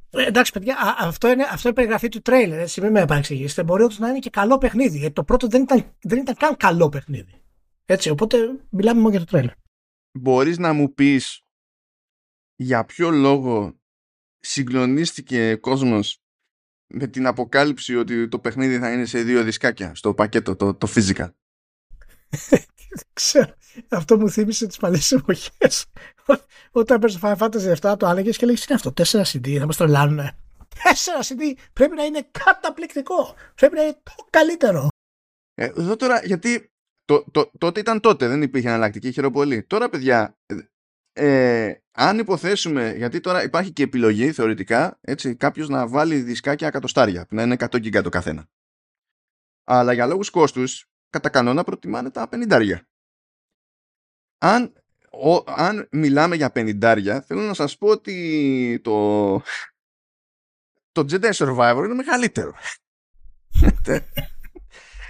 Ε, εντάξει, παιδιά, αυτό είναι, αυτό είναι περιγραφή του τρέιλερ. Έτσι, μην με επανεξηγήσετε. Μπορεί όντως να είναι και καλό παιχνίδι. Γιατί το πρώτο δεν ήταν, δεν ήταν καν καλό παιχνίδι. Έτσι, οπότε μιλάμε μόνο για το τρέιλερ. Μπορείς να μου πεις για ποιο λόγο συγκλονίστηκε κόσμος με την αποκάλυψη ότι το παιχνίδι θα είναι σε δύο δισκάκια στο πακέτο, το, το physical. Ξέρω. Αυτό μου θύμισε τις παλιές εποχές. Όταν παίρνει το Final Fantasy 7, το έλεγε και λέγε είναι αυτό, 4 CD, θα μας τρελάνουν. 4 CD πρέπει να είναι καταπληκτικό. Πρέπει να είναι το καλύτερο. Ε, εδώ τώρα, γιατί το, το, τότε ήταν τότε, δεν υπήρχε εναλλακτική, χαίρομαι πολύ. Τώρα, παιδιά, ε, αν υποθέσουμε, γιατί τώρα υπάρχει και επιλογή θεωρητικά, έτσι, κάποιος να βάλει δισκάκια εκατοστάρια, που να είναι 100 γίγκα το καθένα. Αλλά για λόγους κόστους, κατά κανόνα προτιμάνε τα 50. Αν, αν μιλάμε για 50, θέλω να σας πω ότι το, το Jedi Survivor είναι μεγαλύτερο. [laughs]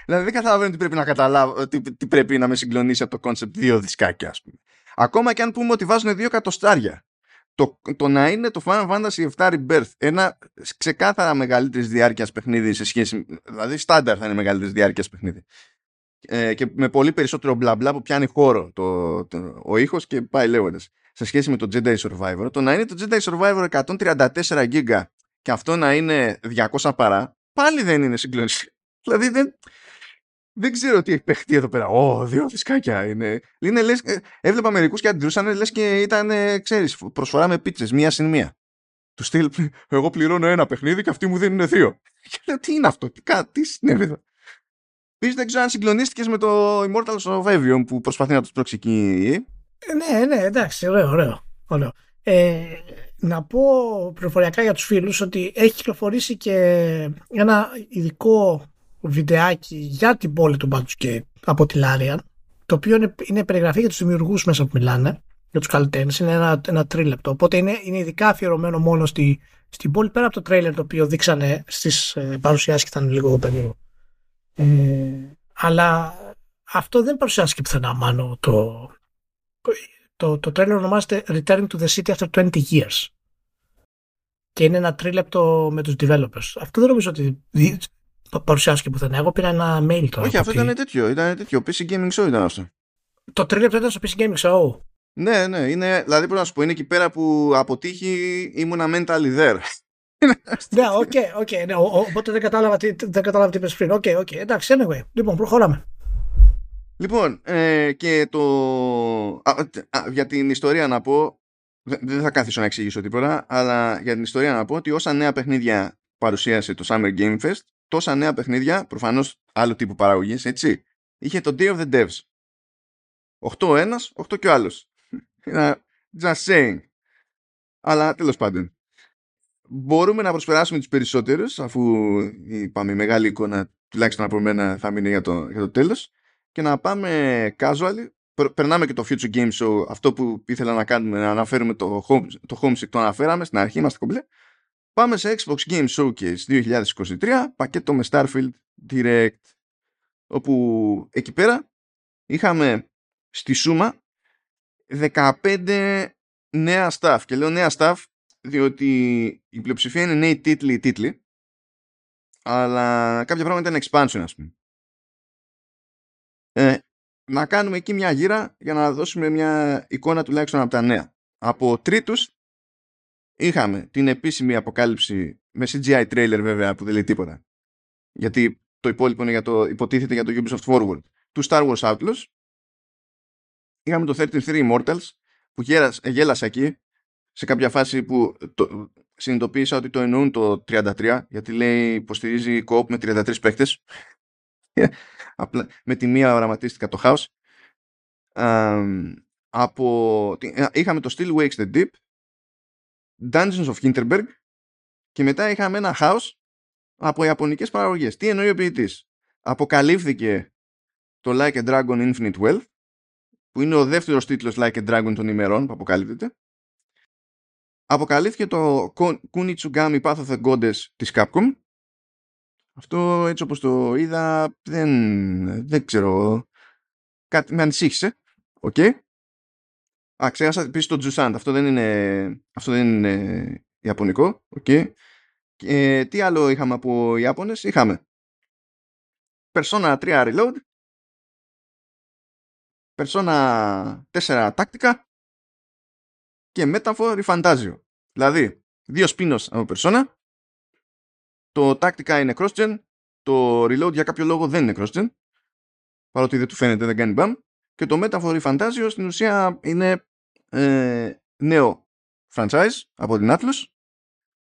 δηλαδή δεν καταλαβαίνω τι πρέπει να καταλάβω, τι, τι πρέπει να με συγκλονίσει από το concept δύο δισκάκια, ας πούμε. Ακόμα και αν πούμε ότι βάζουν δύο εκατοστάρια. Το, το να είναι το Final Fantasy VII Rebirth ένα ξεκάθαρα μεγαλύτερης διάρκειας παιχνίδι σε σχέση. Δηλαδή, στάνταρ θα είναι μεγαλύτερης διάρκειας παιχνίδι. Ε, και με πολύ περισσότερο μπλα μπλα που πιάνει χώρο το, το, ο ήχος και πάει λέγοντας. Σε σχέση με το Jedi Survivor, το να είναι το Jedi Survivor 134 GB και αυτό να είναι 200 παρά, πάλι δεν είναι συγκλονιστικό. Δηλαδή δεν, δεν ξέρω τι έχει παιχτεί εδώ πέρα. Ω, δύο δισκάκια είναι. είναι λες, ε, έβλεπα μερικούς και αντιδρούσαν λες και ήταν, ξέρεις, προσφορά με πίτσες, μία συν μία. Τους στυλ, [laughs] εγώ πληρώνω ένα παιχνίδι και αυτοί μου δίνουν δύο. [laughs] Και λέω, τι είναι αυτό, τι, τι συνέβη εδώ; Επίσης δεν ξέρω αν συγκλονίστηκες με το Immortals of Avium που προσπαθεί να τους πρόξει εκεί. Ε, ναι, ναι, εντάξει, ωραίο, ωραίο. ωραίο. Ε, να πω πληροφοριακά για τους φίλους ότι έχει κυκλοφορήσει και ένα ειδικό βιντεάκι για την πόλη του Baldur's Gate από τη Larian το οποίο είναι, είναι περιγραφή για τους δημιουργούς μέσα που μιλάνε για τους καλλιτέχνες, είναι ένα, ένα τρίλεπτο. Οπότε είναι, είναι ειδικά αφιερωμένο μόνο στη, στην πόλη πέρα από το τρέιλερ το οποίο δείξανε στις ε, παρουσιάσεις και ήταν λίγο περίεργο. Ε, αλλά αυτό δεν παρουσιάστηκε πουθενά μάλλον το, το, το τρέιλερ ονομάζεται Returning to the City After 20 Years. Και είναι ένα τρίλεπτο με τους developers. Αυτό δεν νομίζω ότι παρουσιάστηκε πουθενά. Εγώ πήρα ένα mail τώρα. Όχι, αυτό ήταν τέτοιο. Ήταν τέτοιο. PC Gaming Show ήταν αυτό. Το τρίλεπτο ήταν στο PC Gaming Show. Ναι, ναι. Είναι, δηλαδή πρέπει να σου πω, είναι εκεί πέρα που από τύχη ήμουνα mentally there. [laughs] ναι, ok, okay, okay, ναι, οπότε δεν κατάλαβα τι, δεν κατάλαβα τι είπες πριν. Ok, okay, okay, εντάξει, anyway. Λοιπόν, προχωράμε. Λοιπόν, ε, και το... Α, α, για την ιστορία να πω, δεν θα κάθισω να εξηγήσω τίποτα, αλλά για την ιστορία να πω ότι όσα νέα παιχνίδια παρουσίασε το Summer Game Fest, τόσα νέα παιχνίδια, προφανώς άλλο τύπου παραγωγής, έτσι, είχε το Day of the Devs. 8 ο ένας, 8 και ο άλλος. [laughs] Just saying. Αλλά τέλος πάντων. Μπορούμε να προσπεράσουμε τους περισσότερους, αφού είπαμε η μεγάλη εικόνα, τουλάχιστον από μένα, θα μείνει για το, για το τέλος, και να πάμε casual. Περνάμε και το Future Game Show, αυτό που ήθελα να κάνουμε, να αναφέρουμε το, home, το Homesick, το αναφέραμε, στην αρχή είμαστε κομπλέ. Πάμε σε Xbox Game Showcase 2023, πακέτο με Starfield Direct, όπου εκεί πέρα είχαμε στη σούμα 15 νέα staff. Και λέω νέα staff διότι η πλειοψηφία είναι νέοι τίτλοι τίτλοι αλλά κάποια πράγματα είναι expansion ας πούμε. Ε, να κάνουμε εκεί μια γύρα για να δώσουμε μια εικόνα τουλάχιστον από τα νέα. Από τρίτους είχαμε την επίσημη αποκάλυψη με CGI trailer βέβαια που δεν λέει τίποτα. Γιατί το υπόλοιπο είναι για το, υποτίθεται για το Ubisoft Forward. Του Star Wars Outlaws. Είχαμε το 33 Immortals που γέλασα εκεί σε κάποια φάση που το, συνειδητοποίησα ότι το εννοούν το 33 γιατί λέει υποστηρίζει co με 33 παίκτες [laughs] Απλά, με τη μία οραματίστηκα το house από, είχαμε το Still Wakes the Deep Dungeons of Hinterberg και μετά είχαμε ένα house από ιαπωνικές παραγωγές. Τι εννοεί ο ποιητής; Αποκαλύφθηκε το Like a Dragon Infinite Wealth που είναι ο δεύτερος τίτλος Like a Dragon των ημερών που αποκαλύπτεται. Αποκαλύφθηκε το Kunitsugami Path of the Goddess της Capcom. Αυτό έτσι όπως το είδα δεν, δεν ξέρω κάτι με ανησύχησε. Ok. Okay. Α, ξέχασα επίσης το Jusant. Αυτό δεν είναι, αυτό δεν είναι ιαπωνικό. Okay. Και τι άλλο είχαμε από Ιάπωνες; Είχαμε Persona 3 Reload Persona 4 Tactica και Metaphor ReFantazio. Δηλαδή, δύο σπίνος από Persona. Το τάκτικα είναι cross-gen. Το Reload για κάποιο λόγο δεν είναι cross-gen. Παρότι δεν του φαίνεται, δεν κάνει μπαμ. Και το Metaphor Fantasio στην ουσία είναι ε, νέο franchise από την Atlus.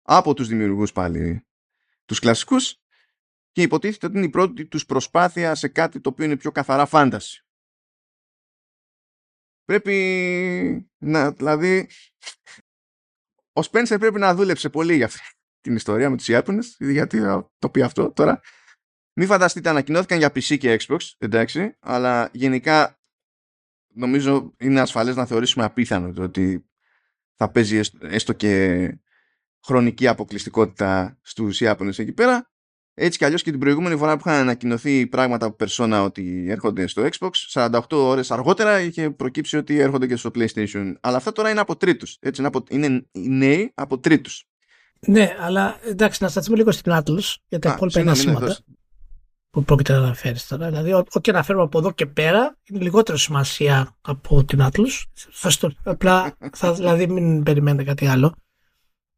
Από τους δημιουργούς πάλι τους κλασικούς. Και υποτίθεται ότι είναι η πρώτη τους προσπάθεια σε κάτι το οποίο είναι πιο καθαρά fantasy. Πρέπει να, δηλαδή, ο Σπένσερ πρέπει να δούλεψε πολύ για αυτή την ιστορία με τους Ιάπωνες, γιατί το πει αυτό τώρα. Μην φανταστείτε, ανακοινώθηκαν για PC και Xbox, εντάξει, αλλά γενικά νομίζω είναι ασφαλές να θεωρήσουμε απίθανο το ότι θα παίζει έστω και χρονική αποκλειστικότητα στους Ιάπωνες εκεί πέρα έτσι κι αλλιώς και την προηγούμενη φορά που είχαν ανακοινωθεί πράγματα από Persona ότι έρχονται στο Xbox, 48 ώρες αργότερα είχε προκύψει ότι έρχονται και στο PlayStation. Αλλά αυτά τώρα είναι από τρίτους. Έτσι, είναι, από, είναι νέοι από τρίτους. Ναι, αλλά εντάξει, να σταθούμε λίγο στην Atlas για τα υπόλοιπα είναι σήματα που πρόκειται να αναφέρεις τώρα. Δηλαδή, ό,τι αναφέρουμε από εδώ και πέρα είναι λιγότερο σημασία από την Atlas. Απλά, θα, δηλαδή, μην περιμένετε κάτι άλλο.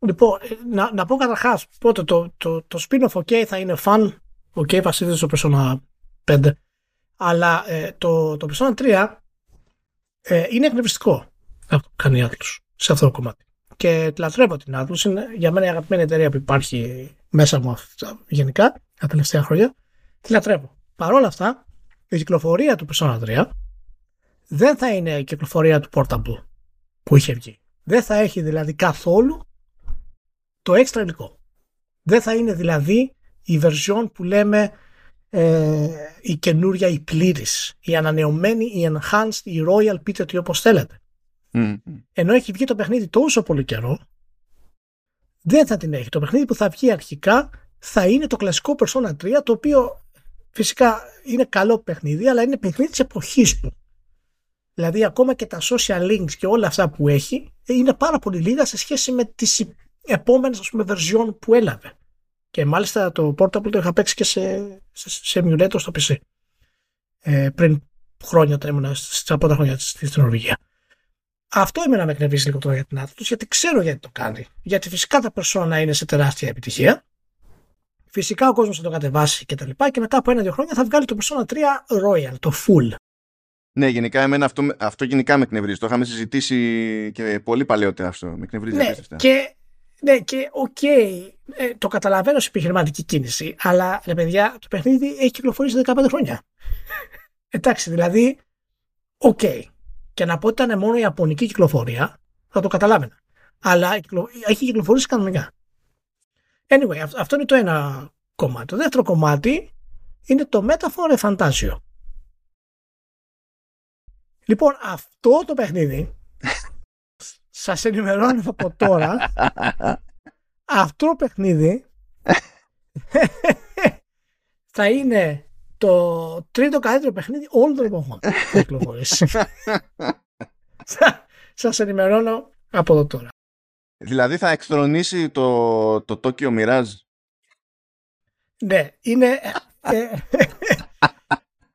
Λοιπόν, ε, να, να πω καταρχάς, πρώτο το, το, το spin-off OK θα είναι fun. OK, βασίζεται στο Persona 5. Αλλά ε, το, το Persona 3 ε, είναι εκνευριστικό αυτό που κάνει η Atlus σε αυτό το κομμάτι. Και λατρεύω την Atlus. Είναι για μένα η αγαπημένη εταιρεία που υπάρχει μέσα μου αυτά, γενικά τα τελευταία χρόνια. Τη λατρεύω. Παρ' όλα αυτά, η κυκλοφορία του Persona 3 δεν θα είναι η κυκλοφορία του Portable που είχε βγει. Δεν θα έχει δηλαδή καθόλου το έξτρα υλικό. Δεν θα είναι δηλαδή η version που λέμε ε, η καινούρια, η πλήρης, η ανανεωμένη, η enhanced, η royal, πείτε ότι όπως θέλετε. Ενώ έχει βγει το παιχνίδι τόσο πολύ καιρό, δεν θα την έχει. Το παιχνίδι που θα βγει αρχικά θα είναι το κλασικό Persona 3, το οποίο φυσικά είναι καλό παιχνίδι, αλλά είναι παιχνίδι της εποχής του. Δηλαδή ακόμα και τα social links και όλα αυτά που έχει είναι πάρα πολύ λίγα σε σχέση με τις επόμενες ας πούμε version που έλαβε. Και μάλιστα το Portable το είχα παίξει και σε, σε, σε emulator στο PC. Ε, πριν χρόνια όταν ήμουν στα πρώτα χρόνια στην Νορβηγία. Αυτό εμένα με εκνευρίζει λίγο τώρα για την Atlus, γιατί ξέρω γιατί το κάνει. Γιατί φυσικά τα Persona είναι σε τεράστια επιτυχία. Φυσικά ο κόσμος θα το κατεβάσει και τα λοιπά και μετά από ένα-δύο χρόνια θα βγάλει το Persona 3 Royal, το full. Ναι, γενικά εμένα αυτό, αυτό γενικά με εκνευρίζει. Το είχαμε συζητήσει και πολύ παλαιότερα αυτό. Με εκνευρίζει ναι, και ναι, και OK, okay, ε, το καταλαβαίνω σε επιχειρηματική κίνηση, αλλά ρε παιδιά, το παιχνίδι έχει κυκλοφορήσει 15 χρόνια. [laughs] Εντάξει, δηλαδή, OK. Okay. Και να πω ότι ήταν μόνο η ιαπωνική κυκλοφορία, θα το καταλάβαινα. Αλλά έχει κυκλοφορήσει κανονικά. Anyway, αυτό είναι το ένα κομμάτι. Το δεύτερο κομμάτι είναι το Metaphor ReFantazio. Λοιπόν, αυτό το παιχνίδι [laughs] σας ενημερώνω από τώρα αυτό το παιχνίδι [laughs] θα είναι το τρίτο καλύτερο παιχνίδι όλων των εποχών [laughs] Σας ενημερώνω από εδώ τώρα. Δηλαδή θα εξτρονίσει το, το Tokyo Mirage; Ναι, είναι. ε,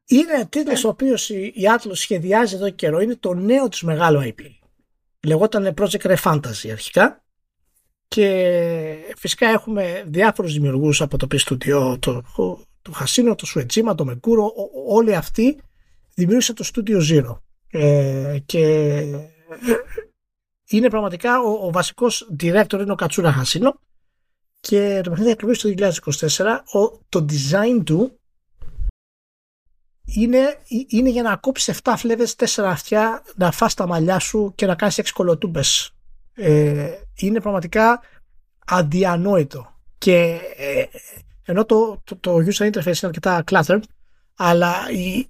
είναι τίτλος ο οποίος η, η Atlas σχεδιάζει εδώ και καιρό. Είναι το νέο της μεγάλο IP. Λεγόταν Project Red Fantasy αρχικά. Και φυσικά έχουμε διάφορους δημιουργούς από το P-Studio, το, το Χασίνο, το Σουετζίμα, το Μεκούρο, ό- όλοι αυτοί δημιούργησαν το Studio Zero. Ε, και είναι πραγματικά ο, ο βασικός director είναι ο Κατσούρα Χασίνο και το παιχνίδι εκλογής το 2024 ο, το design του είναι, είναι για να κόψεις 7 φλέβες, 4 αυτιά, να φας τα μαλλιά σου και να κάνεις 6 κολοτούμπες. Ε, είναι πραγματικά αδιανόητο. Και ε, ενώ το, το, το user interface είναι αρκετά cluttered, αλλά η,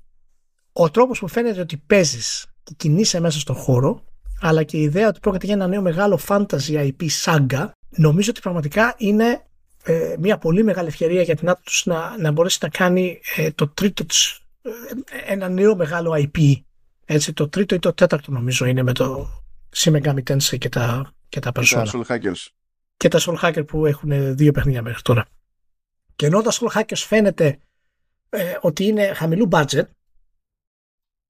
ο τρόπος που φαίνεται ότι παίζεις και κινείσαι μέσα στον χώρο, αλλά και η ιδέα ότι πρόκειται για ένα νέο μεγάλο fantasy IP saga, νομίζω ότι πραγματικά είναι ε, μια πολύ μεγάλη ευκαιρία για την Atlus να, να μπορέσει να κάνει ε, το τρίτο της, ε, ένα νέο μεγάλο IP. Έτσι, το τρίτο ή το τέταρτο νομίζω είναι με το Shin Megami Tensei και τα, και τα Τα Persona. Soul Hackers. Και τα Soul Hacker που έχουν δύο παιχνίδια μέχρι τώρα. Και ενώ τα Soul Hackers φαίνεται ε, ότι είναι χαμηλού budget,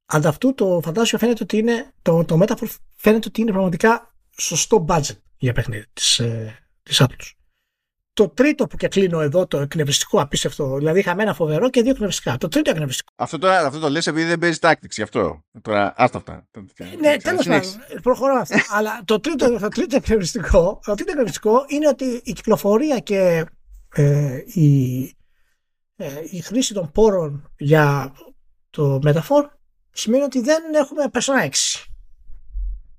ανταυτού το φαντάσιο φαίνεται ότι είναι, το, το Metaphor φαίνεται ότι είναι πραγματικά σωστό budget για παιχνίδι της, ε, της Atlus. Το τρίτο που και κλείνω εδώ, το εκνευριστικό απίστευτο, δηλαδή είχαμε ένα φοβερό και δύο εκνευριστικά. Το τρίτο εκνευριστικό. Αυτό, τώρα, αυτό το λες επειδή δεν παίζει tactics γι' αυτό. Τώρα, άστα αυτά. Ναι, τέλος Συνέχισε. πάντων, προχωρώ αυτό. Αλλά το τρίτο, το τρίτο εκνευριστικό, το τρίτο εκνευριστικό είναι ότι η κυκλοφορία και ε, η, ε, η χρήση των πόρων για το Metaphor σημαίνει ότι δεν έχουμε Persona 6.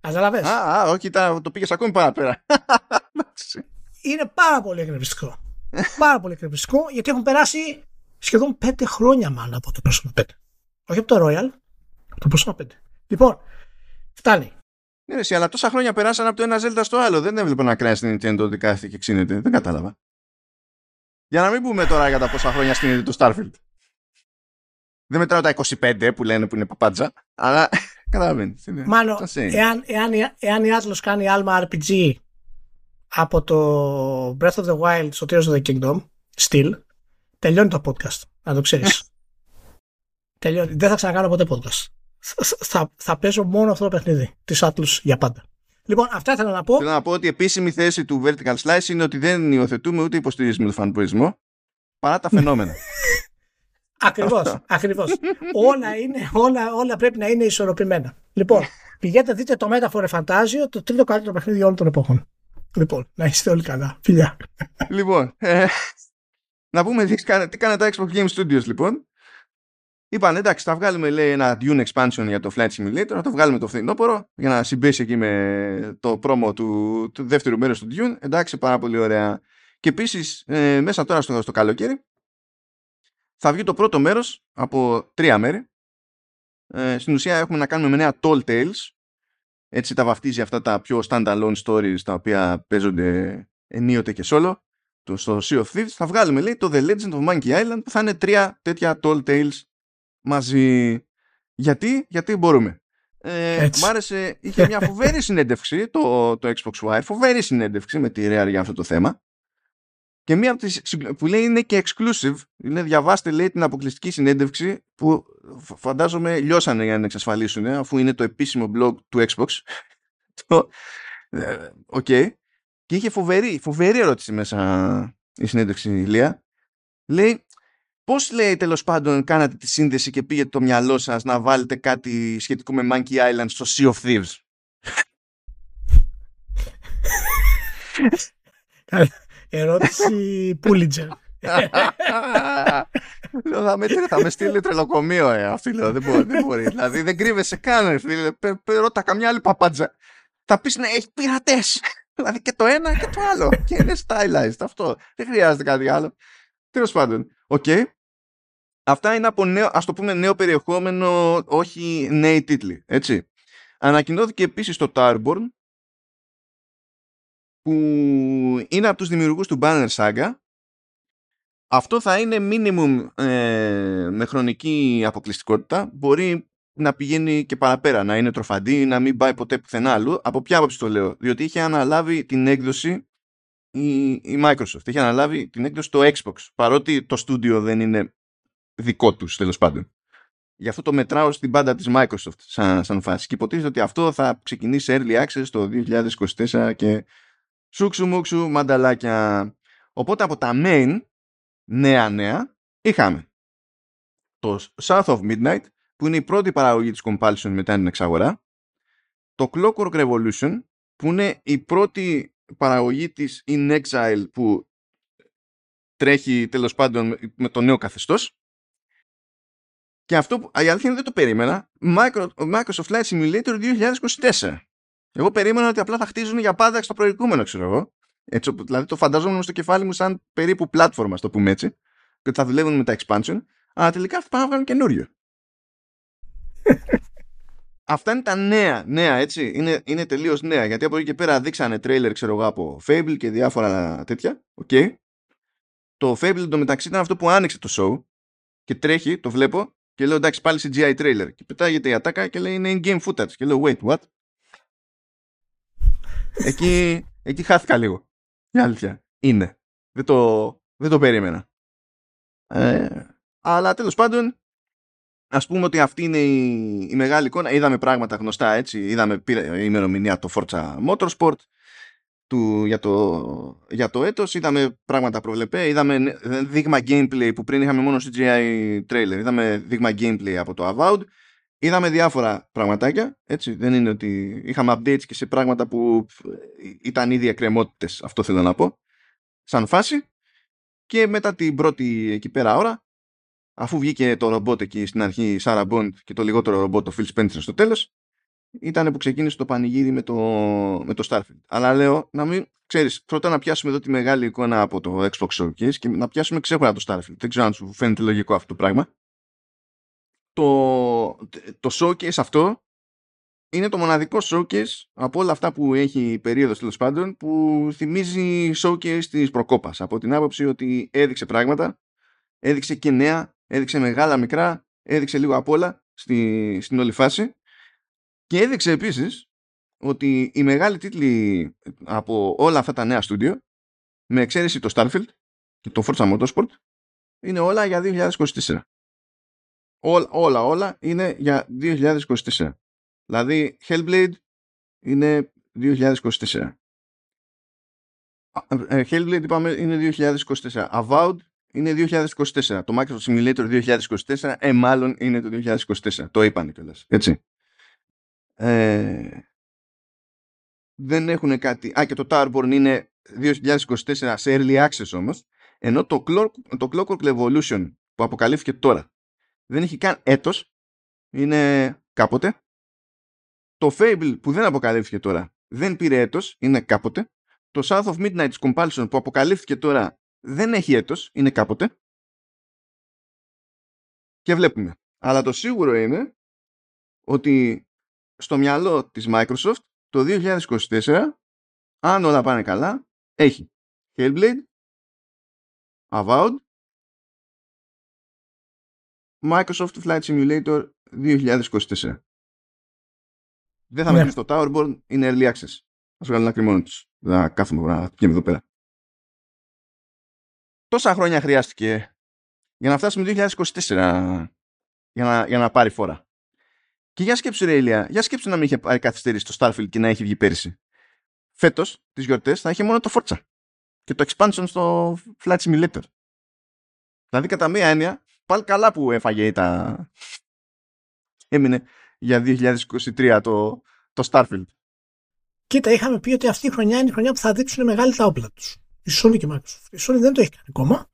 Καταλαβες; Α, α, όχι, τα- το πήγες ακόμη παραπέρα. Εντάξει. [laughs] είναι πάρα πολύ εκνευριστικό. πάρα πολύ εκνευριστικό γιατί έχουν περάσει σχεδόν 5 χρόνια μάλλον από το Persona 5. Όχι από το Royal, από το Persona 5. Λοιπόν, φτάνει. Ναι, ρε, εσύ, αλλά τόσα χρόνια περάσαν από το ένα Zelda στο άλλο. Δεν έβλεπα να κράζει την Nintendo ότι κάθεται και ξύνεται. Δεν κατάλαβα. Για να μην πούμε τώρα για τα πόσα χρόνια στείνεται το Starfield. Δεν μετράω τα 25 που λένε που είναι παπάντζα, αλλά [laughs] καταλαβαίνεις. είναι Μάλλον, just saying. εάν, εάν, η- εάν η Atlas κάνει άλμα RPG από το Breath of the Wild στο Tears of the Kingdom, still, τελειώνει το podcast. Να το ξέρεις. [laughs] τελειώνει. Δεν θα ξανακάνω ποτέ podcast. Θα, θα, θα παίζω μόνο αυτό το παιχνίδι της Atlas για πάντα. Λοιπόν, αυτά ήθελα να πω. Θέλω να πω ότι η επίσημη θέση του Vertical Slice είναι ότι δεν υιοθετούμε ούτε υποστηρίζουμε το φανπουρισμό παρά τα φαινόμενα. [laughs] Ακριβώς, [laughs] ακριβώς. όλα, είναι, όλα, όλα πρέπει να είναι ισορροπημένα. Λοιπόν, πηγαίνετε δείτε το Metaphor Fantasio, το τρίτο καλύτερο παιχνίδι όλων των εποχών. Λοιπόν, να είστε όλοι καλά. Φιλιά. λοιπόν, ε, να πούμε τι, κάνε- τι κάνε τα Xbox Game Studios λοιπόν. Είπαν εντάξει, θα βγάλουμε λέει ένα Dune expansion για το Flight Simulator, θα το βγάλουμε το φθινόπωρο για να συμπέσει εκεί με το πρόμο του, του δεύτερου μέρους του Dune. Εντάξει, πάρα πολύ ωραία. Και επίσης ε, μέσα τώρα στο, στο καλοκαίρι θα βγει το πρώτο μέρος από τρία μέρη. Ε, στην ουσία έχουμε να κάνουμε με νέα Tall Tales. Έτσι τα βαφτίζει αυτά τα πιο standalone stories τα οποία παίζονται ενίοτε και solo το, στο Sea of Thieves. Θα βγάλουμε λέει το The Legend of Monkey Island που θα είναι τρία τέτοια Tall Tales μαζί. Γιατί, γιατί μπορούμε. Ε, Έτσι. μ' άρεσε, είχε μια φοβερή συνέντευξη το, το Xbox Wire, φοβερή συνέντευξη με τη Rare για αυτό το θέμα. Και μία από τις συγκλ- που λέει είναι και exclusive, είναι διαβάστε λέει την αποκλειστική συνέντευξη που φ- φαντάζομαι λιώσανε για να εξασφαλίσουν αφού είναι το επίσημο blog του Xbox. [laughs] Το- ε, Οκ. Και είχε φοβερή, φοβερή ερώτηση μέσα η συνέντευξη η Λία. Λέει, πώς λέει τέλος πάντων κάνατε τη σύνδεση και πήγε το μυαλό σας να βάλετε κάτι σχετικό με Monkey Island στο Sea of Thieves; Ερώτηση Πούλιτζερ. Λέω, θα, με, θα με στείλει τρελοκομείο ε, αυτή λέω, δεν μπορεί, δεν μπορεί. δηλαδή δεν κρύβεσαι καν ρε φίλε, Πε- πε- ρώτα καμιά άλλη παπάντζα. Θα πεις ναι έχει πειρατές. δηλαδή και το ένα και το άλλο και είναι stylized αυτό. Δεν χρειάζεται κάτι άλλο. Τέλος πάντων, οκ. Αυτά είναι από νέο, ας το πούμε νέο περιεχόμενο, όχι νέοι τίτλοι, έτσι. Ανακοινώθηκε επίσης το Towerborne, που είναι από τους δημιουργούς του Banner Saga. Αυτό θα είναι minimum ε, με χρονική αποκλειστικότητα. Μπορεί να πηγαίνει και παραπέρα, να είναι τροφαντή, να μην πάει ποτέ πουθενά άλλου. Από ποια άποψη το λέω, διότι είχε αναλάβει την έκδοση η, η Microsoft. Έχει αναλάβει την έκδοση στο Xbox. Παρότι το στούντιο δεν είναι δικό τους τέλος πάντων. Γι' αυτό το μετράω στην πάντα της Microsoft σαν, σαν φάση. Και υποτίθεται ότι αυτό θα ξεκινήσει early access το 2024 και σούξου μουξου μανταλάκια. Οπότε από τα main νέα νέα είχαμε το South of Midnight που είναι η πρώτη παραγωγή της Compulsion μετά την εξαγορά το Clockwork Revolution που είναι η πρώτη παραγωγή της In Exile που τρέχει τέλος πάντων με το νέο καθεστώς. Και αυτό που η αλήθεια είναι δεν το περίμενα. Microsoft Flight Simulator 2024 εγώ περίμενα ότι απλά θα χτίζουν για πάντα στο προηγούμενο ξέρω εγώ έτσι, δηλαδή το φανταζόμουν στο κεφάλι μου σαν περίπου πλάτφορμα στο πούμε έτσι και θα δουλεύουν με τα expansion αλλά τελικά θα πάνε να βγάλουν καινούριο [laughs] Αυτά είναι τα νέα, νέα έτσι. Είναι, είναι τελείως νέα. Γιατί από εκεί και πέρα δείξανε τρέιλερ, ξέρω εγώ, από Fable και διάφορα τέτοια. Okay. Το Fable εντωμεταξύ ήταν αυτό που άνοιξε το show και τρέχει, το βλέπω και λέω εντάξει πάλι CGI trailer. Και πετάγεται η ατάκα και λέει είναι in-game footage. Και λέω wait, what? Εκεί, εκεί χάθηκα λίγο. Η αλήθεια. Είναι. Δεν το, δεν το περίμενα. Ε, αλλά τέλος πάντων ας πούμε ότι αυτή είναι η, η μεγάλη εικόνα. Είδαμε πράγματα γνωστά έτσι. Είδαμε η ημερομηνία το Forza Motorsport του, για, το, για το έτος. Είδαμε πράγματα προβλεπέ. Είδαμε δείγμα gameplay που πριν είχαμε μόνο CGI trailer. Είδαμε δείγμα gameplay από το Avowed. Είδαμε διάφορα πραγματάκια. Έτσι. Δεν είναι ότι είχαμε updates και σε πράγματα που ήταν ήδη εκκρεμότητες. Αυτό θέλω να πω. Σαν φάση. Και μετά την πρώτη εκεί πέρα ώρα αφού βγήκε το ρομπότ εκεί στην αρχή η Σάρα Μποντ και το λιγότερο ρομπότ το Phil Spencer στο τέλος ήταν που ξεκίνησε το πανηγύρι με το, με το Starfield. Αλλά λέω να μην ξέρεις, πρώτα να πιάσουμε εδώ τη μεγάλη εικόνα από το Xbox Showcase και να πιάσουμε ξέχωρα το Starfield. Δεν ξέρω αν σου φαίνεται λογικό αυτό το πράγμα. Το, το showcase αυτό είναι το μοναδικό showcase από όλα αυτά που έχει η περίοδος τέλος πάντων που θυμίζει showcase της προκόπας από την άποψη ότι έδειξε πράγματα έδειξε και νέα έδειξε μεγάλα, μικρά, έδειξε λίγο απ' όλα στη, στην όλη φάση και έδειξε επίσης ότι οι μεγάλοι τίτλοι από όλα αυτά τα νέα στούντιο με εξαίρεση το Starfield και το Forza Motorsport είναι όλα για 2024. Όλα, όλα, όλα είναι για 2024. Δηλαδή Hellblade είναι 2024. Ε, Hellblade είπαμε είναι 2024. Avowed είναι 2024. Το Microsoft Simulator 2024, ε, μάλλον είναι το 2024. Το είπανε κιόλας. Έτσι. Ε, δεν έχουν κάτι. Α, και το Towerborn είναι 2024 σε early access όμως. Ενώ το, Clock, το Clockwork Revolution που αποκαλύφθηκε τώρα δεν έχει καν έτος. Είναι κάποτε. Το Fable που δεν αποκαλύφθηκε τώρα δεν πήρε έτος. Είναι κάποτε. Το South of Midnight Compulsion που αποκαλύφθηκε τώρα δεν έχει έτος, είναι κάποτε. Και βλέπουμε. Αλλά το σίγουρο είναι ότι στο μυαλό της Microsoft το 2024, αν όλα πάνε καλά, έχει Hellblade, Avowed, Microsoft Flight Simulator 2024. Δεν θα ναι. στο Towerborn, είναι early access. Θα σου βγάλουν άκρη μόνο τους. Δεν κάθομαι να εδώ πέρα τόσα χρόνια χρειάστηκε για να φτάσουμε το 2024 για να, για να πάρει φορά. Και για σκέψου ρε Ηλία, για σκέψου να μην είχε πάρει καθυστερήσει το Starfield και να έχει βγει πέρυσι. Φέτος, τις γιορτές, θα είχε μόνο το Forza και το expansion στο Flight Simulator. Δηλαδή, κατά μία έννοια, πάλι καλά που έφαγε τα. Έμεινε για 2023 το, το Starfield. Κοίτα, είχαμε πει ότι αυτή η χρονιά είναι η χρονιά που θα δείξουν μεγάλη τα όπλα τους η Sony και η Microsoft. Η Sony δεν το έχει κάνει ακόμα.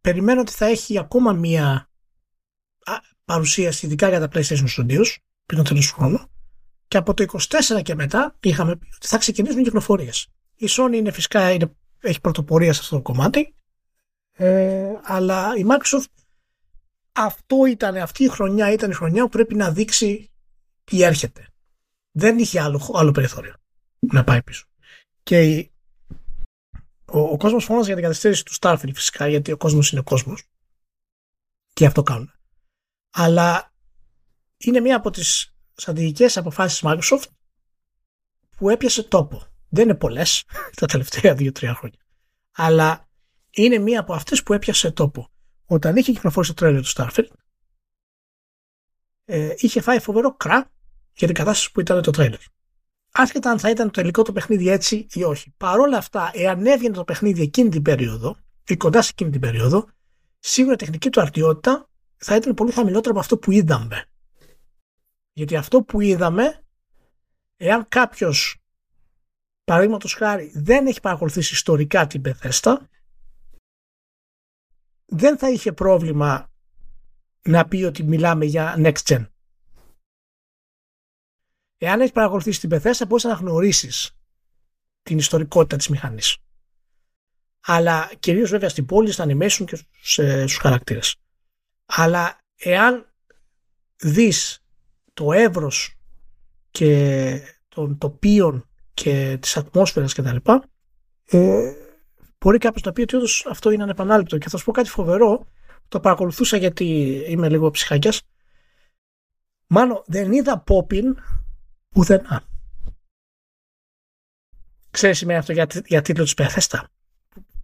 Περιμένω ότι θα έχει ακόμα μία παρουσίαση, ειδικά για τα PlayStation Studios, πριν το τέλος του χρόνου. Και από το 24 και μετά είχαμε πει ότι θα ξεκινήσουν οι κυκλοφορίες. Η Sony είναι φυσικά είναι, έχει πρωτοπορία σε αυτό το κομμάτι. Ε, αλλά η Microsoft αυτό ήταν, αυτή η χρονιά ήταν η χρονιά που πρέπει να δείξει τι έρχεται. Δεν είχε άλλο, άλλο περιθώριο να πάει πίσω. Και ο, ο κόσμος φώναζε για την καθυστέρηση του Starfield φυσικά, γιατί ο κόσμος είναι ο κόσμος. Και αυτό κάνουν. Αλλά είναι μία από τις στρατηγικές αποφάσεις Microsoft που έπιασε τόπο. Δεν είναι πολλές [laughs] τα τελευταία 2-3 χρόνια. Αλλά είναι μία από αυτές που έπιασε τόπο. Όταν είχε κυκλοφορήσει το τρέλιο του Starfield, ε, είχε φάει φοβερό κρά για την κατάσταση που ήταν το τρέλιο. Άσχετα αν θα ήταν το τελικό το παιχνίδι έτσι ή όχι. Παρ' όλα αυτά, εάν έβγαινε το παιχνίδι εκείνη την περίοδο ή κοντά σε εκείνη την περίοδο, σίγουρα η τεχνική του αρτιότητα θα ήταν πολύ χαμηλότερο από αυτό που είδαμε. Γιατί αυτό που είδαμε, εάν κάποιος παραδείγματος χάρη δεν έχει παρακολουθήσει ιστορικά την Πεθέστα, δεν θα είχε πρόβλημα να πει ότι μιλάμε για next gen. Εάν έχεις παρακολουθήσει την Πεθέστα, μπορείς να γνωρίσει την ιστορικότητα της μηχανής. Αλλά κυρίως βέβαια στην πόλη, στα animation και στους χαρακτήρες. Αλλά εάν δεις το εύρος και των τοπίων και της ατμόσφαιρας κτλ. Ε, μπορεί κάποιος να πει ότι όντως αυτό είναι ανεπανάληπτο και θα σου πω κάτι φοβερό το παρακολουθούσα γιατί είμαι λίγο ψυχαγιάς μάλλον δεν είδα πόπιν ουδενά ξέρεις σημαίνει αυτό για, για τίτλο της Πεθέστα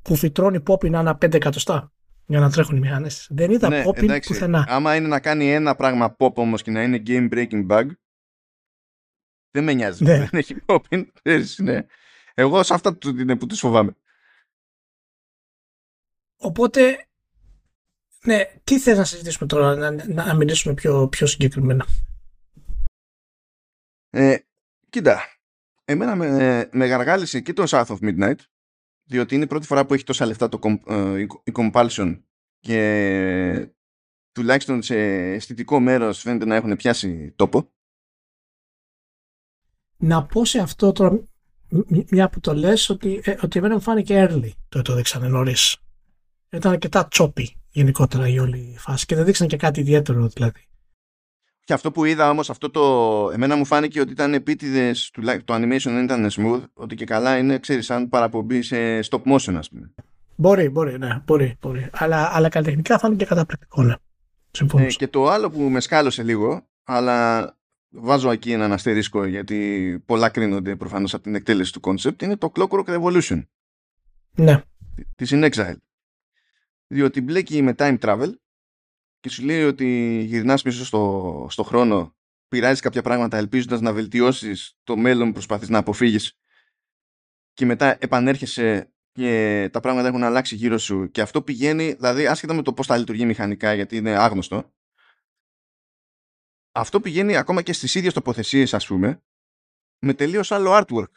που φυτρώνει πόπιν ανά 5 εκατοστά για να τρέχουν οι μηχανές. Δεν είδα ναι, popping εντάξει, πουθενά. Άμα είναι να κάνει ένα πράγμα pop όμως και να είναι game breaking bug, δεν με νοιάζει. Ναι. [laughs] Δεν έχει popping. ναι. Εγώ σε αυτά του είναι που του φοβάμαι. Οπότε, ναι, τι θες να συζητήσουμε τώρα, να, να μιλήσουμε πιο, πιο συγκεκριμένα; Ε, κοίτα, εμένα με, με γαργάλισε και το South of Midnight διότι είναι η πρώτη φορά που έχει τόσα λεφτά το, ε, η Compulsion και τουλάχιστον σε αισθητικό μέρος φαίνεται να έχουν πιάσει τόπο. Να πω σε αυτό τώρα, μια που το λες, ότι, ε, ότι εμένα μου φάνηκε early το το δείξανε νωρίς. Ήταν αρκετά τσόπι γενικότερα η όλη φάση και δεν δείξανε και κάτι ιδιαίτερο δηλαδή. Και αυτό που είδα όμως, αυτό το... εμένα μου φάνηκε ότι ήταν επίτηδες, το animation δεν ήταν smooth, ότι και καλά είναι, ξέρεις, σαν παραπομπή σε stop motion, ας πούμε. Μπορεί, μπορεί, ναι, μπορεί, μπορεί. Αλλά, αλλά καλλιτεχνικά φάνηκε καταπληκτικό, ναι. Ε, και το άλλο που με σκάλωσε λίγο, αλλά βάζω εκεί έναν αστερίσκο γιατί πολλά κρίνονται προφανώς από την εκτέλεση του concept, είναι το Clockwork Revolution. Ναι. Της In Exile. Διότι μπλέκει με time travel και σου λέει ότι γυρνάς πίσω στο, στο χρόνο, πειράζεις κάποια πράγματα ελπίζοντας να βελτιώσεις το μέλλον που προσπαθείς να αποφύγεις και μετά επανέρχεσαι και τα πράγματα έχουν αλλάξει γύρω σου και αυτό πηγαίνει, δηλαδή άσχετα με το πώς θα λειτουργεί μηχανικά γιατί είναι άγνωστο, αυτό πηγαίνει ακόμα και στις ίδιες τοποθεσίες ας πούμε με τελείως άλλο artwork.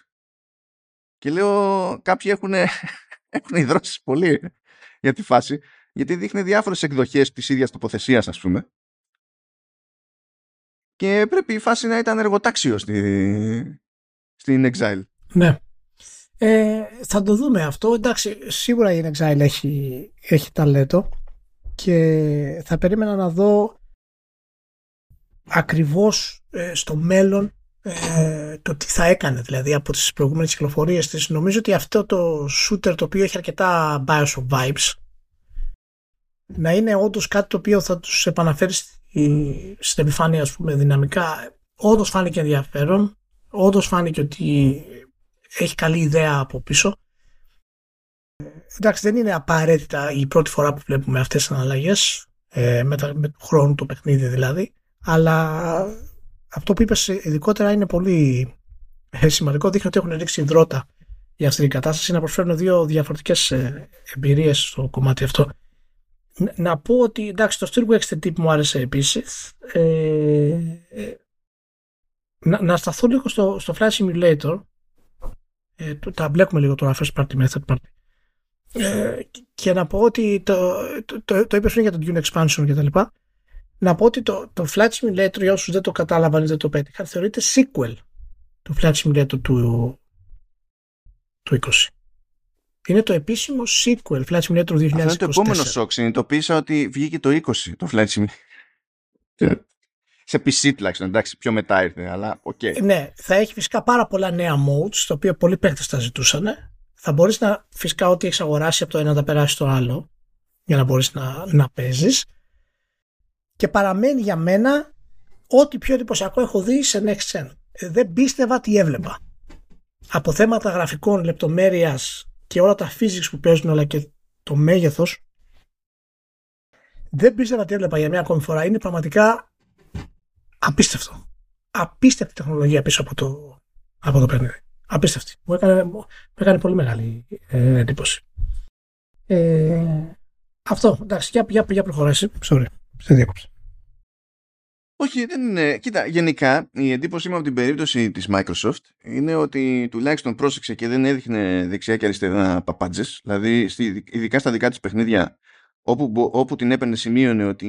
Και λέω κάποιοι έχουν, [laughs] έχουν υδρώσει πολύ για τη φάση γιατί δείχνει διάφορες εκδοχές της ίδιας τοποθεσίας ας πούμε και πρέπει η φάση να ήταν εργοτάξιο στη, στην Exile. Ναι. Ε, θα το δούμε αυτό. Εντάξει, σίγουρα η Exile έχει, έχει ταλέντο και θα περίμενα να δω ακριβώς ε, στο μέλλον ε, το τι θα έκανε δηλαδή από τις προηγούμενες κυκλοφορίες της. Νομίζω ότι αυτό το shooter το οποίο έχει αρκετά Bioshock vibes να είναι όντως κάτι το οποίο θα τους επαναφέρει στην επιφάνεια ας πούμε δυναμικά όντως φάνηκε ενδιαφέρον όντως φάνηκε ότι έχει καλή ιδέα από πίσω εντάξει δεν είναι απαραίτητα η πρώτη φορά που βλέπουμε αυτές τις αναλλαγές ε, με, τα, με το χρόνο το παιχνίδι δηλαδή αλλά αυτό που είπες ειδικότερα είναι πολύ ε, σημαντικό δείχνει ότι έχουν ρίξει υδρότα για αυτή την κατάσταση να προσφέρουν δύο διαφορετικές ε, εμπειρίες στο κομμάτι αυτό. Να πω ότι εντάξει το Steelbook XTT μου άρεσε επίσης. Ε, ε, να, να σταθώ λίγο στο, στο Flight Simulator. Ε, τα μπλέκουμε λίγο τώρα first party method party. Ε, και να πω ότι το, το, το, το είπες πριν για το Dune Expansion και τα λοιπά να πω ότι το, το Flight Simulator για όσους δεν το κατάλαβαν ή δεν το πέτυχαν θεωρείται sequel του Flight Simulator του, του 20 είναι το επίσημο sequel Flight Simulator 2024. Αυτό είναι το επόμενο σοκ. Συνειδητοποίησα ότι βγήκε το 20 το Flight Simulator. Σε PC τουλάχιστον, εντάξει, πιο μετά ήρθε, αλλά OK. Okay. Ναι, θα έχει φυσικά πάρα πολλά νέα modes, τα οποία πολλοί παίχτες τα ζητούσαν. Θα μπορείς να, φυσικά ό,τι έχεις αγοράσει από το ένα να τα περάσεις στο άλλο, για να μπορείς να, να παίζεις. Και παραμένει για μένα ό,τι πιο εντυπωσιακό έχω δει σε Next Gen. Ε, δεν πίστευα τι έβλεπα. από θέματα γραφικών, λεπτομέρειας και όλα τα physics που παίζουν όλα και το μέγεθος δεν πίστευα τι έβλεπα για μια ακόμη φορά. Είναι πραγματικά απίστευτο. Απίστευτη τεχνολογία πίσω από το, από το παιχνίδι. Απίστευτη. Μου έκανε, μου έκανε πολύ μεγάλη ε, εντύπωση. Ε, αυτό. Εντάξει, για, για, για προχωράσει. Sorry. Σε διάκοψε. Όχι, δεν είναι. Κοίτα, γενικά η εντύπωσή μου από την περίπτωση της Microsoft είναι ότι τουλάχιστον πρόσεξε και δεν έδειχνε δεξιά και αριστερά παπάντζες. Δηλαδή, ειδικά στα δικά της παιχνίδια, όπου, όπου την έπαιρνε σημείωνε ότι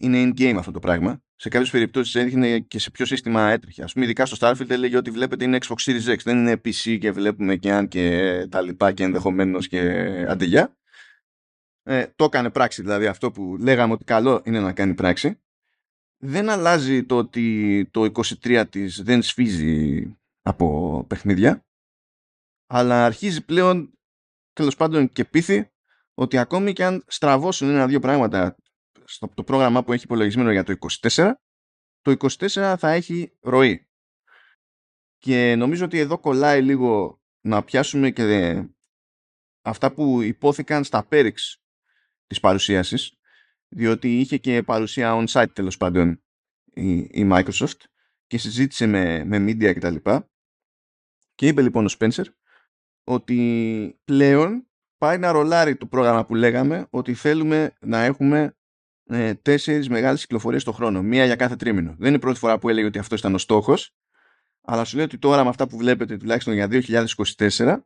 είναι in-game αυτό το πράγμα. Σε κάποιες περιπτώσεις έδειχνε και σε ποιο σύστημα έτρεχε. Α πούμε, ειδικά στο Starfield έλεγε ότι βλέπετε είναι Xbox Series X, δεν είναι PC και βλέπουμε και αν και τα λοιπά και ενδεχομένως και αντιγιά. Ε, το έκανε πράξη, δηλαδή αυτό που λέγαμε ότι καλό είναι να κάνει πράξη δεν αλλάζει το ότι το 23 της δεν σφίζει από παιχνίδια αλλά αρχίζει πλέον τέλος πάντων και πείθει ότι ακόμη και αν στραβώσουν ένα-δύο πράγματα στο το πρόγραμμα που έχει υπολογισμένο για το 24 το 24 θα έχει ροή. Και νομίζω ότι εδώ κολλάει λίγο να πιάσουμε και αυτά που υπόθηκαν στα πέριξ της παρουσίασης διότι είχε και παρουσία on-site τέλος πάντων η, η Microsoft και συζήτησε με, με media κτλ. Και, και είπε λοιπόν ο Spencer ότι πλέον πάει να ρολάρει το πρόγραμμα που λέγαμε ότι θέλουμε να έχουμε ε, τέσσερις μεγάλες κυκλοφορίες το χρόνο. Μία για κάθε τρίμηνο. Δεν είναι η πρώτη φορά που έλεγε ότι αυτό ήταν ο στόχος αλλά σου λέει ότι τώρα με αυτά που βλέπετε τουλάχιστον για 2024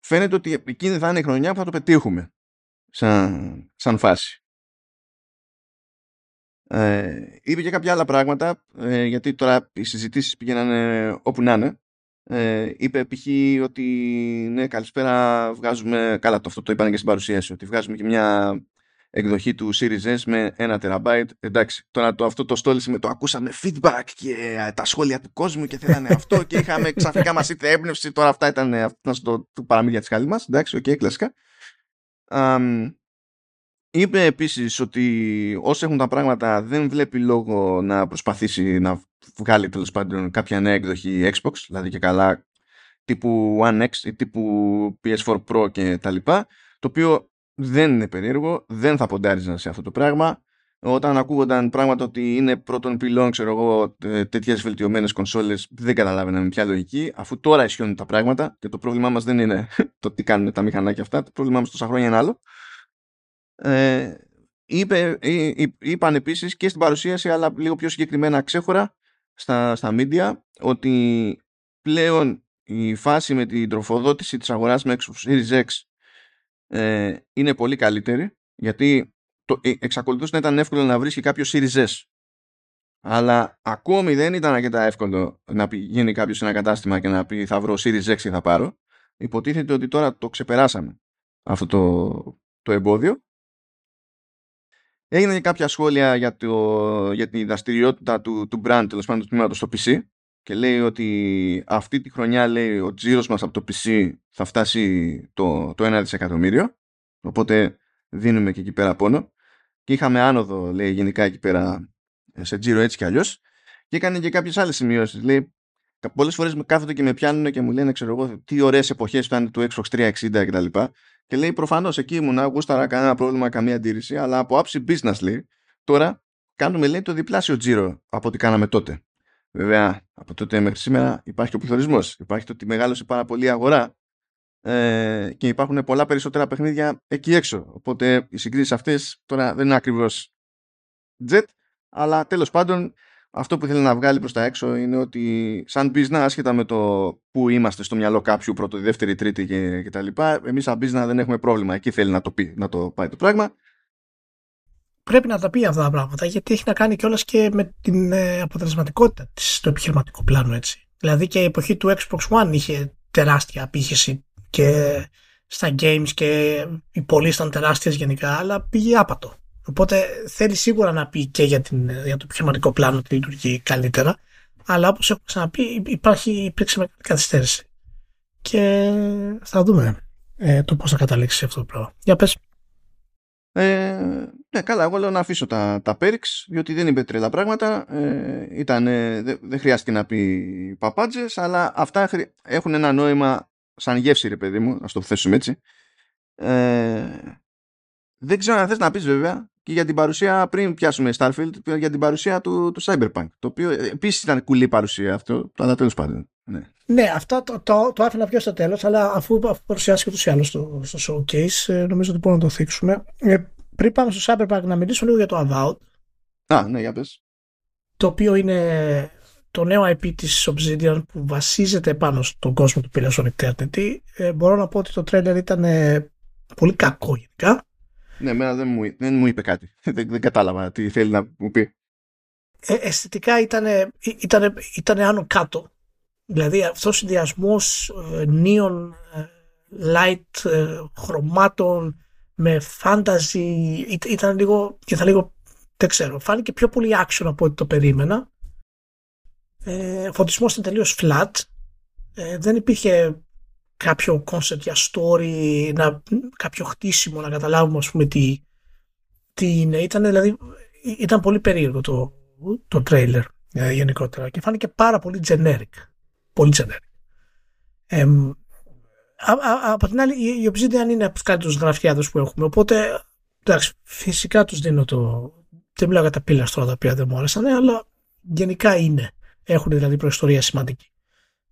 φαίνεται ότι εκείνη θα είναι η χρονιά που θα το πετύχουμε σαν, σαν φάση. Ε, είπε και κάποια άλλα πράγματα, ε, γιατί τώρα οι συζητήσεις πήγαιναν όπου να είναι. Ε, είπε π.χ. ότι ναι, καλησπέρα, βγάζουμε. Καλά, το αυτό το είπαν και στην παρουσίαση, ότι βγάζουμε και μια εκδοχή του Series S με ένα τεραμπάιτ. Εντάξει, τώρα το, αυτό το στόλισε με το ακούσαμε feedback και ε, τα σχόλια του κόσμου και θέλανε αυτό [laughs] και είχαμε ξαφνικά μας ήρθε έμπνευση. Τώρα αυτά ήταν, αυτός το, το παραμύθια της καλής μας. Εντάξει, OK, okay, κλασικά. Um, Είπε επίσης ότι όσοι έχουν τα πράγματα δεν βλέπει λόγο να προσπαθήσει να βγάλει τέλος πάντων κάποια νέα εκδοχή Xbox, δηλαδή και καλά τύπου One X ή τύπου PS4 Pro και τα λοιπά, το οποίο δεν είναι περίεργο, δεν θα ποντάριζαν σε αυτό το πράγμα. Όταν ακούγονταν πράγματα ότι είναι πρώτον πυλών, ξέρω εγώ, τέτοιες βελτιωμένες κονσόλες, δεν καταλάβαιναν με ποια λογική, αφού τώρα ισχύουν τα πράγματα και το πρόβλημά μας δεν είναι [laughs] το τι κάνουν τα μηχανάκια αυτά, το πρόβλημά μας τόσα χρόνια είναι άλλο. Ε, είπε, είπαν επίσης και στην παρουσίαση αλλά λίγο πιο συγκεκριμένα ξέχωρα στα, στα media ότι πλέον η φάση με την τροφοδότηση της αγοράς με Xbox Series X ε, είναι πολύ καλύτερη γιατί το, ε, εξακολουθούσε να ήταν εύκολο να βρει και κάποιος Series S. Αλλά ακόμη δεν ήταν αρκετά εύκολο να γίνει κάποιος σε ένα κατάστημα και να πει θα βρω Series X και θα πάρω υποτίθεται ότι τώρα το ξεπεράσαμε αυτό το, το εμπόδιο Έγιναν και κάποια σχόλια για, το, για τη δραστηριότητα του, του brand, τέλος πάντων του τμήματος στο PC και λέει ότι αυτή τη χρονιά λέει ο τζίρος μας από το PC θα φτάσει το, το 1 δισεκατομμύριο οπότε δίνουμε και εκεί πέρα πόνο και είχαμε άνοδο λέει γενικά εκεί πέρα σε τζίρο έτσι κι αλλιώς. και έκανε και κάποιες άλλες σημειώσεις. λέει πολλές φορές με κάθονται και με πιάνουν και μου λένε ξέρω εγώ τι ωραίες εποχές ήταν του Xbox 360 κτλ και λέει προφανώς εκεί ήμουν, γούσταρα κανένα πρόβλημα, καμία αντίρρηση, αλλά από άψη business λέει, τώρα κάνουμε λέει το διπλάσιο τζίρο από ό,τι κάναμε τότε. Βέβαια, από τότε μέχρι σήμερα υπάρχει και ο πληθωρισμός. Υπάρχει το ότι μεγάλωσε πάρα πολύ η αγορά ε, και υπάρχουν πολλά περισσότερα παιχνίδια εκεί έξω. Οπότε οι συγκρίσεις αυτές τώρα δεν είναι ακριβώς jet, αλλά τέλος πάντων αυτό που θέλει να βγάλει προς τα έξω είναι ότι σαν business, άσχετα με το που είμαστε στο μυαλό κάποιου πρώτο, δεύτερη, τρίτη και, και τα λοιπά, εμείς σαν business δεν έχουμε πρόβλημα. Εκεί θέλει να το πει, να το πάει το πράγμα. Πρέπει να τα πει αυτά τα πράγματα γιατί έχει να κάνει κιόλας και με την ε, αποτελεσματικότητα της, στο επιχειρηματικό πλάνο έτσι. Δηλαδή και η εποχή του Xbox One είχε τεράστια απήχηση και στα games και οι πωλήσεις ήταν τεράστιες γενικά, αλλά πήγε άπατο. Οπότε θέλει σίγουρα να πει και για, την, για το επιχειρηματικό πλάνο ότι λειτουργεί καλύτερα. Αλλά όπως έχω ξαναπεί, υπάρχει, υπήρξε μεγάλη καθυστέρηση. Και θα δούμε ε, το πώς θα καταλήξει αυτό το πράγμα. Για πες. Ε, ναι, καλά, εγώ λέω να αφήσω τα, τα perks, διότι δεν είπε τρελά πράγματα. Ε, ήταν, δεν χρειάστηκε να πει παπάντζες, αλλά αυτά έχουν ένα νόημα σαν γεύση, ρε παιδί μου, να το θέσουμε έτσι. Ε, δεν ξέρω αν θες να πεις βέβαια και για την παρουσία, πριν πιάσουμε Starfield, για την παρουσία του, του Cyberpunk. Το οποίο επίσης ήταν κουλή παρουσία αυτό, αλλά τέλος πάντων. Ναι. ναι, αυτό το, το, το άφηνα πιο στο τέλος, αλλά αφού, αφού παρουσιάστηκε ούτως ή άλλως στο, στο showcase, ε, νομίζω ότι μπορούμε να το θίξουμε. Ε, πριν πάμε στο Cyberpunk, να μιλήσω λίγο για το Avowed. Α, ναι, για πες. Το οποίο είναι το νέο IP της Obsidian που βασίζεται πάνω στον κόσμο του Pillars of Eternity. Ε, μπορώ να πω ότι το trailer ήταν ε, πολύ κακό γενικά. Ναι, εμένα δεν μου, δεν μου είπε κάτι. [laughs] δεν, δεν κατάλαβα τι θέλει να μου πει. Ε, αισθητικά ήταν, ήταν, ήταν άνω κάτω. Δηλαδή αυτός ο συνδυασμός ε, neon ε, light ε, χρωμάτων με fantasy ήταν λίγο και θα λίγο δεν ξέρω, φάνηκε πιο πολύ action από ό,τι το περίμενα. Ε, ο φωτισμός ήταν τελείως flat. Ε, δεν υπήρχε κάποιο concept για story, να, κάποιο χτίσιμο να καταλάβουμε ας πούμε τι, τι είναι. Ήταν, δηλαδή, ήταν πολύ περίεργο το, το trailer ε, γενικότερα και φάνηκε πάρα πολύ generic. Πολύ generic. Ε, α, α, από την άλλη η Obsidian είναι από τους καλύτερους γραφιάδες που έχουμε οπότε εντάξει, φυσικά τους δίνω το δεν μιλάω για τα πύλα τώρα τα οποία δεν μου άρεσαν αλλά γενικά είναι έχουν δηλαδή προϊστορία σημαντική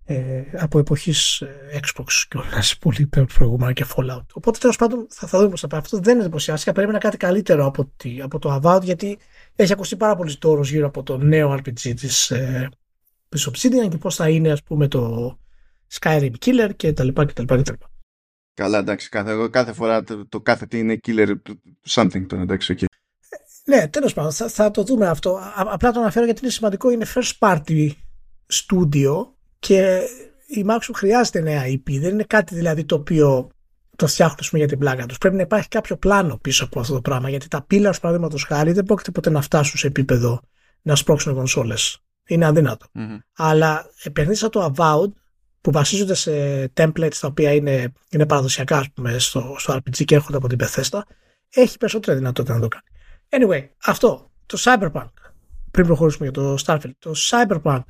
ε, από εποχής ε, Xbox και όλα [laughs] πολύ προηγούμενα και Fallout. Οπότε τέλος πάντων θα, θα δούμε πώς θα πάει. Αυτό δεν είναι εντυπωσιαστικά. Πρέπει να κάτι καλύτερο από, τη, από το Avowed γιατί έχει ακουστεί πάρα πολύ τόρος γύρω από το νέο RPG της ε, της Obsidian και πώς θα είναι ας πούμε το Skyrim Killer και τα λοιπά και τα λοιπά. Και τα λοιπά. Καλά, εντάξει, κάθε, κάθε φορά το, το κάθε τι είναι killer something, το εντάξει, okay. Ναι, τέλος πάντων, θα, θα το δούμε αυτό. απλά το αναφέρω γιατί είναι σημαντικό. Είναι first party studio και η Microsoft χρειάζεται νέα IP. Δεν είναι κάτι δηλαδή το οποίο το φτιάχνουν για την πλάκα τους. Πρέπει να υπάρχει κάποιο πλάνο πίσω από αυτό το πράγμα. Γιατί τα pillars, παραδείγματος χάρη, δεν πρόκειται ποτέ να φτάσουν σε επίπεδο να σπρώξουν κονσόλες. Είναι αδύνατο. Mm-hmm. Αλλά παιχνίδια σαν το Avowed, που βασίζονται σε templates τα οποία είναι, είναι παραδοσιακά ας πούμε, στο, στο RPG και έρχονται από την Bethesda, έχει περισσότερη δυνατότητα να το κάνει. Anyway, αυτό. Το Cyberpunk. Πριν προχωρήσουμε για το Starfield. Το Cyberpunk.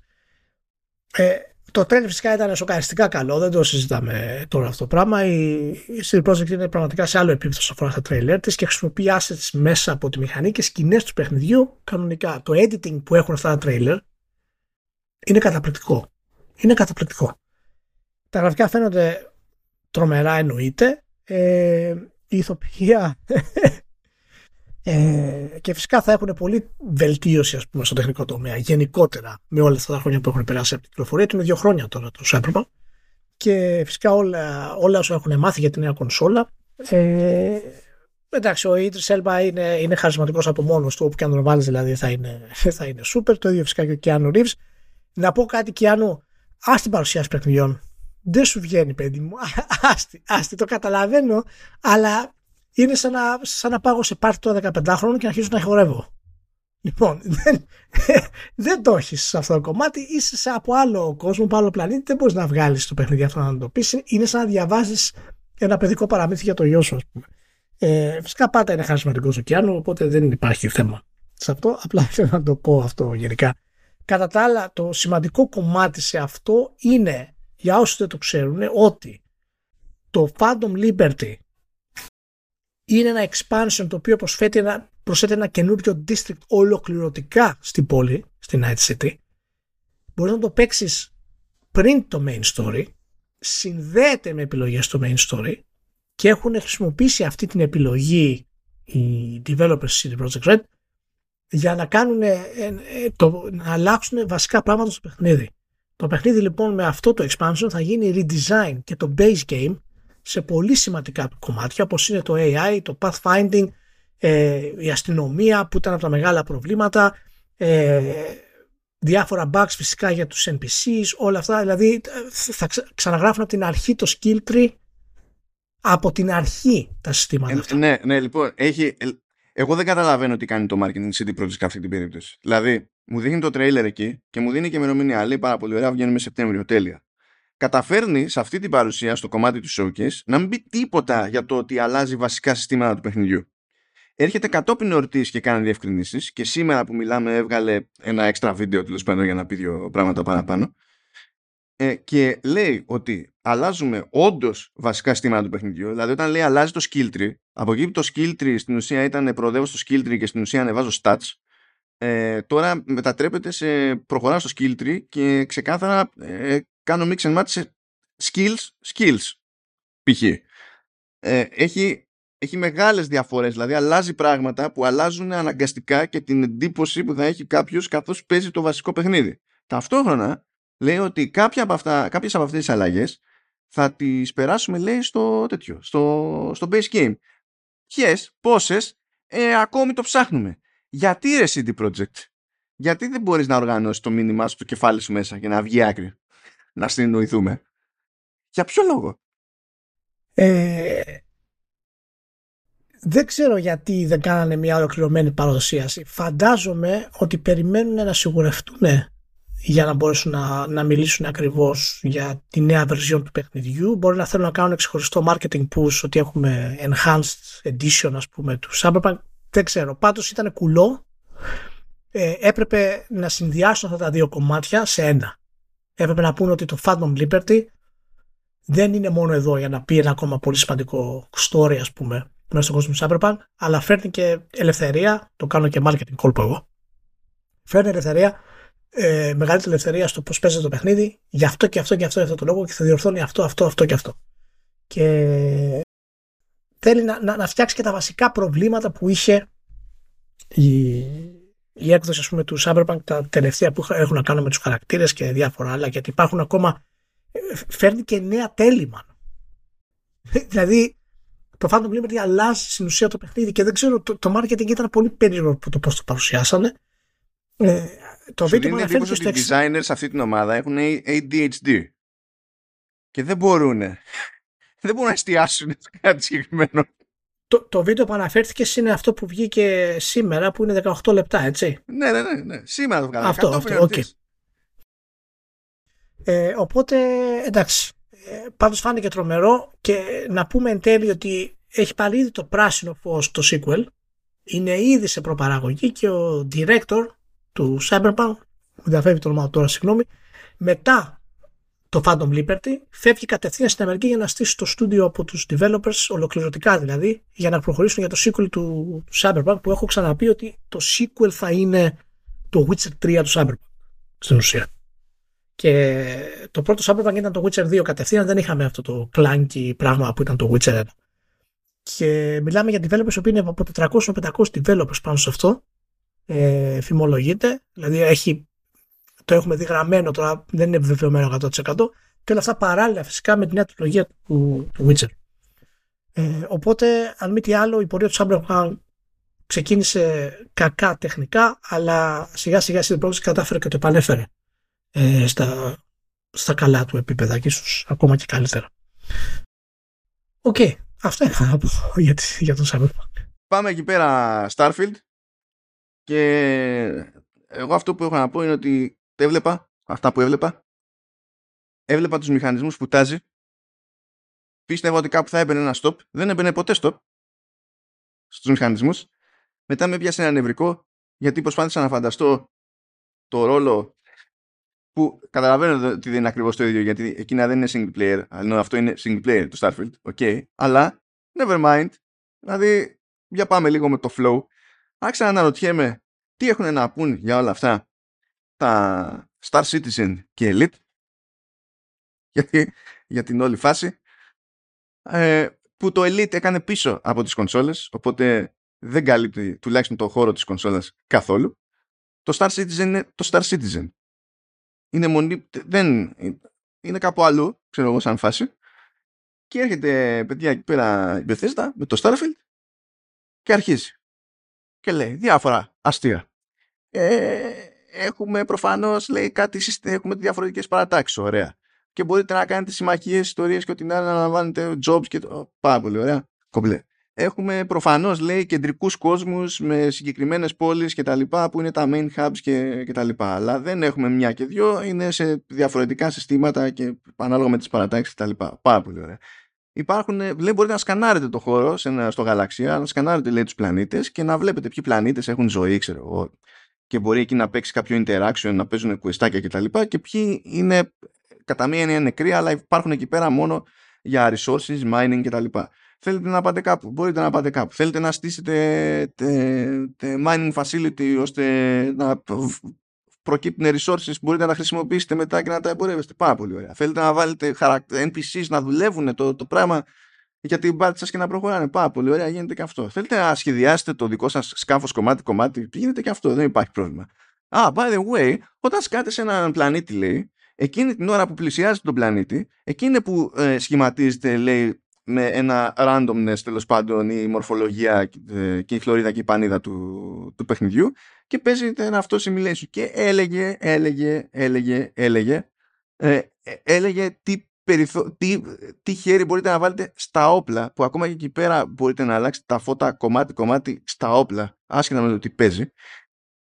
Ε, το τρέλ φυσικά ήταν σοκαριστικά καλό, δεν το συζητάμε τώρα αυτό το πράγμα. Η CD Projekt είναι πραγματικά σε άλλο επίπεδο σε αφορά στα τρέλερ της και χρησιμοποιεί assets μέσα από τη μηχανή και σκηνές του παιχνιδιού κανονικά. Το editing που έχουν αυτά τα τρέλερ είναι καταπληκτικό. Είναι καταπληκτικό. Τα γραφικά φαίνονται τρομερά εννοείται. Ε, η ηθοποιία ε, και φυσικά θα έχουν πολύ βελτίωση ας πούμε, στο τεχνικό τομέα γενικότερα με όλα αυτά τα χρόνια που έχουν περάσει από την κυκλοφορία του. Είναι δύο χρόνια τώρα το Cyberpunk. Και φυσικά όλα, όλα όσα έχουν μάθει για τη νέα κονσόλα. Ε, εντάξει, ο Idris Elba είναι, είναι χαρισματικός από μόνος του, όπου και αν τον βάλεις δηλαδή θα είναι, θα είναι super. Το ίδιο φυσικά και ο Κιάνου Reeves. Να πω κάτι, Κιάνου, ας την παρουσιάσεις παιχνιδιών. Δεν σου βγαίνει, παιδί μου. [laughs] Άστι, άστι, το καταλαβαίνω, αλλά είναι σαν να, σαν να πάω σε πάρτι τώρα 15 χρόνων και να αρχίσω να χορεύω. Λοιπόν, [laughs] δεν, δεν το έχεις σε αυτό το κομμάτι, είσαι σε από άλλο κόσμο, από άλλο πλανήτη, δεν μπορείς να βγάλεις το παιχνίδι αυτό να το πεις. Είναι σαν να διαβάζεις ένα παιδικό παραμύθι για το γιο σου, ας πούμε. Ε, φυσικά πάντα είναι χαρισματικός ωκεάνο, οπότε δεν υπάρχει θέμα σε αυτό. Απλά θέλω να το πω αυτό γενικά. Κατά τα άλλα, το σημαντικό κομμάτι σε αυτό είναι, για όσους δεν το ξέρουν, ότι το Phantom Liberty είναι ένα expansion το οποίο προσθέτει ένα, προσθέτει ένα καινούριο district ολοκληρωτικά στην πόλη, στην Night City. Μπορείς να το παίξεις πριν το main story, συνδέεται με επιλογές στο main story και έχουν χρησιμοποιήσει αυτή την επιλογή οι developers CD Projekt Red για να κάνουν ε, ε, το, να αλλάξουν βασικά πράγματα στο παιχνίδι. Το παιχνίδι λοιπόν με αυτό το expansion θα γίνει redesign και το base game σε πολύ σημαντικά κομμάτια όπως είναι το AI, το pathfinding, ε, η αστυνομία που ήταν από τα μεγάλα προβλήματα, ε, διάφορα bugs φυσικά για τους NPCs, όλα αυτά. Δηλαδή θα ξαναγράφουν από την αρχή το skill tree από την αρχή τα συστήματα ε, αυτά. Ναι, ναι, λοιπόν, έχει, εγώ δεν καταλαβαίνω τι κάνει το marketing CD Projekt σε αυτή την περίπτωση. Δηλαδή, μου δίνει το trailer εκεί και μου δίνει και ημερομηνία. Λέει πάρα πολύ ωραία, βγαίνουμε Σεπτέμβριο, τέλεια καταφέρνει σε αυτή την παρουσία στο κομμάτι του showcase να μην πει τίποτα για το ότι αλλάζει βασικά συστήματα του παιχνιδιού. έρχεται κατόπιν εορτής και κάνει διευκρινήσεις. Και σήμερα που μιλάμε, έβγαλε ένα έξτρα βίντεο τέλος πάντων για να πει δύο πράγματα παραπάνω. Ε, και λέει ότι αλλάζουμε όντως βασικά στήματα του παιχνιδιού. Δηλαδή, όταν λέει αλλάζει το skill tree, από εκεί που το skill tree στην ουσία ήταν προοδεύω στο skill tree και στην ουσία ανεβάζω stats, ε, τώρα μετατρέπεται σε προχωράω στο skill tree και ξεκάθαρα ε, κάνω mix and match σε skills, skills π.χ. Ε, έχει, έχει μεγάλες διαφορές, δηλαδή αλλάζει πράγματα που αλλάζουν αναγκαστικά και την εντύπωση που θα έχει κάποιος καθώς παίζει το βασικό παιχνίδι. Ταυτόχρονα λέει ότι κάποια από αυτά, κάποιες από αυτές τις αλλαγές θα τις περάσουμε λέει στο τέτοιο, στο, στο base game. Ποιες, πόσες, ε, ακόμη το ψάχνουμε. Γιατί ρε CD Projekt, γιατί δεν μπορείς να οργανώσεις το μήνυμά σου το κεφάλι σου μέσα και να βγει άκρη, να συνεννοηθούμε. Για ποιο λόγο; Ε, δεν ξέρω γιατί δεν κάνανε μια ολοκληρωμένη παραδοσίαση. Φαντάζομαι ότι περιμένουν να σιγουρευτούν για να μπορέσουν να, να μιλήσουν ακριβώς για τη νέα version του παιχνιδιού. Μπορεί να θέλουν να κάνουν ξεχωριστό marketing push ότι έχουμε enhanced edition ας πούμε του Cyberpunk. Δεν ξέρω. Πάντως ήταν κουλό. Ε, έπρεπε να συνδυάσουν αυτά τα δύο κομμάτια σε ένα. Έπρεπε να πούνε ότι το Phantom Liberty δεν είναι μόνο εδώ για να πει ένα ακόμα πολύ σημαντικό story ας πούμε μέσα στον κόσμο του Cyberpunk αλλά φέρνει και ελευθερία, το κάνω και marketing κόλπο εγώ φέρνει ελευθερία ε, μεγαλύτερη ελευθερία στο πώς παίζει το παιχνίδι γι' αυτό και αυτό και αυτό, και αυτό το λόγο και θα διορθώνει αυτό, αυτό, αυτό και αυτό. Και θέλει να, να, να φτιάξει και τα βασικά προβλήματα που είχε η, η έκδοση ας πούμε, του Cyberpunk τα τελευταία που έχουν να κάνουν με τους χαρακτήρες και διάφορα άλλα γιατί υπάρχουν ακόμα ε, φέρνει και νέα τέλημα [laughs] δηλαδή το Phantom Liberty αλλάζει στην ουσία το παιχνίδι και δεν ξέρω το, το marketing ήταν πολύ περίεργο που το πώς το παρουσιάσανε. Ε, το βίντεο που αναφέρει στο Οι designers σε αυτή την ομάδα έχουν ADHD και δεν μπορούν [laughs] δεν μπορούν να εστιάσουν σε κάτι συγκεκριμένο. Το, το βίντεο που αναφέρθηκε είναι αυτό που βγήκε σήμερα που είναι 18 λεπτά, έτσι. Ναι, ναι, ναι. ναι. Σήμερα το βγάλαμε. Αυτό, αυτό, okay. ε, οπότε, εντάξει. Ε, πάντως φάνηκε τρομερό και να πούμε εν τέλει ότι έχει πάλι ήδη το πράσινο φως το sequel. Είναι ήδη σε προπαραγωγή και ο director του Cyberpunk, μου διαφεύγει το όνομα τώρα, συγγνώμη, μετά το Phantom Liberty φεύγει κατευθείαν στην Αμερική για να στήσει το στούντιο από τους developers, ολοκληρωτικά δηλαδή, για να προχωρήσουν για το sequel του, Cyberpunk που έχω ξαναπεί ότι το sequel θα είναι το Witcher 3 του Cyberpunk στην ουσία. Και το πρώτο Cyberpunk ήταν το Witcher 2 κατευθείαν, δεν είχαμε αυτό το clunky πράγμα που ήταν το Witcher 1. Και μιλάμε για developers που είναι από 400-500 developers πάνω σε αυτό ε, φημολογείται, δηλαδή έχει, το έχουμε δει γραμμένο τώρα, δεν είναι επιβεβαιωμένο 100% και όλα αυτά παράλληλα φυσικά με την νέα τριλογία του, του Witcher. Ε, οπότε, αν μη τι άλλο, η πορεία του Cyberpunk ξεκίνησε κακά τεχνικά, αλλά σιγά σιγά στην πρόκληση κατάφερε και το επανέφερε ε, στα, στα καλά του επίπεδα και ίσως ακόμα και καλύτερα. OK, okay, αυτά είχα να πω για, για τον Cyberpunk. Πάμε εκεί πέρα Starfield και εγώ αυτό που έχω να πω είναι ότι έβλεπα αυτά που έβλεπα. Έβλεπα τους μηχανισμούς που τάζει. Πίστευα ότι κάπου θα έμπαινε ένα stop. Δεν έμπαινε ποτέ stop στους μηχανισμούς. Μετά με πιάσε ένα νευρικό γιατί προσπάθησα να φανταστώ το ρόλο που καταλαβαίνω ότι δεν είναι ακριβώς το ίδιο γιατί εκείνα δεν είναι single player ενώ αυτό είναι single player το Starfield okay. αλλά never mind δηλαδή για πάμε λίγο με το flow άρχισα να αναρωτιέμαι τι έχουν να πούν για όλα αυτά τα Star Citizen και Elite. Γιατί, για την όλη φάση. Ε, που το Elite έκανε πίσω από τις κονσόλες οπότε δεν καλύπτει τουλάχιστον το χώρο της κονσόλας καθόλου. Το Star Citizen είναι το Star Citizen. Είναι μονή, δεν, είναι κάπου αλλού ξέρω εγώ σαν φάση. Και έρχεται παιδιά εκεί πέρα η Bethesda με το Starfield και αρχίζει. Και λέει διάφορα αστεία. Ε, έχουμε προφανώς λέει κάτι, έχουμε διαφορετικές παρατάξεις, ωραία. Και μπορείτε να κάνετε συμμαχίες, ιστορίες και ό,τι να αναλαμβάνετε jobs και το... Πάρα πολύ ωραία. Κομπλέ. Έχουμε προφανώς λέει κεντρικούς κόσμους με συγκεκριμένες πόλεις και τα λοιπά που είναι τα main hubs και, και τα λοιπά. Αλλά δεν έχουμε μια και δυο, είναι σε διαφορετικά συστήματα και ανάλογα με τις παρατάξεις και τα λοιπά. Πάρα πολύ ωραία. υπάρχουν, λέει, μπορείτε να σκανάρετε το χώρο σε ένα, στο γαλαξία, να σκανάρετε λέει, τους πλανήτες και να βλέπετε ποιοι πλανήτες έχουν ζωή, ξέρω εγώ, και μπορεί εκεί να παίξει κάποιο interaction, να παίζουν κουεστάκια κτλ. Και, και ποιοι είναι κατά μία είναι νεκροί, αλλά υπάρχουν εκεί πέρα μόνο για resources, mining κτλ. Θέλετε να πάτε κάπου, μπορείτε να πάτε κάπου. Θέλετε να στήσετε τε, τε mining facility ώστε να προκύπτουν resources μπορείτε να τα χρησιμοποιήσετε μετά και να τα εμπορεύεστε. Πάρα πολύ ωραία. Θέλετε να βάλετε NPCs να δουλεύουν το, το πράγμα για την πάρτι σας και να προχωράνε. Πάρα πολύ ωραία, γίνεται και αυτό. Θέλετε να σχεδιάσετε το δικό σας σκάφος κομμάτι-κομμάτι, γίνεται και αυτό, δεν υπάρχει πρόβλημα. Α, by the way, όταν σκάτε σε έναν πλανήτη, λέει, εκείνη την ώρα που πλησιάζει τον πλανήτη, εκείνη που ε, σχηματίζεται, λέει, με ένα randomness τέλος πάντων η μορφολογία ε, και η χλωρίδα και η πανίδα του, του παιχνιδιού και παίζει ένα αυτό simulation και έλεγε, έλεγε, έλεγε, έλεγε ε, έλεγε τι, περιθώ, τι, τι χέρι μπορείτε να βάλετε στα όπλα που ακόμα και εκεί πέρα μπορείτε να αλλάξετε τα φώτα κομμάτι-κομμάτι στα όπλα άσχετα με το τι παίζει.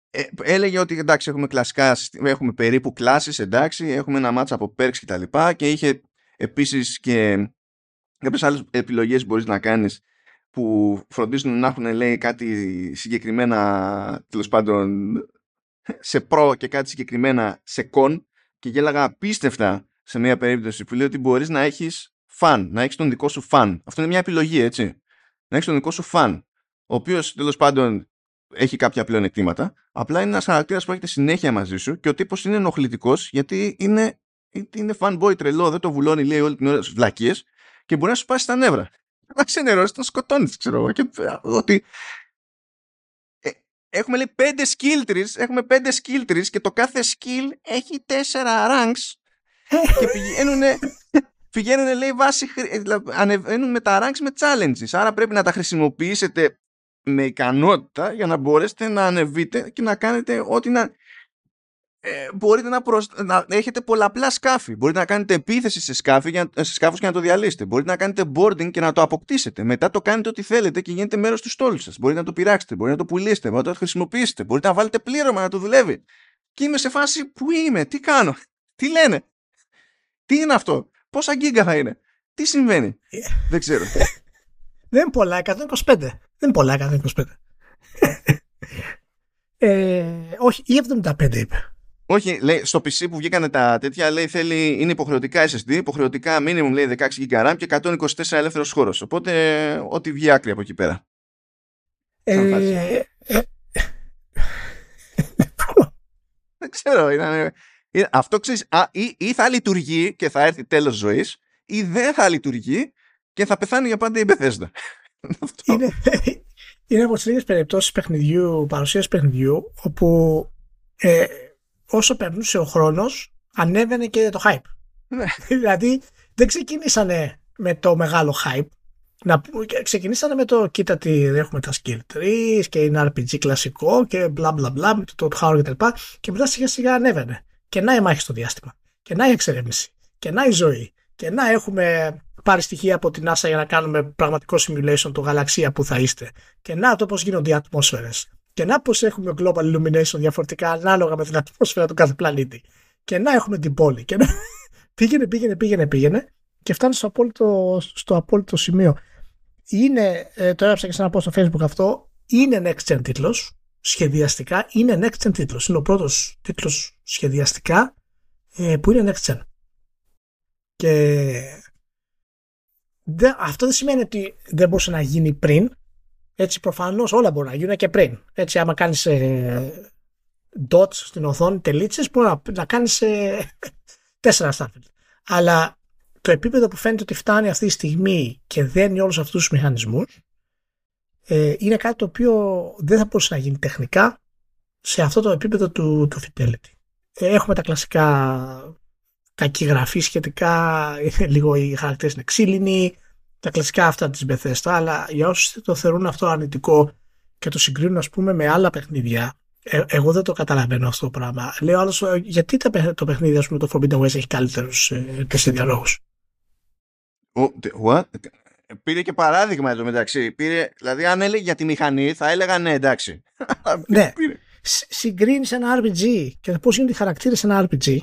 Ε, έλεγε ότι εντάξει έχουμε κλασικά έχουμε περίπου κλάσεις εντάξει έχουμε ένα μάτσα από perks και τα λοιπά και είχε επίσης και κάποιες άλλες επιλογές μπορείς να κάνεις που φροντίζουν να έχουν λέει κάτι συγκεκριμένα τέλος πάντων σε προ και κάτι συγκεκριμένα σε κον. Και γέλαγα απίστευτα σε μια περίπτωση που λέει ότι μπορείς να έχεις φαν, να έχεις τον δικό σου φαν. Αυτό είναι μια επιλογή, έτσι. Να έχεις τον δικό σου φαν, ο οποίος τέλος πάντων έχει κάποια πλεονεκτήματα. Απλά είναι ένας χαρακτήρας που έχετε συνέχεια μαζί σου και ο τύπος είναι ενοχλητικός γιατί είναι, είναι fanboy τρελό, δεν το βουλώνει, λέει όλη την ώρα στις βλακίες και μπορεί να σου πάσει τα νεύρα. Να ξενερώσει, να σκοτώνεις, ξέρω εγώ. Και ε, ότι. Ε, έχουμε λέει πέντε skill trees, έχουμε πέντε skill trees και το κάθε skill έχει τέσσερα ranks και πηγαίνουν, πηγαίνουν λέει βάση, ε, ανεβαίνουν με τα ranks με challenges. Άρα πρέπει να τα χρησιμοποιήσετε με ικανότητα για να μπορέσετε να ανεβείτε και να κάνετε ό,τι να ε, μπορείτε να, να έχετε πολλαπλά σκάφη. Μπορείτε να κάνετε επίθεση σε, σκάφη για... σε σκάφους και να το διαλύσετε. Μπορείτε να κάνετε boarding και να το αποκτήσετε. Μετά το κάνετε ό,τι θέλετε και γίνετε μέρος του στόλου σας. Μπορείτε να το πειράξετε, μπορείτε να το πουλήσετε, μπορείτε να το χρησιμοποιήσετε. Μπορείτε να βάλετε πλήρωμα να το δουλεύει. Και είμαι σε φάση που είμαι, τι κάνω, [laughs] τι λένε, τι είναι αυτό, πόσα γκίγκα θα είναι, τι συμβαίνει; Δεν ξέρω. [laughs] Δεν είναι πολλά, 125. Δεν είναι πολλά, 125. ε, όχι, ή 75 είπε. Όχι, λέει, στο PC που βγήκανε τα τέτοια, λέει, θέλει, είναι υποχρεωτικά SSD, υποχρεωτικά minimum, λέει, 16 GB RAM και 124 ελεύθερος χώρος. Οπότε, ό,τι βγει άκρη από εκεί πέρα. Ε, ε, ε, δεν ξέρω, είναι, αυτό ξέρεις, α, ή, ή, θα λειτουργεί και θα έρθει τέλος ζωής, ή δεν θα λειτουργεί και θα πεθάνει για πάντα η Bethesda. [laughs] είναι, είναι από τις λίγες περιπτώσεις παιχνιδιού, παρουσίας παιχνιδιού, όπου ε, όσο περνούσε ο χρόνος ανέβαινε και το hype. Ναι. [laughs] δηλαδή δεν ξεκινήσανε με το μεγάλο hype. Να, ξεκινήσανε με το κοίτα τι έχουμε τα skill trees και είναι RPG κλασικό και μπλα μπλα μπλα με το Todd Howard κτλ. Και μετά σιγά σιγά ανέβαινε. Και να η μάχη στο διάστημα. Και να η εξερεύνηση. Και να η ζωή. Και να έχουμε πάρει στοιχεία από την NASA για να κάνουμε πραγματικό simulation το γαλαξία που θα είστε. Και να το πώς γίνονται οι ατμόσφαιρες. Και να πως έχουμε global illumination διαφορετικά ανάλογα με την ατμόσφαιρα του κάθε πλανήτη. Και να έχουμε την πόλη. Και να... [laughs] πήγαινε, πήγαινε, πήγαινε, πήγαινε και φτάνει στο απόλυτο, στο απόλυτο σημείο. Είναι, ε, το έγραψα και σε ένα post στο facebook αυτό, είναι next gen τίτλος, σχεδιαστικά είναι next gen τίτλος. Είναι ο πρώτος τίτλος σχεδιαστικά ε, που είναι next gen. Και αυτό δεν σημαίνει ότι δεν μπορούσε να γίνει πριν, έτσι προφανώς όλα μπορούν να γίνουν και πριν. Έτσι άμα κάνεις ε, dots στην οθόνη, τελίτσες, μπορεί να, να κάνεις ε, [laughs] τέσσερα Starfield. Αλλά το επίπεδο που φαίνεται ότι φτάνει αυτή τη στιγμή και δένει όλους αυτούς τους μηχανισμούς ε, είναι κάτι το οποίο δεν θα μπορούσε να γίνει τεχνικά σε αυτό το επίπεδο του, του fidelity. Ε, έχουμε τα κλασικά κακή γραφή σχετικά, λίγο οι χαρακτήρες είναι ξύλινοι, τα κλασικά αυτά της Bethesda, αλλά για όσους το θεωρούν αυτό αρνητικό και το συγκρίνουν ας πούμε με άλλα παιχνίδια, ε, εγώ δεν το καταλαβαίνω αυτό το πράγμα. Λέω άλλος, ε, γιατί το παιχνίδι ας πούμε το Forbidden West έχει καλύτερους ε, διαλόγους. What? Πήρε και παράδειγμα εδώ μεταξύ. Πήρε, δηλαδή αν έλεγε για τη μηχανή θα έλεγα ναι εντάξει. [laughs] ναι. Συγκρίνεις ένα RPG και πώς γίνονται οι χαρακτήρες σε ένα RPG.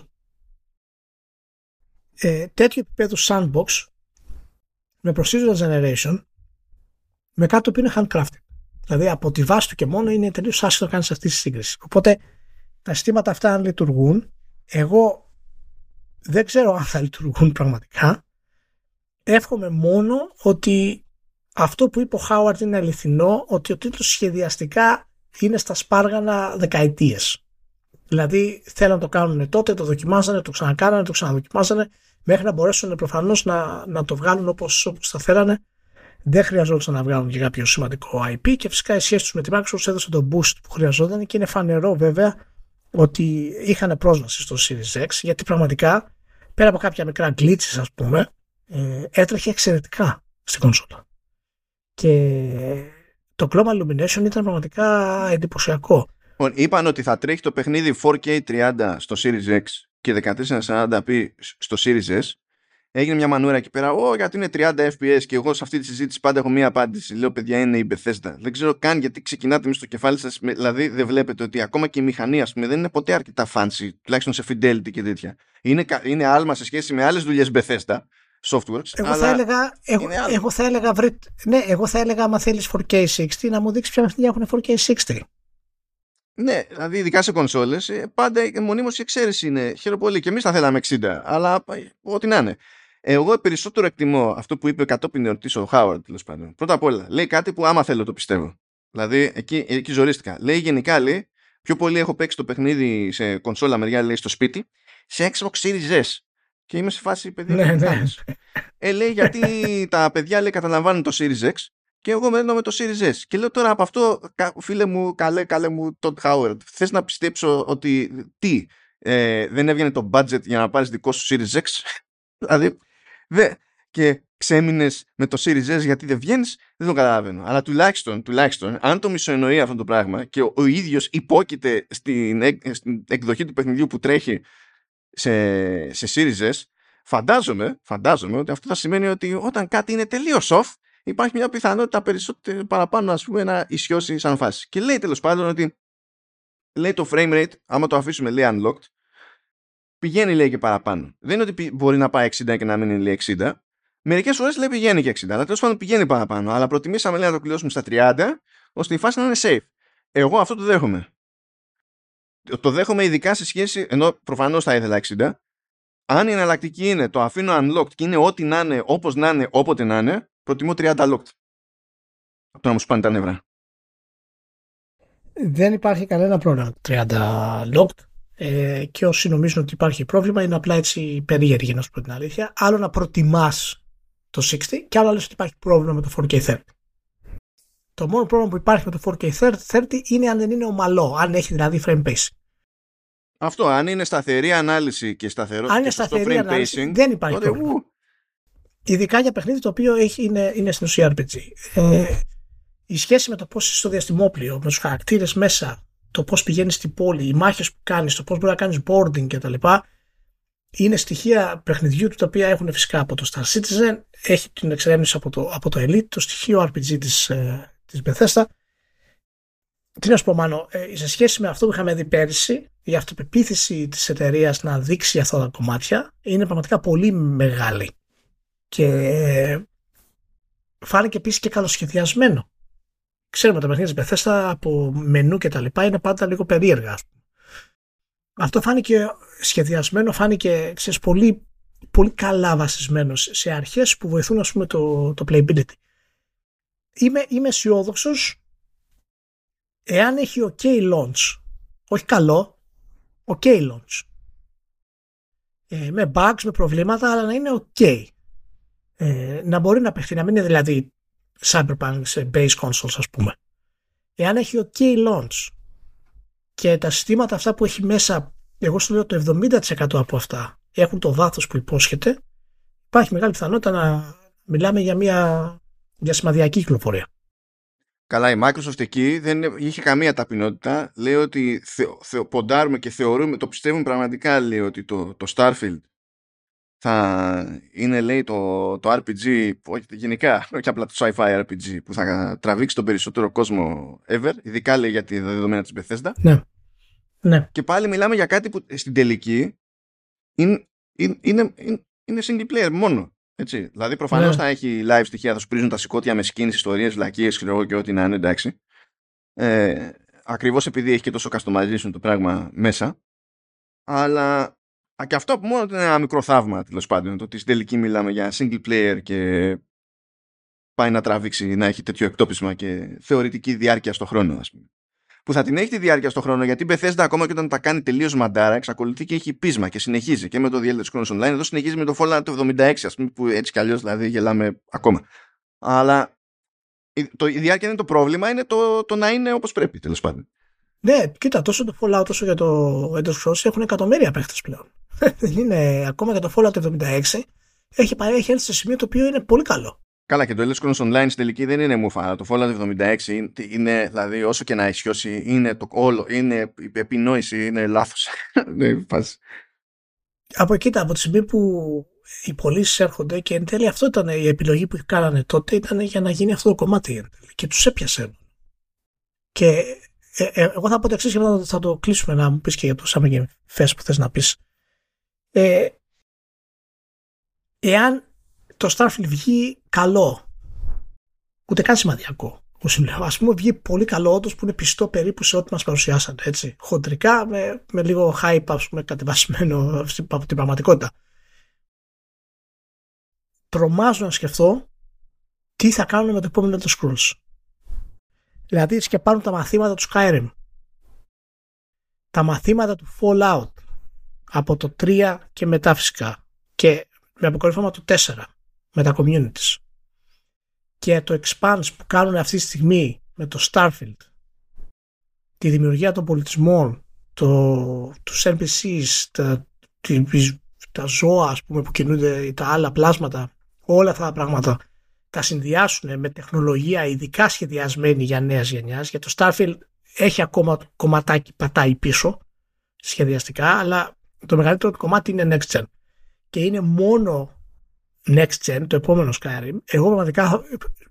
Ε, τέτοιο επίπεδο sandbox με procedural generation με κάτι που είναι handcrafted. Δηλαδή από τη βάση του και μόνο είναι τελείως άσχετο να κάνεις αυτή τη σύγκριση. Οπότε τα συστήματα αυτά αν λειτουργούν, εγώ δεν ξέρω αν θα λειτουργούν πραγματικά. Εύχομαι μόνο ότι αυτό που είπε ο Χάουαρτ είναι αληθινό, ότι ο τίτλος σχεδιαστικά είναι στα σπάργανα δεκαετίες. Δηλαδή θέλουν να το κάνουν τότε, το δοκιμάζανε, το ξανακάνανε, το ξαναδοκιμάζανε, μέχρι να μπορέσουν προφανώς να, να το βγάλουν όπως, όπως θα θέλανε. Δεν χρειαζόταν να βγάλουν και κάποιο σημαντικό IP και φυσικά η σχέση τους με τη Microsoft έδωσε τον boost που χρειαζόταν και είναι φανερό βέβαια ότι είχαν πρόσβαση στο Series X γιατί πραγματικά πέρα από κάποια μικρά glitches ας πούμε ε, έτρεχε εξαιρετικά στην κονσόλα. Και το Global Illumination ήταν πραγματικά εντυπωσιακό. Λοιπόν, είπαν ότι θα τρέχει το παιχνίδι 4K 30 στο Series X και 1440p στο Series S. Έγινε μια μανούρα εκεί πέρα, Ω, γιατί είναι 30 FPS και εγώ σε αυτή τη συζήτηση πάντα έχω μία απάντηση. Λέω, παιδιά, είναι η Bethesda. Δεν ξέρω καν γιατί ξεκινάτε με στο κεφάλι σας. Δηλαδή, δεν βλέπετε ότι ακόμα και η μηχανή, ας πούμε, δεν είναι ποτέ αρκετά fancy, τουλάχιστον σε fidelity και τέτοια. Είναι, είναι άλμα σε σχέση με άλλες δουλειές Bethesda Softworks. Εγώ θα έλεγα, εγώ, εγώ θα έλεγα, βρε, ναι, εγώ θα έλεγα, άμα θέλεις 4K60, να μου δείξεις ποια παιχνίδια έχουν 4K60. Ναι, δηλαδή ειδικά σε κονσόλες, ε, πάντα μονίμως η εξαίρεση είναι. Χαίρομαι πολύ. Και εμείς θα θέλαμε 60, αλλά ε, ό,τι να είναι. Εγώ περισσότερο εκτιμώ αυτό που είπε κατόπιν εορτή ο Χάουαρντ, τέλος πάντων. Πρώτα απ' όλα, λέει κάτι που άμα θέλω το πιστεύω. Δηλαδή, εκεί, εκεί ζορίστηκα. Λέει γενικά, λέει, πιο πολύ έχω παίξει το παιχνίδι σε κονσόλα μεριά, λέει, στο σπίτι, σε Xbox Series S. Και είμαι σε φάση παιδιά. Ναι, ναι. Ε, λέει γιατί τα παιδιά λέει καταλαμβάνουν το Series X και εγώ μένω με το Series S. Και λέω τώρα από αυτό, φίλε μου, καλέ, καλέ μου, Todd Howard, θες να πιστέψω ότι τι, ε, δεν έβγαινε το budget για να πάρεις δικό σου Series X; [laughs] δηλαδή, δε, και ξέμεινες με το Series S γιατί δεν βγαίνεις, δεν το καταλαβαίνω. Αλλά τουλάχιστον, τουλάχιστον αν το μισοεννοεί αυτό το πράγμα και ο, ο ίδιος υπόκειται στην, στην εκδοχή του παιχνιδιού που τρέχει σε, σε Series S, φαντάζομαι, φαντάζομαι ότι αυτό θα σημαίνει ότι όταν κάτι είναι τελείως off, υπάρχει μια πιθανότητα περισσότερο παραπάνω ας πούμε να ισιώσει σαν φάση. Και λέει τέλος πάντων ότι λέει το frame rate, άμα το αφήσουμε λέει unlocked, πηγαίνει λέει και παραπάνω. Δεν είναι ότι μπορεί να πάει 60 και να μείνει λέει 60. Μερικές φορές λέει πηγαίνει και 60, αλλά τέλος πάντων πηγαίνει παραπάνω. Αλλά προτιμήσαμε λέει να το κλειώσουμε στα 30, ώστε η φάση να είναι safe. Εγώ αυτό το δέχομαι το δέχομαι ειδικά σε σχέση, ενώ προφανώς θα ήθελα 60. Αν η εναλλακτική είναι το αφήνω unlocked και είναι ό,τι να είναι, όπως να είναι, όποτε να είναι, προτιμώ 30 locked. Από το να μου σπάνε τα νεύρα. Δεν υπάρχει κανένα πρόβλημα 30 locked. Ε, και όσοι νομίζουν ότι υπάρχει πρόβλημα είναι απλά έτσι περίεργοι να σου πω την αλήθεια. Άλλο να προτιμάς το 60 και άλλο να ότι υπάρχει πρόβλημα με το 4K30. Το μόνο πρόβλημα που υπάρχει με το 4K30 είναι αν δεν είναι ομαλό, αν έχει δηλαδή frame pacing. Αυτό, αν είναι σταθερή ανάλυση και σταθερό αν είναι σταθερή frame ανάλυση, pacing, δεν υπάρχει τότε, πρόβλημα. Ειδικά για παιχνίδι το οποίο έχει, είναι, είναι στην ουσία RPG. Ε, η σχέση με το πώς είσαι στο διαστημόπλιο, με τους χαρακτήρες μέσα, το πώς πηγαίνεις στην πόλη, οι μάχες που κάνεις, το πώς μπορεί να κάνεις boarding κτλ. Είναι στοιχεία παιχνιδιού του τα οποία έχουν φυσικά από το Star Citizen, έχει την εξερεύνηση από το, από το Elite, το στοιχείο RPG της, ε, της Bethesda. Τι να σου πω Μάνο, ε, σε σχέση με αυτό που είχαμε δει πέρυσι, η αυτοπεποίθηση της εταιρείας να δείξει αυτά τα κομμάτια είναι πραγματικά πολύ μεγάλη. Και ε, φάνηκε επίσης και καλοσχεδιασμένο. Ξέρουμε τα παιχνίδια της Bethesda από μενού και τα λοιπά είναι πάντα λίγο περίεργα. Αυτό φάνηκε σχεδιασμένο, φάνηκε ξέρεις, πολύ, πολύ καλά βασισμένος σε αρχές που βοηθούν ας πούμε το, το playability είμαι, είμαι αισιόδοξος εάν έχει ok launch. Όχι καλό, ok launch. Ε, με bugs, με προβλήματα, αλλά να είναι ok. Ε, να μπορεί να παιχτεί, να μην είναι δηλαδή Cyberpunk σε base consoles ας πούμε. Εάν έχει ok launch και τα συστήματα αυτά που έχει μέσα, εγώ σου λέω το 70% από αυτά έχουν το βάθος που υπόσχεται, υπάρχει μεγάλη πιθανότητα να μιλάμε για μια για σημαδιακή κυκλοφορία. Καλά, η Microsoft εκεί δεν είχε καμία ταπεινότητα. Λέει ότι θε, ποντάρουμε και θεωρούμε, το πιστεύουμε πραγματικά, λέει ότι το, το Starfield θα είναι, λέει, το, το RPG, όχι, γενικά, όχι απλά το sci-fi RPG, που θα τραβήξει τον περισσότερο κόσμο ever, ειδικά λέει για τη δεδομένα της Bethesda. Ναι. ναι. Και πάλι μιλάμε για κάτι που στην τελική είναι, είναι, είναι, είναι single player μόνο. Έτσι. Δηλαδή, προφανώς Ναι. θα έχει live στοιχεία, θα σου πρίζουν τα σηκώτια με σκηνέ, ιστορίες, βλακίες και ό,τι να είναι εντάξει. Ε, Ακριβώς επειδή έχει και τόσο customization το πράγμα μέσα. Αλλά α, και αυτό που μόνο είναι ένα μικρό θαύμα τέλος πάντων. Το ότι στην τελική μιλάμε για single player και πάει να τραβήξει να έχει τέτοιο εκτόπισμα και θεωρητική διάρκεια στο χρόνο, ας πούμε. Που θα την έχει τη διάρκεια στο χρόνο γιατί η Bethesda ακόμα και όταν τα κάνει τελείως μαντάρα εξακολουθεί και έχει πείσμα και συνεχίζει και με το The Elder Scrolls Online. Εδώ συνεχίζει με το Fallout το 76, ας πούμε, που έτσι κι αλλιώς δηλαδή γελάμε ακόμα. Αλλά η, το, η διάρκεια είναι το πρόβλημα, είναι το, το να είναι όπως πρέπει τέλος πάντων. Ναι, κοίτα, τόσο το Fallout όσο για το Elder Scrolls έχουν εκατομμύρια παίχτες πλέον. [laughs] Δεν είναι, ακόμα και το Fallout 76 έχει, πάρει- έχει έρθει σε σημείο το οποίο είναι πολύ καλό. Καλά, και το Elder Scrolls Online στην τελική δεν είναι μουφα. Το Fallout 76 είναι, είναι, δηλαδή, όσο και να ισιώσει, είναι το όλο, είναι η επινόηση, είναι λάθος. [laughs] ναι, φάση. Από εκεί, από τη στιγμή που οι πωλήσεις έρχονται και εν τέλει αυτό ήταν η επιλογή που κάνανε τότε, ήταν για να γίνει αυτό το κομμάτι εν τέλει. Και τους έπιασε. Και ε, ε, εγώ θα πω το εξής και μετά θα το κλείσουμε να μου πεις και για το Summer Game Fest που θες να πεις. Ε, εάν το Starfield βγει καλό, ούτε καν σημαδιακό, που σου λέω, ας πούμε βγει πολύ καλό όντως που είναι πιστό περίπου σε ό,τι μας παρουσιάσατε, έτσι. Χοντρικά, με, με λίγο hype, ας πούμε, κατεβασμένο στην- από την πραγματικότητα. Τρομάζω να σκεφτώ τι θα κάνουν με το επόμενο Elder Scrolls. Δηλαδή σκεπάρουν τα μαθήματα του Skyrim. Τα μαθήματα του Fallout. Από το 3 και μετά φυσικά. Και με αποκορύφωμα το 4. Με τα communities. Και το Expanse που κάνουν αυτή τη στιγμή με το Starfield. Τη δημιουργία των πολιτισμών. Το, τους NPCs. Τα, τις- τα ζώα ας πούμε, που κινούνται. Τα άλλα πλάσματα. Όλα αυτά τα πράγματα τα συνδυάσουν με τεχνολογία ειδικά σχεδιασμένη για νέας γενιάς. Για το Starfield έχει ακόμα το κομματάκι πατάει πίσω σχεδιαστικά, αλλά το μεγαλύτερο κομμάτι είναι next gen. Και είναι μόνο next gen, το επόμενο Skyrim. Εγώ πραγματικά θα-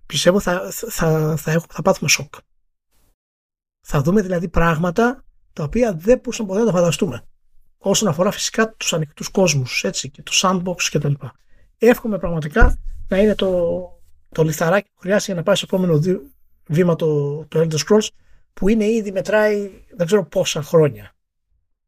πιστεύω θα, θα, θα, έχω, θα πάθουμε σοκ. Θα δούμε δηλαδή πράγματα τα οποία δεν μπορούσαμε ποτέ να τα φανταστούμε. Όσον αφορά φυσικά τους ανοιχτούς κόσμους, έτσι, και το sandbox και τα λοιπά. Εύχομαι πραγματικά να είναι το, το λιθαράκι που χρειάζεται για να πάει στο επόμενο δι- βήμα το, το Elder Scrolls που είναι ήδη μετράει δεν ξέρω πόσα χρόνια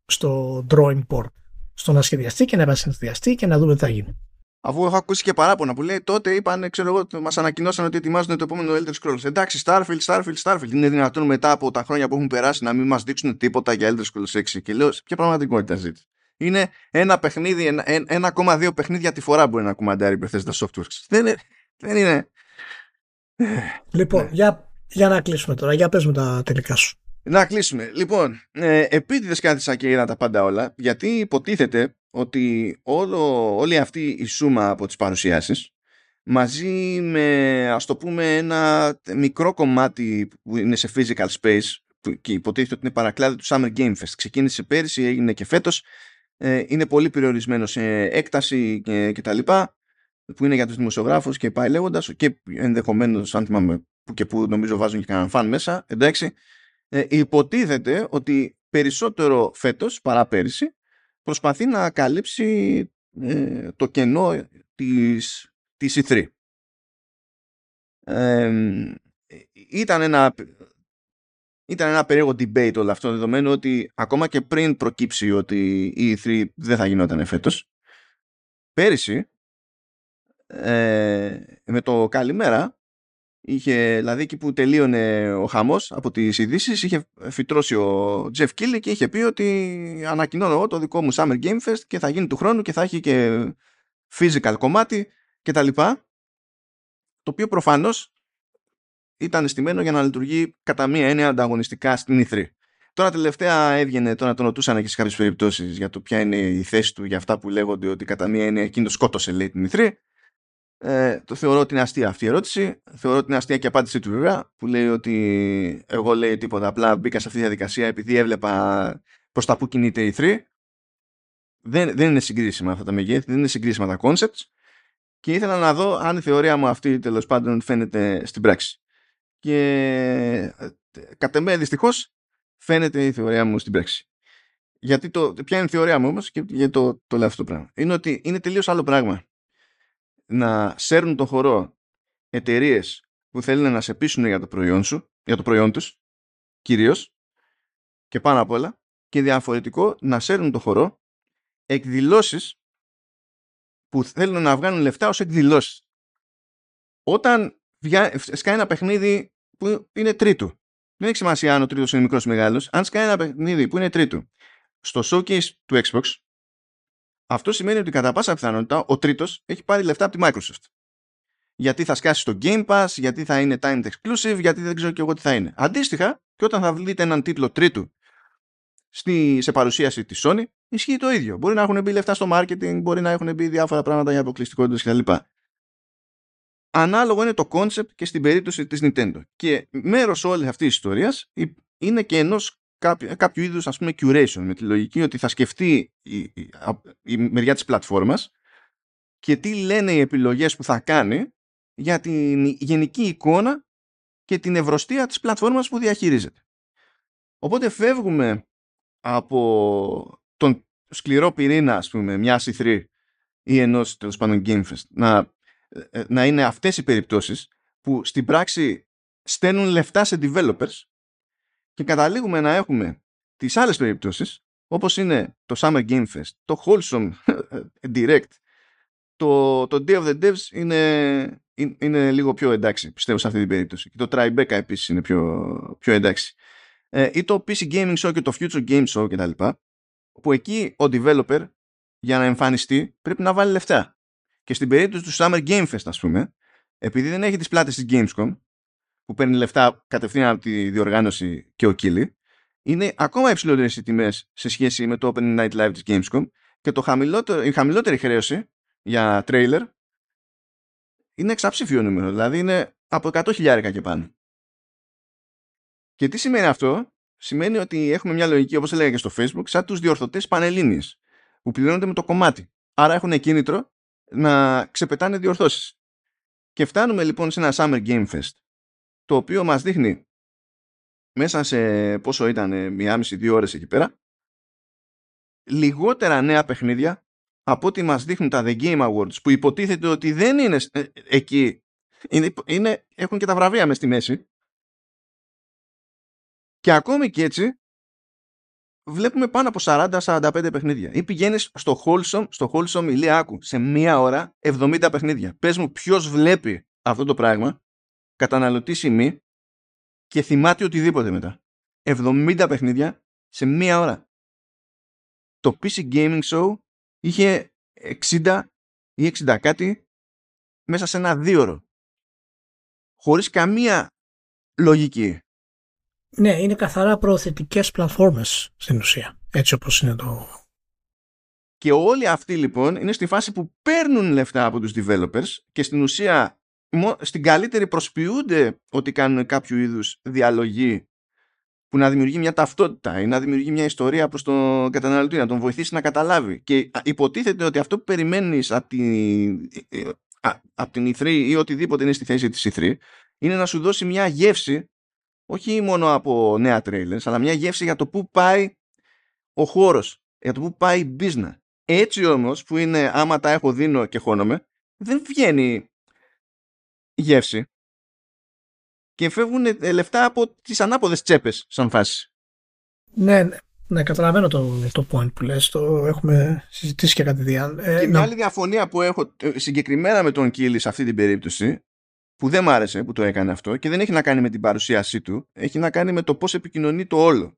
στο drawing board στο να σχεδιαστεί και να επανσχεδιαστεί και να δούμε τι θα γίνει. Αφού έχω ακούσει και παράπονα που λέει τότε είπαν, ξέρω εγώ, μας ανακοινώσαν ότι ετοιμάζουν το επόμενο Elder Scrolls. Εντάξει, Starfield, Starfield, Starfield. Είναι δυνατόν μετά από τα χρόνια που έχουν περάσει να μην μας δείξουν τίποτα για Elder Scrolls 6. Και λέω, σε ποια πραγματικότητα ζείτε. Είναι ένα παιχνίδι, ένα, ένα, 1,2 παιχνίδια τη φορά μπορεί να κουμαντάρει η Bethesda Softworks. Δεν είναι. Δεν είναι. Λοιπόν, Ναι. για, για να κλείσουμε τώρα, για πες με τα τελικά σου. Να κλείσουμε. Λοιπόν, ε, επίτηδες κάθισα και είδα τα πάντα όλα, γιατί υποτίθεται ότι όλο, όλη αυτή η σούμα από τις παρουσιάσεις, μαζί με, ας το πούμε, ένα μικρό κομμάτι που είναι σε physical space, που, και υποτίθεται ότι είναι παρακλάδι του Summer Game Fest. Ξεκίνησε πέρυσι, έγινε και φέτος, ε, είναι πολύ περιορισμένο σε έκταση και, και τα λοιπά, που είναι για τους δημοσιογράφους και πάει λέγοντας, και ενδεχομένως, αν θυμάμαι, που και που νομίζω βάζουν και κανέναν φαν μέσα, εντάξει, ε, υποτίθεται ότι περισσότερο φέτος παρά πέρυσι προσπαθεί να καλύψει ε, το κενό της, της E3. Ε, ήταν ένα ήταν ένα περίεργο debate όλο αυτό δεδομένου ότι ακόμα και πριν προκύψει ότι η E3 δεν θα γινόταν φέτος πέρυσι ε, με το καλημέρα είχε, δηλαδή εκεί που τελείωνε ο χαμός από τις ειδήσεις, είχε φυτρώσει ο Jeff Keighley και είχε πει ότι ανακοινώνω εγώ το δικό μου Summer Game Fest και θα γίνει του χρόνου και θα έχει και physical κομμάτι και τα λοιπά το οποίο προφανώς ήταν στημένο για να λειτουργεί κατά μία έννοια ανταγωνιστικά στην E3. Τώρα τελευταία έβγαινε, τώρα τον ρωτούσαν και σε κάποιες περιπτώσεις για το ποια είναι η θέση του για αυτά που λέγονται ότι κατά μία έννοια εκείνος σκότωσε λέει την E3 ε, το θεωρώ ότι είναι αστεία αυτή η ερώτηση. Θεωρώ ότι είναι αστεία και η απάντησή του βέβαια, που λέει ότι εγώ λέει τίποτα. Απλά μπήκα σε αυτή τη διαδικασία επειδή έβλεπα προς τα που κινείται η 3. Δεν, δεν είναι συγκρίσιμα αυτά τα μεγέθη, δεν είναι συγκρίσιμα τα concepts. Και ήθελα να δω αν η θεωρία μου αυτή τέλος πάντων φαίνεται στην πράξη. Και κατ' εμέ δυστυχώς φαίνεται η θεωρία μου στην πράξη. Γιατί το, ποια είναι η θεωρία μου όμως και γιατί το, το λέω αυτό το πράγμα. Είναι ότι είναι τελείως άλλο πράγμα να σέρνουν το χορό εταιρείες που θέλουν να σε πείσουν για το προϊόν σου, για το προϊόν τους, κυρίως, και πάνω απ' όλα, και διαφορετικό να σέρνουν το χορό εκδηλώσεις που θέλουν να βγάλουν λεφτά ως εκδηλώσεις. Όταν σκάει ένα παιχνίδι που είναι τρίτου, δεν έχει σημασία αν ο τρίτος είναι μικρός ή μεγάλος, αν σκάει ένα παιχνίδι που είναι τρίτου στο showcase του Xbox, αυτό σημαίνει ότι κατά πάσα πιθανότητα ο τρίτος έχει πάρει λεφτά από τη Microsoft. Γιατί θα σκάσει στο Game Pass, γιατί θα είναι timed exclusive, γιατί δεν ξέρω και εγώ τι θα είναι. Αντίστοιχα, και όταν θα βρείτε έναν τίτλο τρίτου στη, σε παρουσίαση της Sony, ισχύει το ίδιο. Μπορεί να έχουν μπει λεφτά στο marketing, μπορεί να έχουν μπει διάφορα πράγματα για αποκλειστικότητες κτλ. Ανάλογο είναι το concept και στην περίπτωση της Nintendo. Και μέρος όλη αυτής της ιστορίας είναι και ενός κάποιο, κάποιο είδους ας πούμε curation με τη λογική ότι θα σκεφτεί η, η, η μεριά της πλατφόρμας και τι λένε οι επιλογές που θα κάνει για την γενική εικόνα και την ευρωστία της πλατφόρμας που διαχειρίζεται. Οπότε φεύγουμε από τον σκληρό πυρήνα ας πούμε μια C3 ή ενός τέλος πάντων GameFest να, ε, να είναι αυτές οι περιπτώσεις που στην πράξη στέλνουν λεφτά σε developers και καταλήγουμε να έχουμε τις άλλες περιπτώσεις όπως είναι το Summer Game Fest, το Wholesome Direct, το, το Day of the Devs είναι, είναι λίγο πιο εντάξει πιστεύω σε αυτή την περίπτωση. Και το Tribeca επίσης είναι πιο, πιο εντάξει. Ε, ή το PC Gaming Show και το Future Game Show κτλ που εκεί ο developer για να εμφανιστεί πρέπει να βάλει λεφτά. Και στην περίπτωση του Summer Game Fest ας πούμε επειδή δεν έχει τις πλάτες της Gamescom που παίρνει λεφτά κατευθείαν από τη διοργάνωση και ο Κίλι, είναι ακόμα υψηλότερες οι τιμές σε σχέση με το Open Night Live της Gamescom και το χαμηλότερο, η χαμηλότερη χρέωση για τρέιλερ είναι εξαψήφιο νούμερο, δηλαδή είναι από 100 χιλιάρικα και πάνω. Και τι σημαίνει αυτό, σημαίνει ότι έχουμε μια λογική, όπως έλεγα και στο Facebook, σαν τους διορθωτές πανελλήνιες, που πληρώνονται με το κομμάτι. Άρα έχουν κίνητρο να ξεπετάνε διορθώσεις. Και φτάνουμε λοιπόν σε ένα Summer Game Fest, το οποίο μας δείχνει μέσα σε πόσο ήταν μία μισή δύο ώρες εκεί πέρα λιγότερα νέα παιχνίδια από ό,τι μας δείχνουν τα The Game Awards που υποτίθεται ότι δεν είναι ε, εκεί είναι, είναι, έχουν και τα βραβεία μες στη μέση. Και ακόμη και έτσι βλέπουμε πάνω από 40-45 παιχνίδια. Ή πηγαίνεις στο Wholesome στο Wholesome Ηλία σε μία ώρα 70 παιχνίδια. Πες μου ποιος βλέπει αυτό το πράγμα καταναλωτή σημεί και θυμάται οτιδήποτε μετά. 70 παιχνίδια σε μία ώρα. Το PC Gaming Show είχε 60 ή 60 κάτι μέσα σε ένα δίωρο. Χωρίς καμία λογική. Ναι, είναι καθαρά προωθητικές πλατφόρμες στην ουσία. Έτσι όπως είναι το... Και όλοι αυτοί λοιπόν είναι στη φάση που παίρνουν λεφτά από τους developers και στην ουσία στην καλύτερη προσποιούνται ότι κάνουν κάποιο είδους διαλογή που να δημιουργεί μια ταυτότητα ή να δημιουργεί μια ιστορία προς τον καταναλωτή, να τον βοηθήσει να καταλάβει. Και υποτίθεται ότι αυτό που περιμένεις από την, από την E3 ή οτιδήποτε είναι στη θέση της E3 είναι να σου δώσει μια γεύση όχι μόνο από νέα τρέιλερς αλλά μια γεύση για το πού πάει ο χώρος, για το πού πάει η business. Έτσι όμως που είναι άμα τα έχω δίνω και χώνομαι δεν βγαίνει γεύση και φεύγουν ε, λεφτά από τις ανάποδες τσέπες σαν φάση. Ναι, ναι, ναι καταλαβαίνω το, το point που λες, το έχουμε συζητήσει και κατηδίαν. Ε, και μια άλλη διαφωνία που έχω ε, συγκεκριμένα με τον Κίλι σε αυτή την περίπτωση που δεν μ' άρεσε που το έκανε αυτό και δεν έχει να κάνει με την παρουσίασή του, έχει να κάνει με το πώς επικοινωνεί το όλο.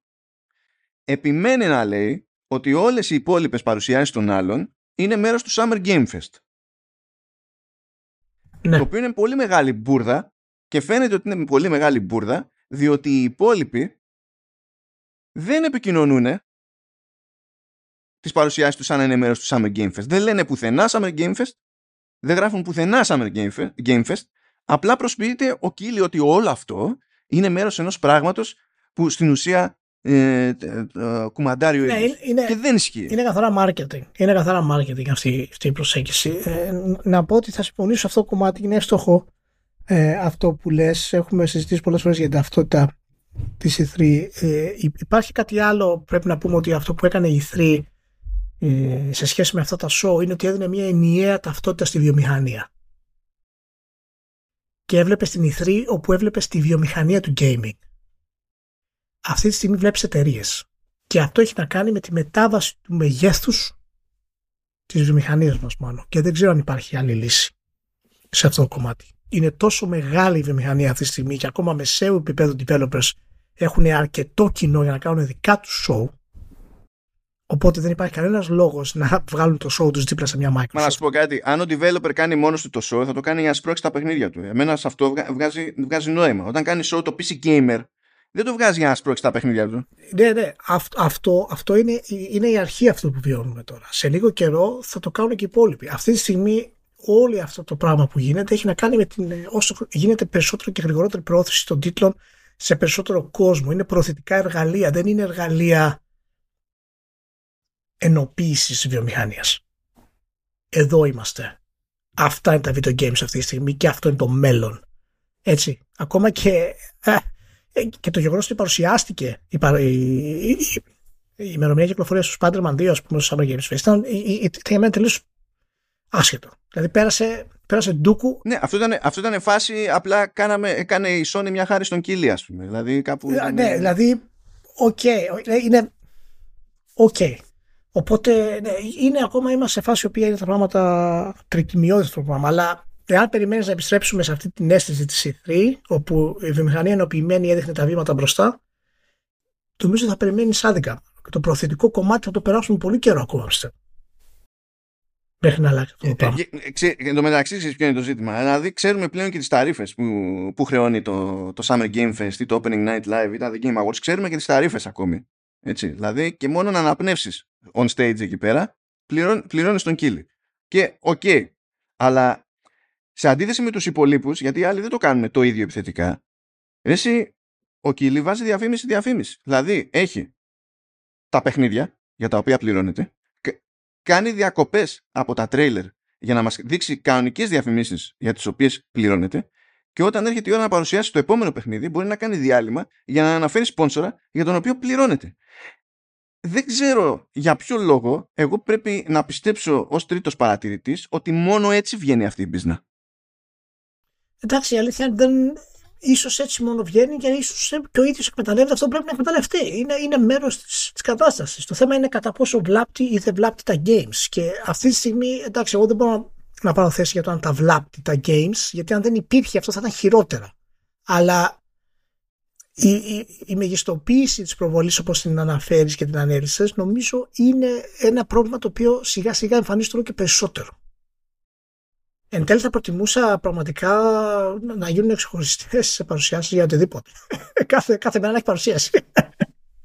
Επιμένει να λέει ότι όλες οι υπόλοιπες παρουσιάσεις των άλλων είναι μέρος του Summer Game Fest. Ναι. Το οποίο είναι πολύ μεγάλη μπουρδα και φαίνεται ότι είναι πολύ μεγάλη μπουρδα διότι οι υπόλοιποι δεν επικοινωνούν τις παρουσιάσεις τους σαν να είναι μέρος του Summer Game Fest. Δεν λένε πουθενά Summer Game Fest, δεν γράφουν πουθενά Summer Game Fest, απλά προσποιείται ο Κίλι ότι όλο αυτό είναι μέρος ενός πράγματος που στην ουσία ε, κουμαντάρει ο ναι, είναι, και δεν ισχύει. Είναι καθαρά marketing. Είναι καθαρά marketing αυτή, αυτή η προσέγγιση. Ε, να πω ότι θα συμφωνήσω σε αυτό το κομμάτι. Είναι εύστοχο ε, αυτό που λες. Έχουμε συζητήσει πολλές φορές για την ταυτότητα της E3. Ε, υπάρχει κάτι άλλο, πρέπει να πούμε ότι αυτό που έκανε η E3 ε, σε σχέση με αυτά τα show είναι ότι έδινε μια ενιαία ταυτότητα στη βιομηχανία. και έβλεπες την E3 όπου έβλεπες τη βιομηχανία του gaming. Αυτή τη στιγμή βλέπεις εταιρείες. Και αυτό έχει να κάνει με τη μετάβαση του μεγέθους της βιομηχανίας μας μόνο. Και δεν ξέρω αν υπάρχει άλλη λύση σε αυτό το κομμάτι. Είναι τόσο μεγάλη η βιομηχανία αυτή τη στιγμή και ακόμα μεσαίου επίπεδου developers έχουν αρκετό κοινό για να κάνουν δικά τους show. Οπότε δεν υπάρχει κανένας λόγος να βγάλουν το show τους δίπλα σε μια Microsoft. Μα να σου πω κάτι. Αν ο developer κάνει μόνος του το show, θα το κάνει για να σπρώξει τα παιχνίδια του. Εμένα σε αυτό βγάζει, βγάζει νόημα. Όταν κάνει show το PC Gamer, δεν το βγάζει για να σπρώξει τα παιχνίδια του. Ναι, ναι. Αυτό, αυτό, αυτό είναι, είναι η αρχή αυτό που βιώνουμε τώρα. Σε λίγο καιρό θα το κάνουν και οι υπόλοιποι. Αυτή τη στιγμή όλο αυτό το πράγμα που γίνεται έχει να κάνει με την όσο γίνεται περισσότερο και γρηγορότερη προώθηση των τίτλων σε περισσότερο κόσμο. Είναι προωθητικά εργαλεία, δεν είναι εργαλεία ενοποίησης βιομηχανίας. Εδώ είμαστε. Αυτά είναι τα video games αυτή τη στιγμή και αυτό είναι το μέλλον. Έτσι. Ακόμα και, ε, και το γεγονό ότι παρουσιάστηκε η, η, η, η ημερομηνία κυκλοφορία του Spider-Man 2, α πούμε, στο Summer Games Fest, ήταν, ήταν για μένα τελείω άσχετο. Δηλαδή πέρασε, πέρασε ντούκου. Ναι, αυτό ήταν, αυτό ήταν φάση. Απλά κάναμε, έκανε η Sony μια χάρη στον Κίλι, α πούμε. Δηλαδή κάπου. Ναι, ναι, δηλαδή. OK. Okay, είναι. OK. Okay. Οπότε ναι, είναι ακόμα είμαστε σε φάση που είναι τα πράγματα τρικυμιώδη το πράγμα. Αλλά εάν περιμένεις να επιστρέψουμε σε αυτή την αίσθηση της E3, όπου η βιομηχανία ενοποιημένη έδειχνε τα βήματα μπροστά, νομίζω θα περιμένεις άδικα. Και το προθετικό κομμάτι θα το περάσουμε πολύ καιρό ακόμα, πιστεύω μέχρι να αλλάξει αυτό το πράγμα. Εν τω μεταξύ, ξέρεις ποιο είναι το ζήτημα. Δηλαδή, ξέρουμε πλέον και τις ταρίφες που, που χρεώνει το, το Summer Game Fest ή το Opening Night Live ή τα The Game Awards. Ξέρουμε και τις ταρίφες ακόμη. Έτσι. Δηλαδή, και μόνο να αναπνεύσεις on stage εκεί πέρα, πληρώνεις τον Κίλι. Και OK. Okay, αλλά σε αντίθεση με τους υπόλοιπους, γιατί οι άλλοι δεν το κάνουν το ίδιο επιθετικά, εσύ ο Κίλι βάζει διαφήμιση διαφήμιση. Δηλαδή, έχει τα παιχνίδια για τα οποία πληρώνεται κάνει διακοπές από τα τρέιλερ για να μας δείξει κανονικές διαφημίσεις για τις οποίες πληρώνεται και όταν έρχεται η ώρα να παρουσιάσει το επόμενο παιχνίδι μπορεί να κάνει διάλειμμα για να αναφέρει σπόνσορα για τον οποίο πληρώνεται. Δεν ξέρω για ποιο λόγο εγώ πρέπει να πιστέψω ως τρίτος παρατηρητής ότι μόνο έτσι βγαίνει αυτή η μπίζνα. Εντάξει, η αλήθεια δεν, ίσως έτσι μόνο βγαίνει και ίσως και ο ίδιος εκμεταλλεύεται αυτό που πρέπει να εκμεταλλευτεί. Είναι, είναι μέρος τη κατάστασης. Το θέμα είναι κατά πόσο βλάπτει ή δεν βλάπτει τα games. Και αυτή τη στιγμή, εντάξει, εγώ δεν μπορώ να πάρω θέση για το αν τα βλάπτει τα games, γιατί αν δεν υπήρχε αυτό θα ήταν χειρότερα. Αλλά η, η, η μεγιστοποίηση της προβολής όπως την αναφέρεις και την ανέλησες νομίζω είναι ένα πρόβλημα το οποίο σιγά σιγά εμφανίζεται και περισσότερο. Εν τέλει θα προτιμούσα πραγματικά να γίνουν ξεχωριστέ σε παρουσιάσεις για οτιδήποτε. [laughs] κάθε, κάθε μέρα να έχει παρουσίαση.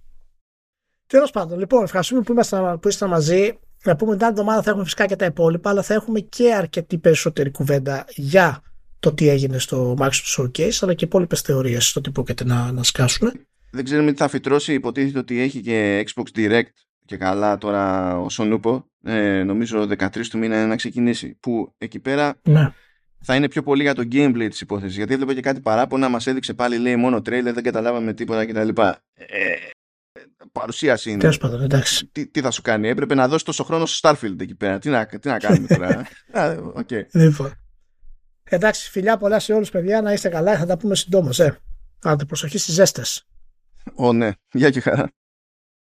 [laughs] Τέλος πάντων, λοιπόν, ευχαριστούμε που, ήμασταν, που ήσασταν μαζί. Να πούμε την άλλη εβδομάδα θα έχουμε φυσικά και τα υπόλοιπα, αλλά θα έχουμε και αρκετή περισσότερη κουβέντα για το τι έγινε στο Microsoft Showcase, αλλά και υπόλοιπες θεωρίες στο τι πρόκειται να, να σκάσουν. Δεν ξέρουμε τι θα φυτρώσει. Υποτίθεται ότι έχει και Xbox Direct και καλά τώρα ο Σονούπο ε, νομίζω 13 του μήνα είναι να ξεκινήσει που εκεί πέρα ναι. θα είναι πιο πολύ για το gameplay της υπόθεσης γιατί έβλεπα και κάτι παράπονα μας έδειξε πάλι λέει μόνο τρέιλερ δεν καταλάβαμε τίποτα κτλ ε, παρουσίαση είναι πάντων, εντάξει. Τι, τι, θα σου κάνει έπρεπε να δώσει τόσο χρόνο στο Starfield εκεί πέρα τι να, τι να κάνουμε τώρα [laughs] okay. λοιπόν. εντάξει φιλιά πολλά σε όλους παιδιά να είστε καλά θα τα πούμε συντόμως ε. Άντε προσοχή στις ζέστες Ω ναι, γεια και χαρά